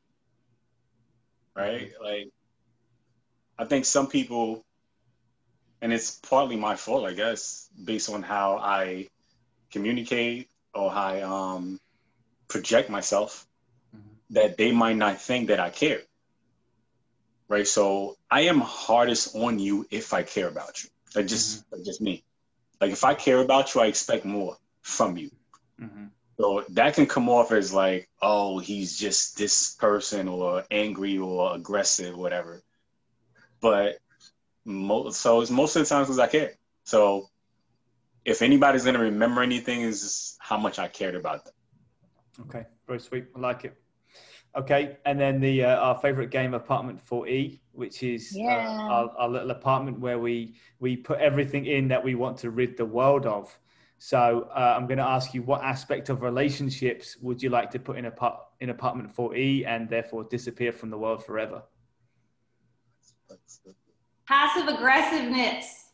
Right? Like, I think some people, and it's partly my fault, I guess, based on how I communicate or how I um, project myself, Mhm. that they might not think that I care. Right? So I am hardest on you if I care about you. That's just, that's just me. Like, if I care about you, I expect more from you. hmm So that can come off as like, oh, he's just this person or angry or aggressive, whatever. But mo- so it's most of the times because I care. So if anybody's gonna remember anything, is how much I cared about them. Okay, very sweet. I like it. Okay, and then the uh, our favorite game, Apartment 4E, which is Yeah. uh, our, our little apartment where we we put everything in that we want to rid the world of. So uh, I'm going to ask you, what aspect of relationships would you like to put in a part in Apartment 4E and therefore disappear from the world forever? Passive aggressiveness.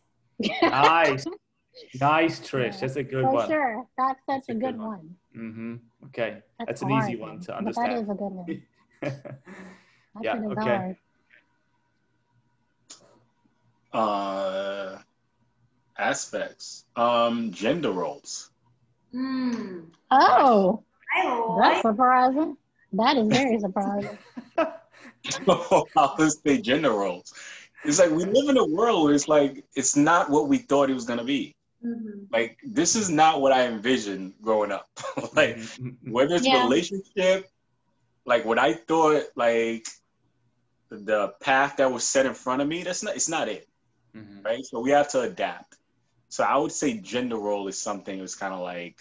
Nice, *laughs* nice, Trish. That's a good For one. sure. That's such That's a a good good one. one. hmm Okay, That's, That's an easy one to understand. is a good one. *laughs* Yeah, okay. hard. Uh, aspects, um, gender roles. Hmm. Oh, I that's like surprising. That is very surprising. *laughs* *laughs* I would say gender roles. It's like we live in a world where it's like it's not what we thought it was gonna be. Mhm. Like this is not what I envisioned growing up. *laughs* like Mhm. whether it's Yeah. relationship, like what I thought, like the path that was set in front of me, that's not it's not it, Mhm. right? So we have to adapt. So I would say gender role is something that's kind of like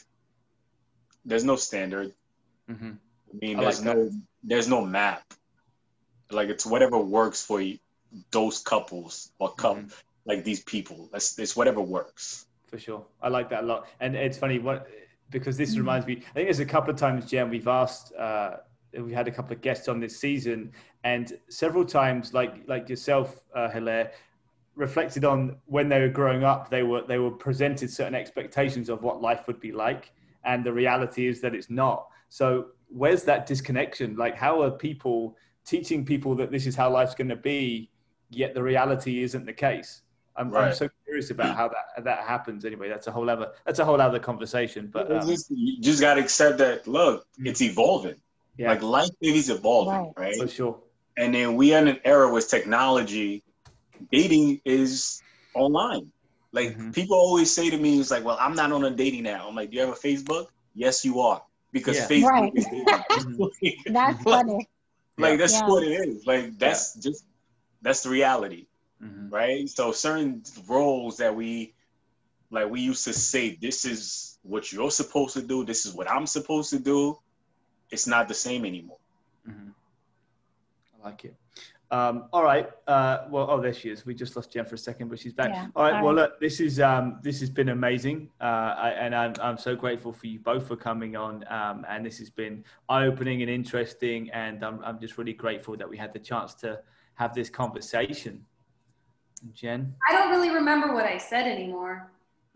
there's no standard. Mhm. I mean, I there's like no there's no map. Like it's whatever works for you, those couples or couple, Mhm. like these people. That's it's whatever works. for sure. I like that a lot. And it's funny what because this Mm. reminds me. I think there's a couple of times, Jen, we've asked. Uh, we had a couple of guests on this season, and several times, like like yourself, uh, Hilaire, reflected on when they were growing up. They were they were presented certain expectations of what life would be like, and the reality is that it's not. So where's that disconnection? Like, how are people teaching people that this is how life's going to be, yet the reality isn't the case? I'm, right. I'm so curious about how that that happens. Anyway, that's a whole other that's a whole other conversation. But um, just, you just got to accept that. Look, mm. it's evolving. Yeah. Like life is evolving, right. right? For sure. And then we are in an era with technology. Dating is online. Like mm-hmm. people always say to me, "It's like, well, I'm not on a dating now." I'm like, "Do you have a Facebook?" Yes, you are, because yeah. Facebook right. is dating. *laughs* *laughs* that's funny. Like that's yeah. what it is. Like that's just that's the reality mm-hmm. right? So certain roles that we like we used to say this is what you're supposed to do, this is what I'm supposed to do. It's not the same anymore. Mm-hmm. I like it. Um, all right. Uh, well, oh, there she is. We just lost Jen for a second, but she's back. Yeah. All right. Well, look, this is um, this has been amazing, uh, I, and I'm I'm so grateful for you both for coming on. Um, and this has been eye opening and interesting, and I'm I'm just really grateful that we had the chance to have this conversation. Jen? I don't really remember what I said anymore. *laughs* *laughs*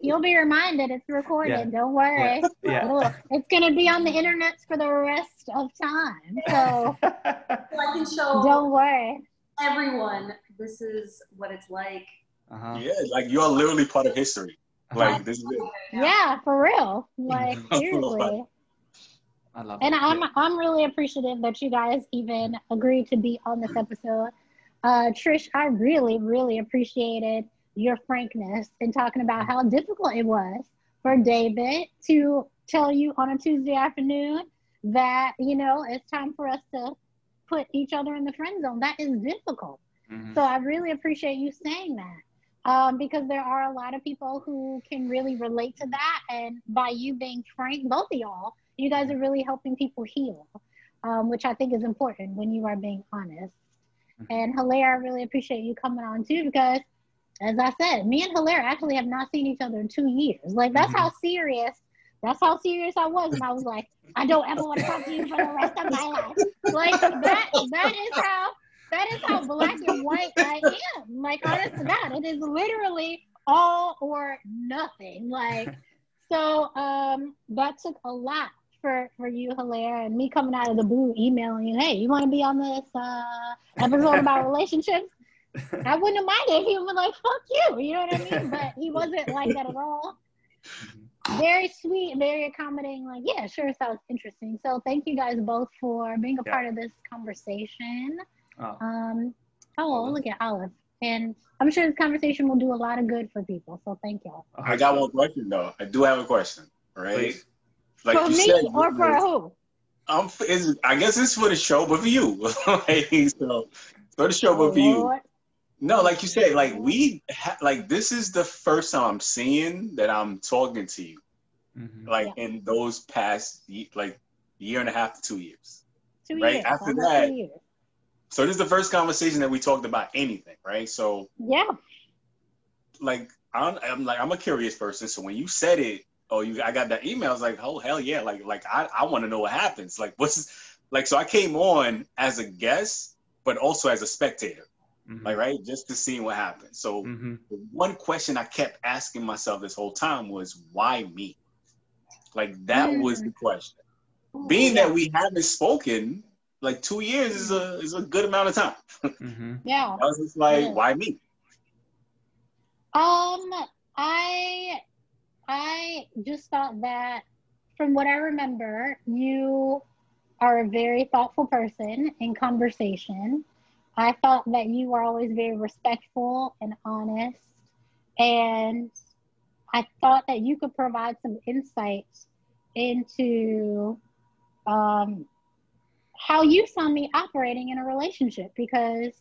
You'll be reminded it's recorded. Yeah. Don't worry. Yeah. It's going to be on the internet for the rest of time. So, so *laughs* I can show Don't worry. everyone this is what it's like. Uh-huh. Yeah, like you're literally part of history. Like this is it. Yeah, for real. Like *laughs* seriously. I love and it. I'm I'm really appreciative that you guys even agreed to be on this episode. Uh, Trish, I really, really appreciated your frankness in talking about how difficult it was for David to tell you on a Tuesday afternoon that, you know, it's time for us to put each other in the friend zone. That is difficult. Mm-hmm. So I really appreciate you saying that um, because there are a lot of people who can really relate to that. And by you being frank, both of y'all, you guys are really helping people heal, um, which I think is important when you are being honest. And Hilaire, I really appreciate you coming on too because, as I said, me and Hilaire actually have not seen each other in two years. Like that's how serious. That's how serious I was, and I was like, I don't ever want to talk to you for the rest of my life. Like that. That is how. That is how black and white I am. Like honest to God, it is literally all or nothing. Like so, um, that took a lot for for you, Hilaire, and me coming out of the blue emailing you, hey, you want to be on this uh, episode about relationships? I *laughs* wouldn't have minded if he was like, fuck you, you know what I mean? But he wasn't like that at all. Very sweet, very accommodating. Like, yeah, sure, sounds interesting. So, thank you guys both for being a yeah. part of this conversation. Oh. Um, oh, look at Olive. And I'm sure this conversation will do a lot of good for people. So, thank y'all. I got one question though. I do have a question. Right. Please. Like for you me said, or for who? I'm. I guess it's for the show, but for you. *laughs* like, so for the show, but for you. No, like you said, like we, ha- like this is the first time I'm seeing that I'm talking to you, mm-hmm. like yeah. in those past like year and a half to two years. Two right years. after that. So this is the first conversation that we talked about anything, right? So yeah, like I'm, I'm like I'm a curious person. So when you said it, oh, you, I got that email. I was like, oh hell yeah, like like I, I want to know what happens. Like what's like so I came on as a guest, but also as a spectator. Mm-hmm. Like right, just to see what happens. So mm-hmm. one question I kept asking myself this whole time was why me? Like that mm-hmm. was the question. Being yeah. that we haven't spoken, like two years is a is a good amount of time. Mm-hmm. yeah. *laughs* I was just like, yeah. why me? Um, I I just thought that from what I remember, you are a very thoughtful person in conversation. I thought that you were always very respectful and honest. And I thought that you could provide some insight into um, how you saw me operating in a relationship because,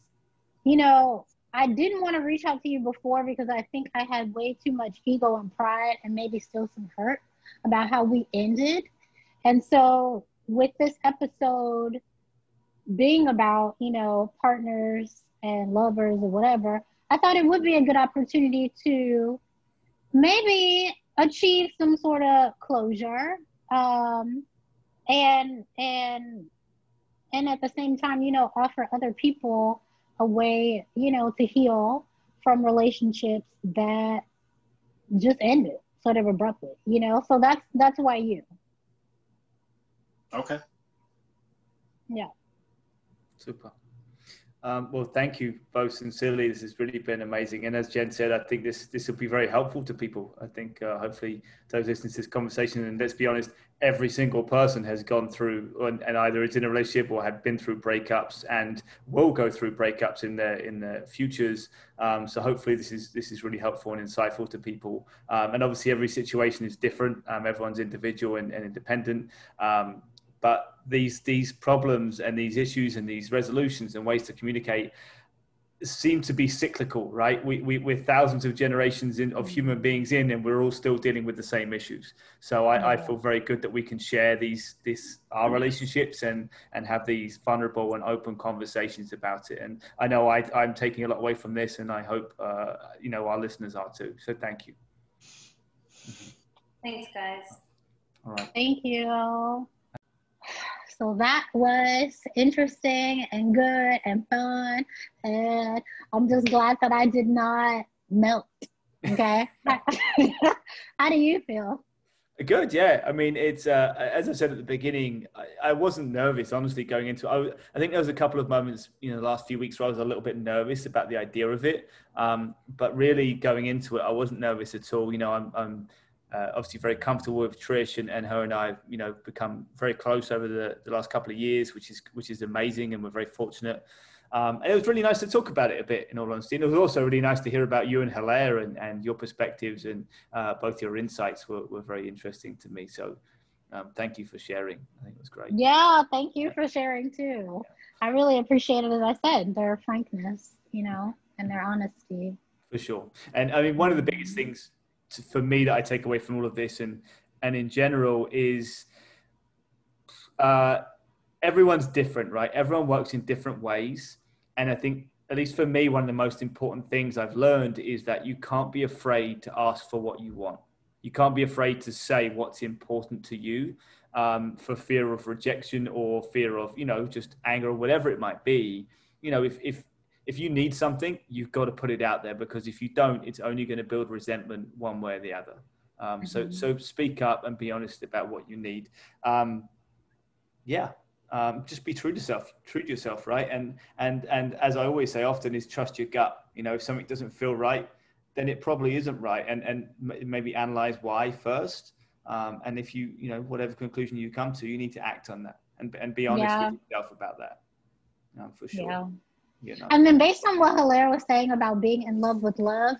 you know, I didn't want to reach out to you before because I think I had way too much ego and pride and maybe still some hurt about how we ended. And so, with this episode being about, you know, partners and lovers or whatever, I thought it would be a good opportunity to maybe achieve some sort of closure. Um, and, and, and at the same time, you know, offer other people a way, you know, to heal from relationships that just ended sort of abruptly, you know? So that's that's why you. Okay. Yeah. Super. Um, well, thank you both sincerely. This has really been amazing. And as Jen said, I think this this will be very helpful to people. I think uh, hopefully those listening to this conversation, and let's be honest, every single person has gone through and, and, either is in a relationship or had been through breakups and will go through breakups in their in their futures. Um, so hopefully this is this is really helpful and insightful to people. Um, and obviously every situation is different. Um, everyone's individual and, and independent. But these these problems and these issues and these resolutions and ways to communicate seem to be cyclical, right? We, we, we're thousands of generations in, of mm. human beings in, and we're all still dealing with the same issues. So I, I mm. feel very good that we can share these, this, our mm. relationships and, and have these vulnerable and open conversations about it. And I know I, I'm taking a lot away from this, and I hope, uh, you know, our listeners are too. So thank you. Thanks, guys. All right. Thank you. So that was interesting and good and fun. And I'm just glad that I did not melt. Okay. *laughs* How do you feel? Good, yeah. I mean, it's uh, as I said at the beginning, I, I wasn't nervous, honestly, going into. I, I think there was a couple of moments, you know, the last few weeks where I was a little bit nervous about the idea of it, um, but really going into it, I wasn't nervous at all. You know, I'm, I'm uh, obviously very comfortable with Trish and, and her and I, you know, become very close over the, the last couple of years, which is which is amazing, and we're very fortunate. Um, and it was really nice to talk about it a bit, in all honesty. And it was also really nice to hear about you and Hilaire and, and your perspectives and uh, both your insights were, were very interesting to me. So um, thank you for sharing. I think it was great. Yeah, thank you for sharing too. I really appreciate it, as I said, their frankness, you know, and their honesty. For sure. And I mean, one of the biggest things to, for me that I take away from all of this and and in general is uh, everyone's different, right? Everyone works in different ways, and I think at least for me, one of the most important things I've learned is that you can't be afraid to ask for what you want. You can't be afraid to say what's important to you um, for fear of rejection or fear of, you know, just anger or whatever it might be. You know, if, if if you need something, you've got to put it out there because if you don't, it's only going to build resentment one way or the other. Um, mm-hmm. So, so speak up and be honest about what you need. Um, yeah, um, just be true to yourself, true to yourself, right? And and and as I always say, often is trust your gut. You know, if something doesn't feel right, then it probably isn't right, and and maybe analyze why first. Um, and if you you know whatever conclusion you come to, you need to act on that and and be honest yeah. with yourself about that. Um, for sure. Yeah. You know? And then based on what Hilaire was saying about being in love with love,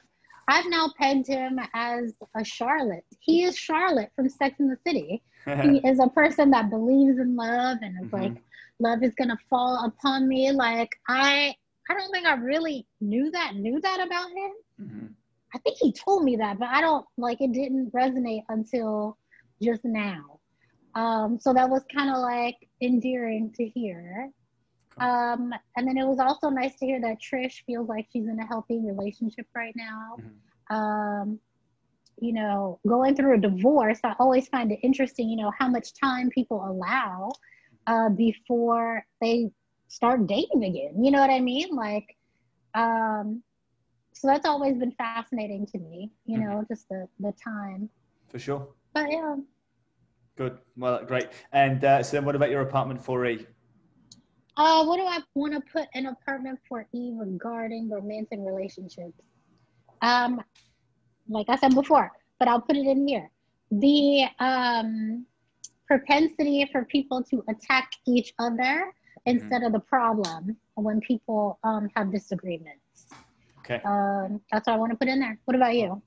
I've now pegged him as a Charlotte. He is Charlotte from Sex in the City. he *laughs* is a person that believes in love and is mm-hmm. like, love is gonna fall upon me. Like I, I don't think I really knew that, knew that about him. Mm-hmm. I think he told me that, but I don't like it didn't resonate until just now. Um, so that was kind of like endearing to hear. Um, and then it was also nice to hear that Trish feels like she's in a healthy relationship right now. Mm-hmm. Um, you know, going through a divorce, I always find it interesting, you know, how much time people allow uh, before they start dating again. You know what I mean? Like, um, so that's always been fascinating to me, you mm-hmm. know, just the, the time. For sure. But yeah. Good. Well, great. And uh, so then what about your apartment 4E? Uh, what do I want to put in apartment 4E regarding romantic relationships? Um, like I said before, but I'll put it in here. The um, propensity for people to attack each other mm-hmm. instead of the problem when people um, have disagreements. Okay. Um, that's what I want to put in there. What about you?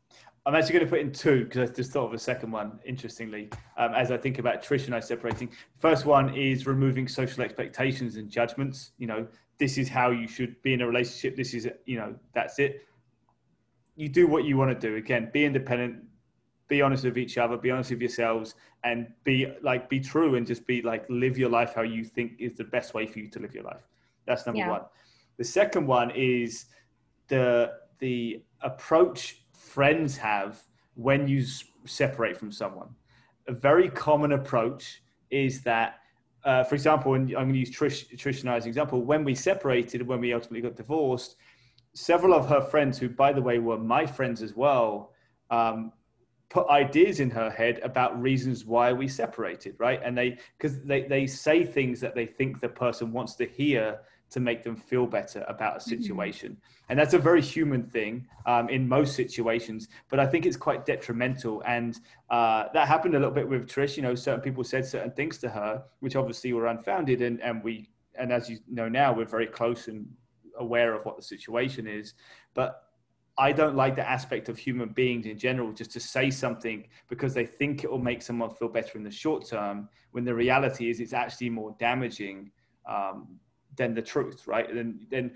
I'm actually going to put in two because I just thought of a second one, interestingly, um, as I think about Trish and I separating. First one is removing social expectations and judgments. You know, this is how you should be in a relationship. This is, you know, that's it. You do what you want to do. Again, be independent, be honest with each other, be honest with yourselves, and be like, be true and just be like, live your life how you think is the best way for you to live your life. That's number yeah. one. The second one is the, the approach friends have when you separate from someone. A very common approach is that, uh, for example, and I'm going to use Trish, Trish and I as an example, when we separated, when we ultimately got divorced, several of her friends, who by the way were my friends as well, um, put ideas in her head about reasons why we separated, right? And they, because they, they say things that they think the person wants to hear to make them feel better about a mm-hmm. situation. Mm-hmm. And that's a very human thing um, in most situations, but I think it's quite detrimental. And uh, that happened a little bit with Trish. You know, certain people said certain things to her, which obviously were unfounded. And, and we, and as you know now, we're very close and aware of what the situation is. But I don't like the aspect of human beings in general just to say something because they think it will make someone feel better in the short term when the reality is it's actually more damaging um, than the truth, right? And then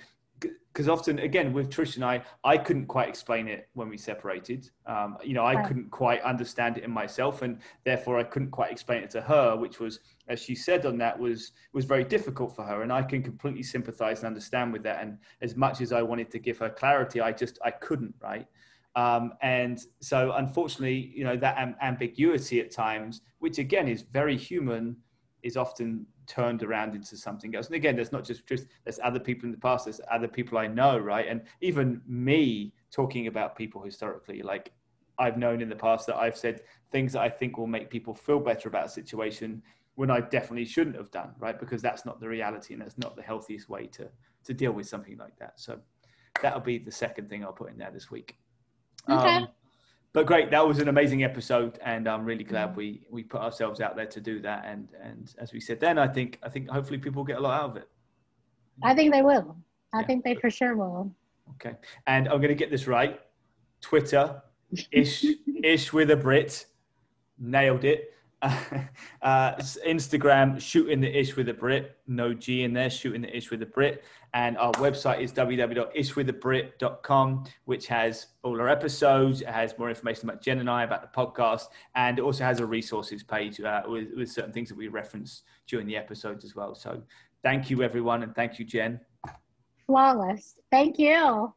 because often again with trish and i i couldn't quite explain it when we separated um, you know i right. couldn't quite understand it in myself and therefore i couldn't quite explain it to her which was as she said on that was was very difficult for her and i can completely sympathize and understand with that and as much as i wanted to give her clarity i just i couldn't right um, and so unfortunately you know that am- ambiguity at times which again is very human is often turned around into something else. And again, there's not just just there's other people in the past, there's other people I know, right? And even me talking about people historically, like I've known in the past that I've said things that I think will make people feel better about a situation when I definitely shouldn't have done, right? Because that's not the reality and that's not the healthiest way to to deal with something like that. So that'll be the second thing I'll put in there this week. Okay. Um, but great, that was an amazing episode, and I'm really glad we we put ourselves out there to do that. And and as we said then, I think I think hopefully people get a lot out of it. I think they will. I yeah. think they for sure will. Okay, and I'm going to get this right. Twitter, *laughs* ish ish with a Brit, nailed it. *laughs* uh, Instagram, shooting the ish with a Brit, no G in there, shooting the ish with a Brit. And our website is www.ishwithabrit.com, which has all our episodes. It has more information about Jen and I, about the podcast, and it also has a resources page uh, with, with certain things that we reference during the episodes as well. So thank you, everyone, and thank you, Jen. Flawless. Thank you.